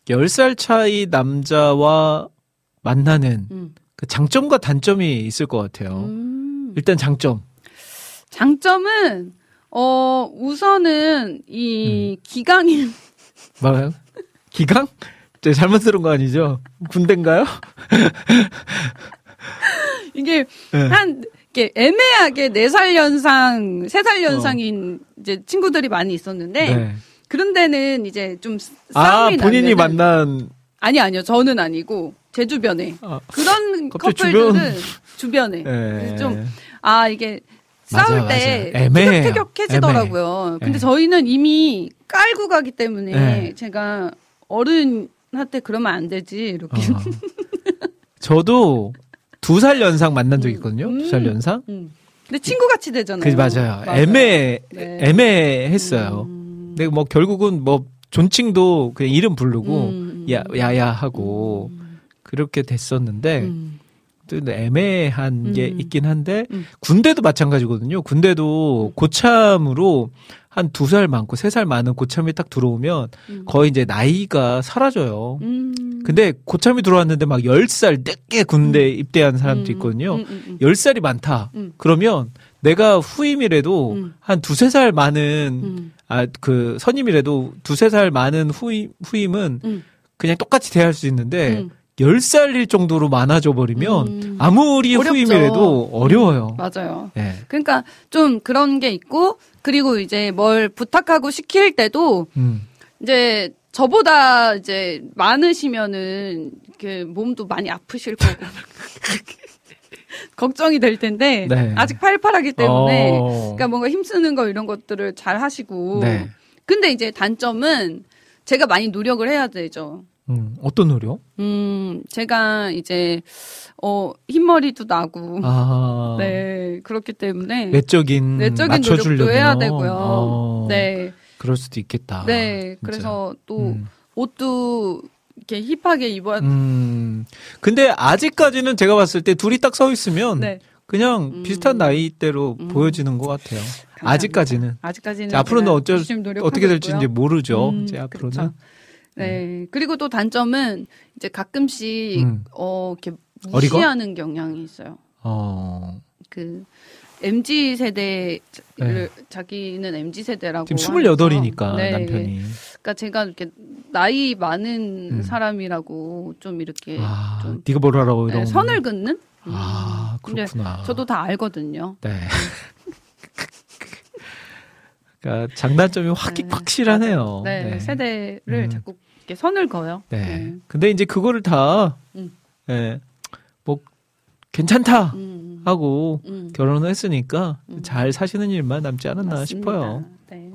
10살 차이 남자와 만나는 음. 그 장점과 단점이 있을 것 같아요. 음. 일단 장점. 장점은 어 우선은 이 기강이 뭐요? 기강? 제가 잘못 들은 거 아니죠? 군대인가요? 이게 네. 한 이렇게 애매하게 4살 연상, 3살 연상인 이제 친구들이 많이 있었는데 어. 네. 그런 데는 이제 좀 아, 본인이 나면은- 만난 아니 아니요. 저는 아니고 제 주변에 아, 그런 커플들은 주변에 예. 그래서 좀아 이게 맞아요, 싸울 때 맞아요. 애매해요. 티격태격해지더라고요. 애매해. 근데 예. 저희는 이미 깔고 가기 때문에 예. 제가 어른한테 그러면 안 되지 이렇게. 어. 저도 두 살 연상 만난 적 있거든요. 음. 두살 연상? 음. 근데 친구 같이 되잖아요. 그 맞아요. 애매 네. 애매했어요. 음. 근데 뭐 결국은 뭐 존칭도 그냥 이름 부르고 음. 야 야야 하고 그렇게 됐었는데 음. 또 애매한 게 음. 있긴 한데 음. 군대도 마찬가지거든요. 군대도 고참으로 한 두 살 많고 세 살 많은 고참이 딱 들어오면 음. 거의 이제 나이가 사라져요. 음. 근데 고참이 들어왔는데 막 10살 늦게 군대 입대한 사람도 음. 있거든요. 음, 음, 음. 10살이 많다. 음. 그러면 내가 후임이라도 음. 한 두세 살 많은 음. 아 그 선임이라도 두세 살 많은 후임 후임은 음. 그냥 똑같이 대할 수 있는데 음. 10살일 정도로 많아져 버리면 음. 아무리 어렵죠. 후임이라도 어려워요. 맞아요. 예. 그러니까 좀 그런 게 있고 그리고 이제 뭘 부탁하고 시킬 때도 음. 이제 저보다 이제 많으시면은 그 몸도 많이 아프실 거고 걱정이 될 텐데 네. 아직 팔팔하기 때문에 어. 그러니까 뭔가 힘쓰는 거 이런 것들을 잘 하시고 네. 근데 이제 단점은 제가 많이 노력을 해야 되죠. 음, 어떤 노력? 음, 제가 이제 어 흰머리도 나고 아. 네 그렇기 때문에 내적인 맞춰주려면 노력도 해야 되고요. 어, 네, 그럴 수도 있겠다. 네. 진짜. 그래서 또 음. 옷도 이렇게 힙하게 입어야. 음. 근데 아직까지는 제가 봤을 때 둘이 딱 서 있으면 네. 그냥 음. 비슷한 나이대로 음. 보여지는 것 같아요. 감사합니다. 아직까지는. 아직까지는 자, 앞으로는 어쩔 어떻게 될지 있고요. 이제 모르죠. 음, 이제 앞으로는. 그렇죠. 네. 그리고 또 단점은 이제 가끔씩 음. 어 이렇게 어리거? 무시하는 경향이 있어요. 어. 그 MZ 세대를 네. 자기는 MZ 세대라고 지금 하면서 28이니까 네. 남편이. 그러니까 제가 이렇게 나이 많은 음. 사람이라고 좀 이렇게 아, 좀 네가 뭘 하라고 이런. 네, 선을 긋는? 아, 음. 그렇구나. 저도 다 알거든요. 네. 그러니까 장단점이 확 네, 확실하네요. 네, 네. 세대를 음. 자꾸 이렇게 선을 그어요. 네. 근데 이제 그거를 다, 음. 예, 뭐, 괜찮다 음, 하고 음. 결혼을 했으니까 음. 잘 사시는 일만 남지 않았나 맞습니다. 싶어요. 네.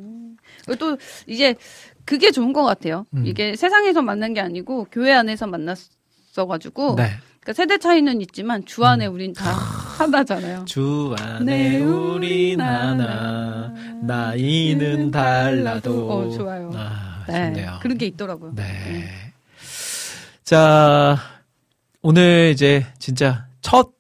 그리고 또 이제 그게 좋은 것 같아요. 음. 이게 세상에서 만난 게 아니고 교회 안에서 만났어가지고 네. 그러니까 세대 차이는 있지만 주 안에 우린 다 하나잖아요. 주 안에 네, 우린 하나, 나이는 달라도. 어, 좋아요. 아, 네, 좋네요. 그런 게 있더라고요. 네. 자, 오늘 이제 진짜 첫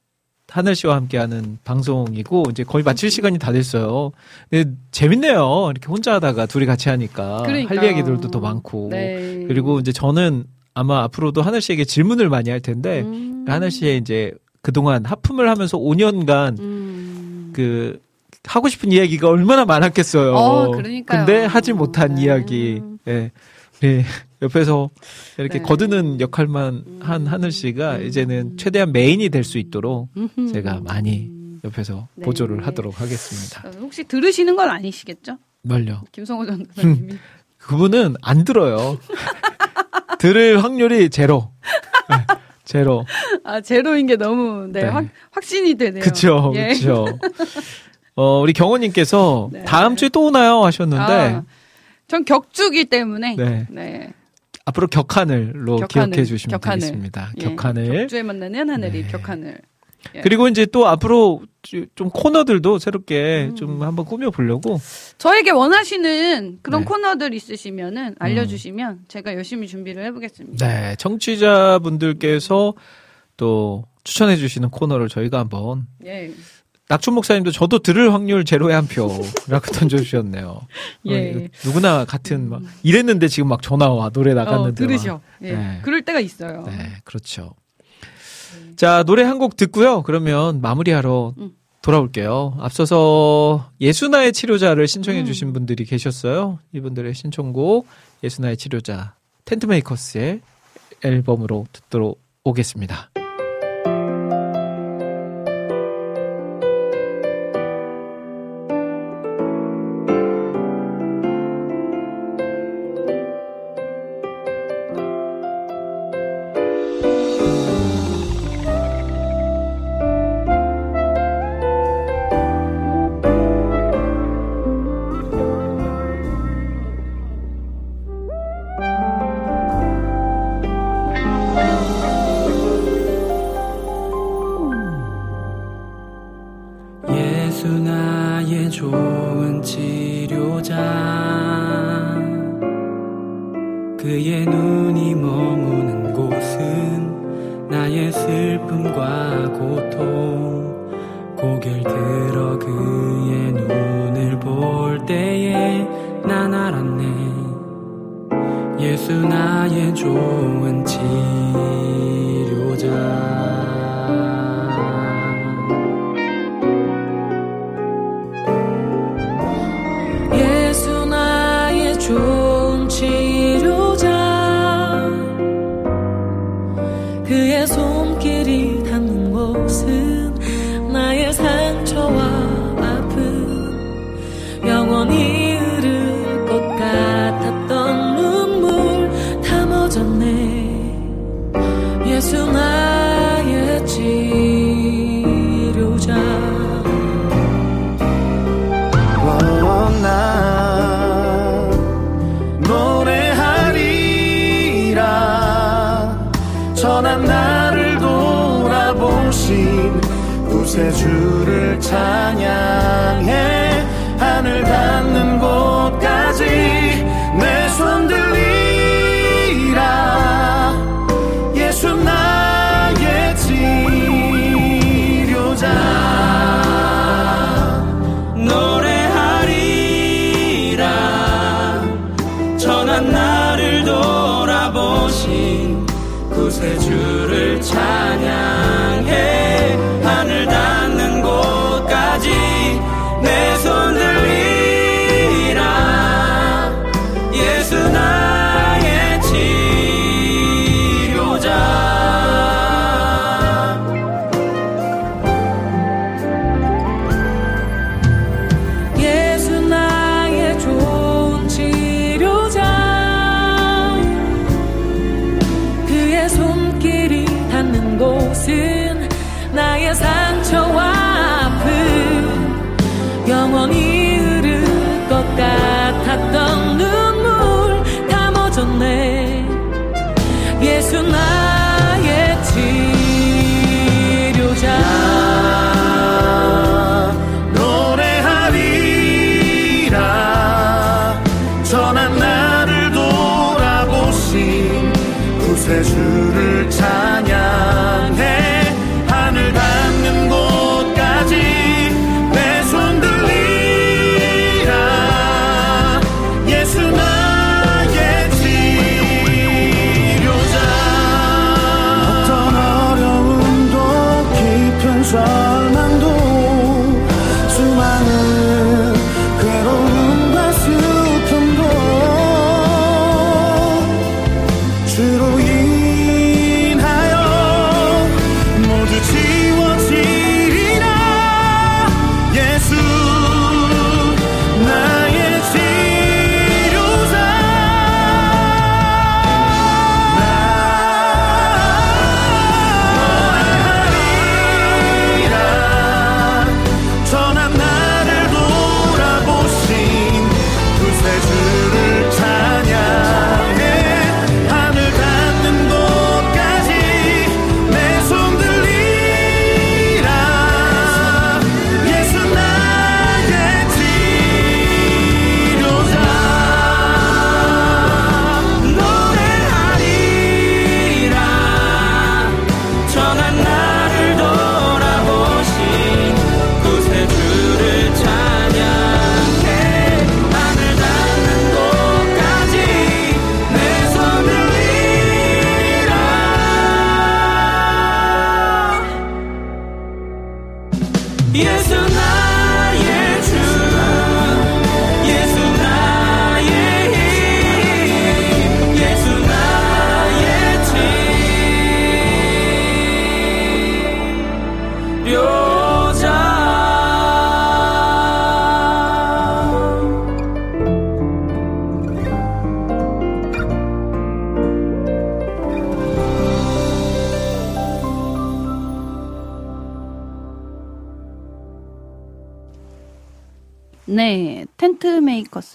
하늘 씨와 함께하는 방송이고 이제 거의 마칠 시간이 다 됐어요. 근데 재밌네요. 이렇게 혼자 하다가 둘이 같이 하니까 그러니까요. 할 얘기들도 더 많고 네. 그리고 이제 저는 아마 앞으로도 하늘 씨에게 질문을 많이 할 텐데 음. 하늘 씨의 이제 그동안 하품을 하면서 5년간 음. 그 하고 싶은 이야기가 얼마나 많았겠어요. 어, 그러니까요. 근데 하지 못한 네. 이야기. 예. 네. 옆에서 이렇게 네. 거드는 역할만 한 하늘 씨가 이제는 최대한 메인이 될 수 있도록. 제가 많이 옆에서 네. 보조를 하도록 하겠습니다. 어, 혹시 들으시는 건 아니시겠죠? 멀려. 김성호 전도사님이. 그분은 안 들어요. 들을 확률이 제로. 네, 제로. 아, 제로인 게 너무, 네, 네. 확, 확신이 되네요. 그쵸, 예. 그쵸. 어, 우리 경호님께서 네. 다음 주에 또 오나요? 하셨는데, 아, 전 격주기 때문에. 네. 네. 앞으로 격하늘로 격하늘, 기억해 주시면 격하늘. 되겠습니다. 예, 격하늘. 격주에 만나는 하늘이 네. 격하늘. 예. 그리고 이제 또 앞으로 주- 좀 코너들도 새롭게 음. 좀 한번 꾸며 보려고. 저에게 원하시는 그런 네. 코너들 있으시면은 알려주시면 제가 열심히 준비를 해보겠습니다. 네, 청취자분들께서 또 추천해 주시는 코너를 저희가 한번 예. 낙춘 목사님도 저도 들을 확률 제로에 한 표라고 던져주셨네요. 예. 어, 이거 누구나 같은 막 이랬는데 지금 막 전화 와 노래 나갔는데 어, 들으셔. 예. 네. 그럴 때가 있어요. 네, 그렇죠. 자, 노래 한 곡 듣고요. 그러면 마무리하러 음. 돌아올게요. 앞서서 예수나의 치료자를 신청해 음. 주신 분들이 계셨어요. 이분들의 신청곡 예수나의 치료자 텐트메이커스의 앨범으로 듣도록 오겠습니다.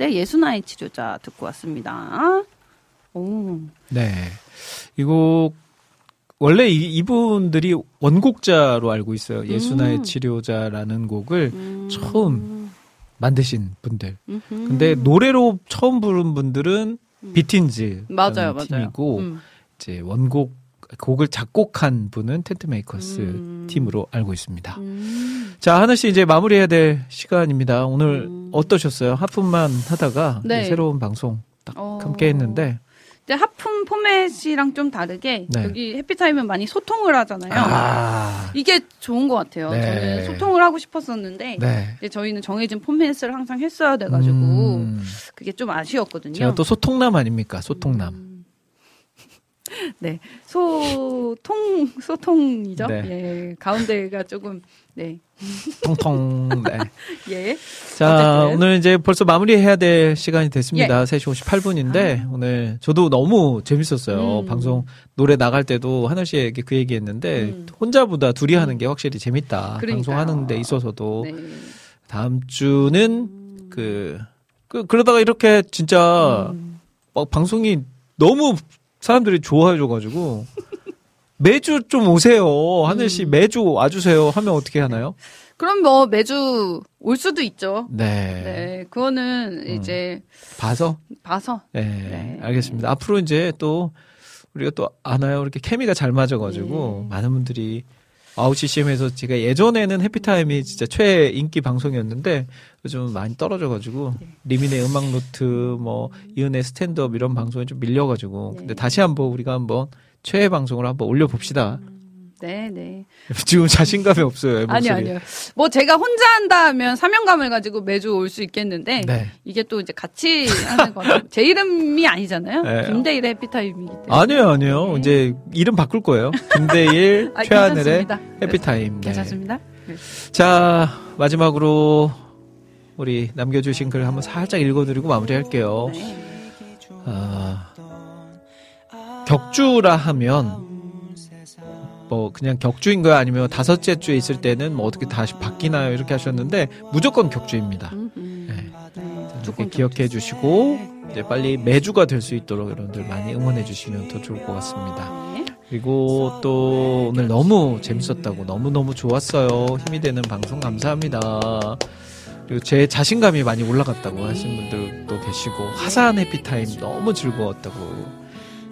메이커스의 예수나의 치료자 듣고 왔습니다. 오, 네. 이 곡 원래 이, 이분들이 원곡자로 알고 있어요. 예수나의 음. 치료자라는 곡을 음. 처음 만드신 분들. 음흠. 근데 노래로 처음 부른 분들은 비틴즈 맞아요, 맞아요. 팀이고 음. 이제 원곡 곡을 작곡한 분은 텐트 메이커스 음. 팀으로 알고 있습니다. 음. 자, 하늘 씨 이제 마무리해야 될 시간입니다. 오늘 음. 어떠셨어요? 하품만 하다가 네. 새로운 방송 딱 어. 함께 했는데 이제 하품 포맷이랑 좀 다르게 네. 여기 해피타임은 많이 소통을 하잖아요. 아. 이게 좋은 것 같아요. 네. 저는 소통을 하고 싶었었는데 네. 이제 저희는 정해진 포맷을 항상 했어야 돼가지고 음. 그게 좀 아쉬웠거든요. 제가 또 소통남 아닙니까? 소통남. 음. 네, 소통 소통이죠. 네. 예, 가운데가 조금 네, 통통. 네. 예. 자, 어쨌든. 오늘 이제 벌써 마무리해야 될 시간이 됐습니다. 예. 3시 58분인데, 오늘 저도 너무 재밌었어요. 음. 방송 노래 나갈 때도 하늘 씨에게 그 얘기 했는데, 음. 혼자보다 둘이 하는 게 확실히 재밌다. 그러니까요. 방송하는 데 있어서도. 네. 다음 주는 그, 그, 그러다가 이렇게 진짜 음. 막 방송이 너무 사람들이 좋아해줘가지고, 매주 좀 오세요. 하늘 씨 음. 매주 와주세요. 하면 어떻게 하나요? 그럼 뭐 매주 올 수도 있죠. 네. 네, 그거는 이제 봐서? 봐서 네, 네. 알겠습니다. 앞으로 이제 또 우리가 또 아나요? 이렇게 케미가 잘 맞아가지고 네. 많은 분들이 와우 CCM에서 제가 예전에는 해피타임이 진짜 최인기 방송이었는데 요즘 많이 떨어져가지고 네. 리민의 음악 노트 뭐 이은의 스탠드업 이런 방송이 좀 밀려가지고 근데 네. 다시 한번 우리가 한번 최애 방송을 한번 올려봅시다. 네, 네. 지금 자신감이 없어요. 아니 목소리. 아니요. 뭐 제가 혼자 한다 하면 사명감을 가지고 매주 올 수 있겠는데 네. 이게 또 이제 같이 하는 거는 제 이름이 아니잖아요. 네. 김대일의 해피타임이기 때문에. 아니에요, 아니에요. 네. 이제 이름 바꿀 거예요. 김대일, 아, 최하늘의. 해피타임. 네. 괜찮습니다. 네. 자, 마지막으로 우리 남겨주신 글 한번 살짝 읽어드리고 마무리할게요. 네. 아, 격주라 하면 뭐 그냥 격주인 거야 아니면 다섯째 주에 있을 때는 뭐 어떻게 다시 바뀌나요 이렇게 하셨는데 무조건 격주입니다. 네. 네. 무조건 기억해 주시고 이제 빨리 매주가 될 수 있도록 여러분들 많이 응원해 주시면 더 좋을 것 같습니다. 네. 그리고 또 오늘 너무 재밌었다고 너무너무 좋았어요. 힘이 되는 방송 감사합니다. 그리고 제 자신감이 많이 올라갔다고 하신 분들도 계시고 화사한 해피타임 너무 즐거웠다고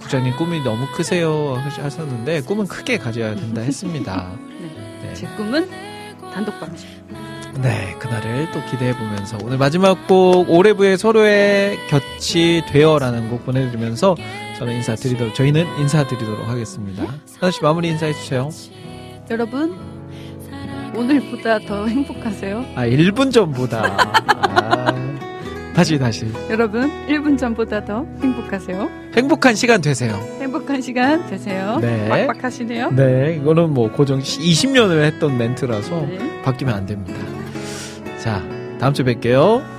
국장님 꿈이 너무 크세요 하셨는데 꿈은 크게 가져야 된다 했습니다. 네. 네. 제 꿈은 단독 방송. 네, 그날을 또 기대해 보면서 오늘 마지막 곡 오레브의 서로의 곁이 되어라는 곡 보내드리면서 저는 인사드리도록 저희는 인사드리도록 하겠습니다. 하나 씨 마무리 인사해 주세요. 여러분 오늘보다 더 행복하세요. 아 1분 전보다 아, 다시 다시 여러분 1분 전보다 더 행복하세요. 행복한 시간 되세요. 행복한 시간 되세요. 네. 빡빡하시네요. 네, 이거는 뭐 고정 20년을 했던 멘트라서 네. 바뀌면 안 됩니다. 자, 다음 주에 뵐게요.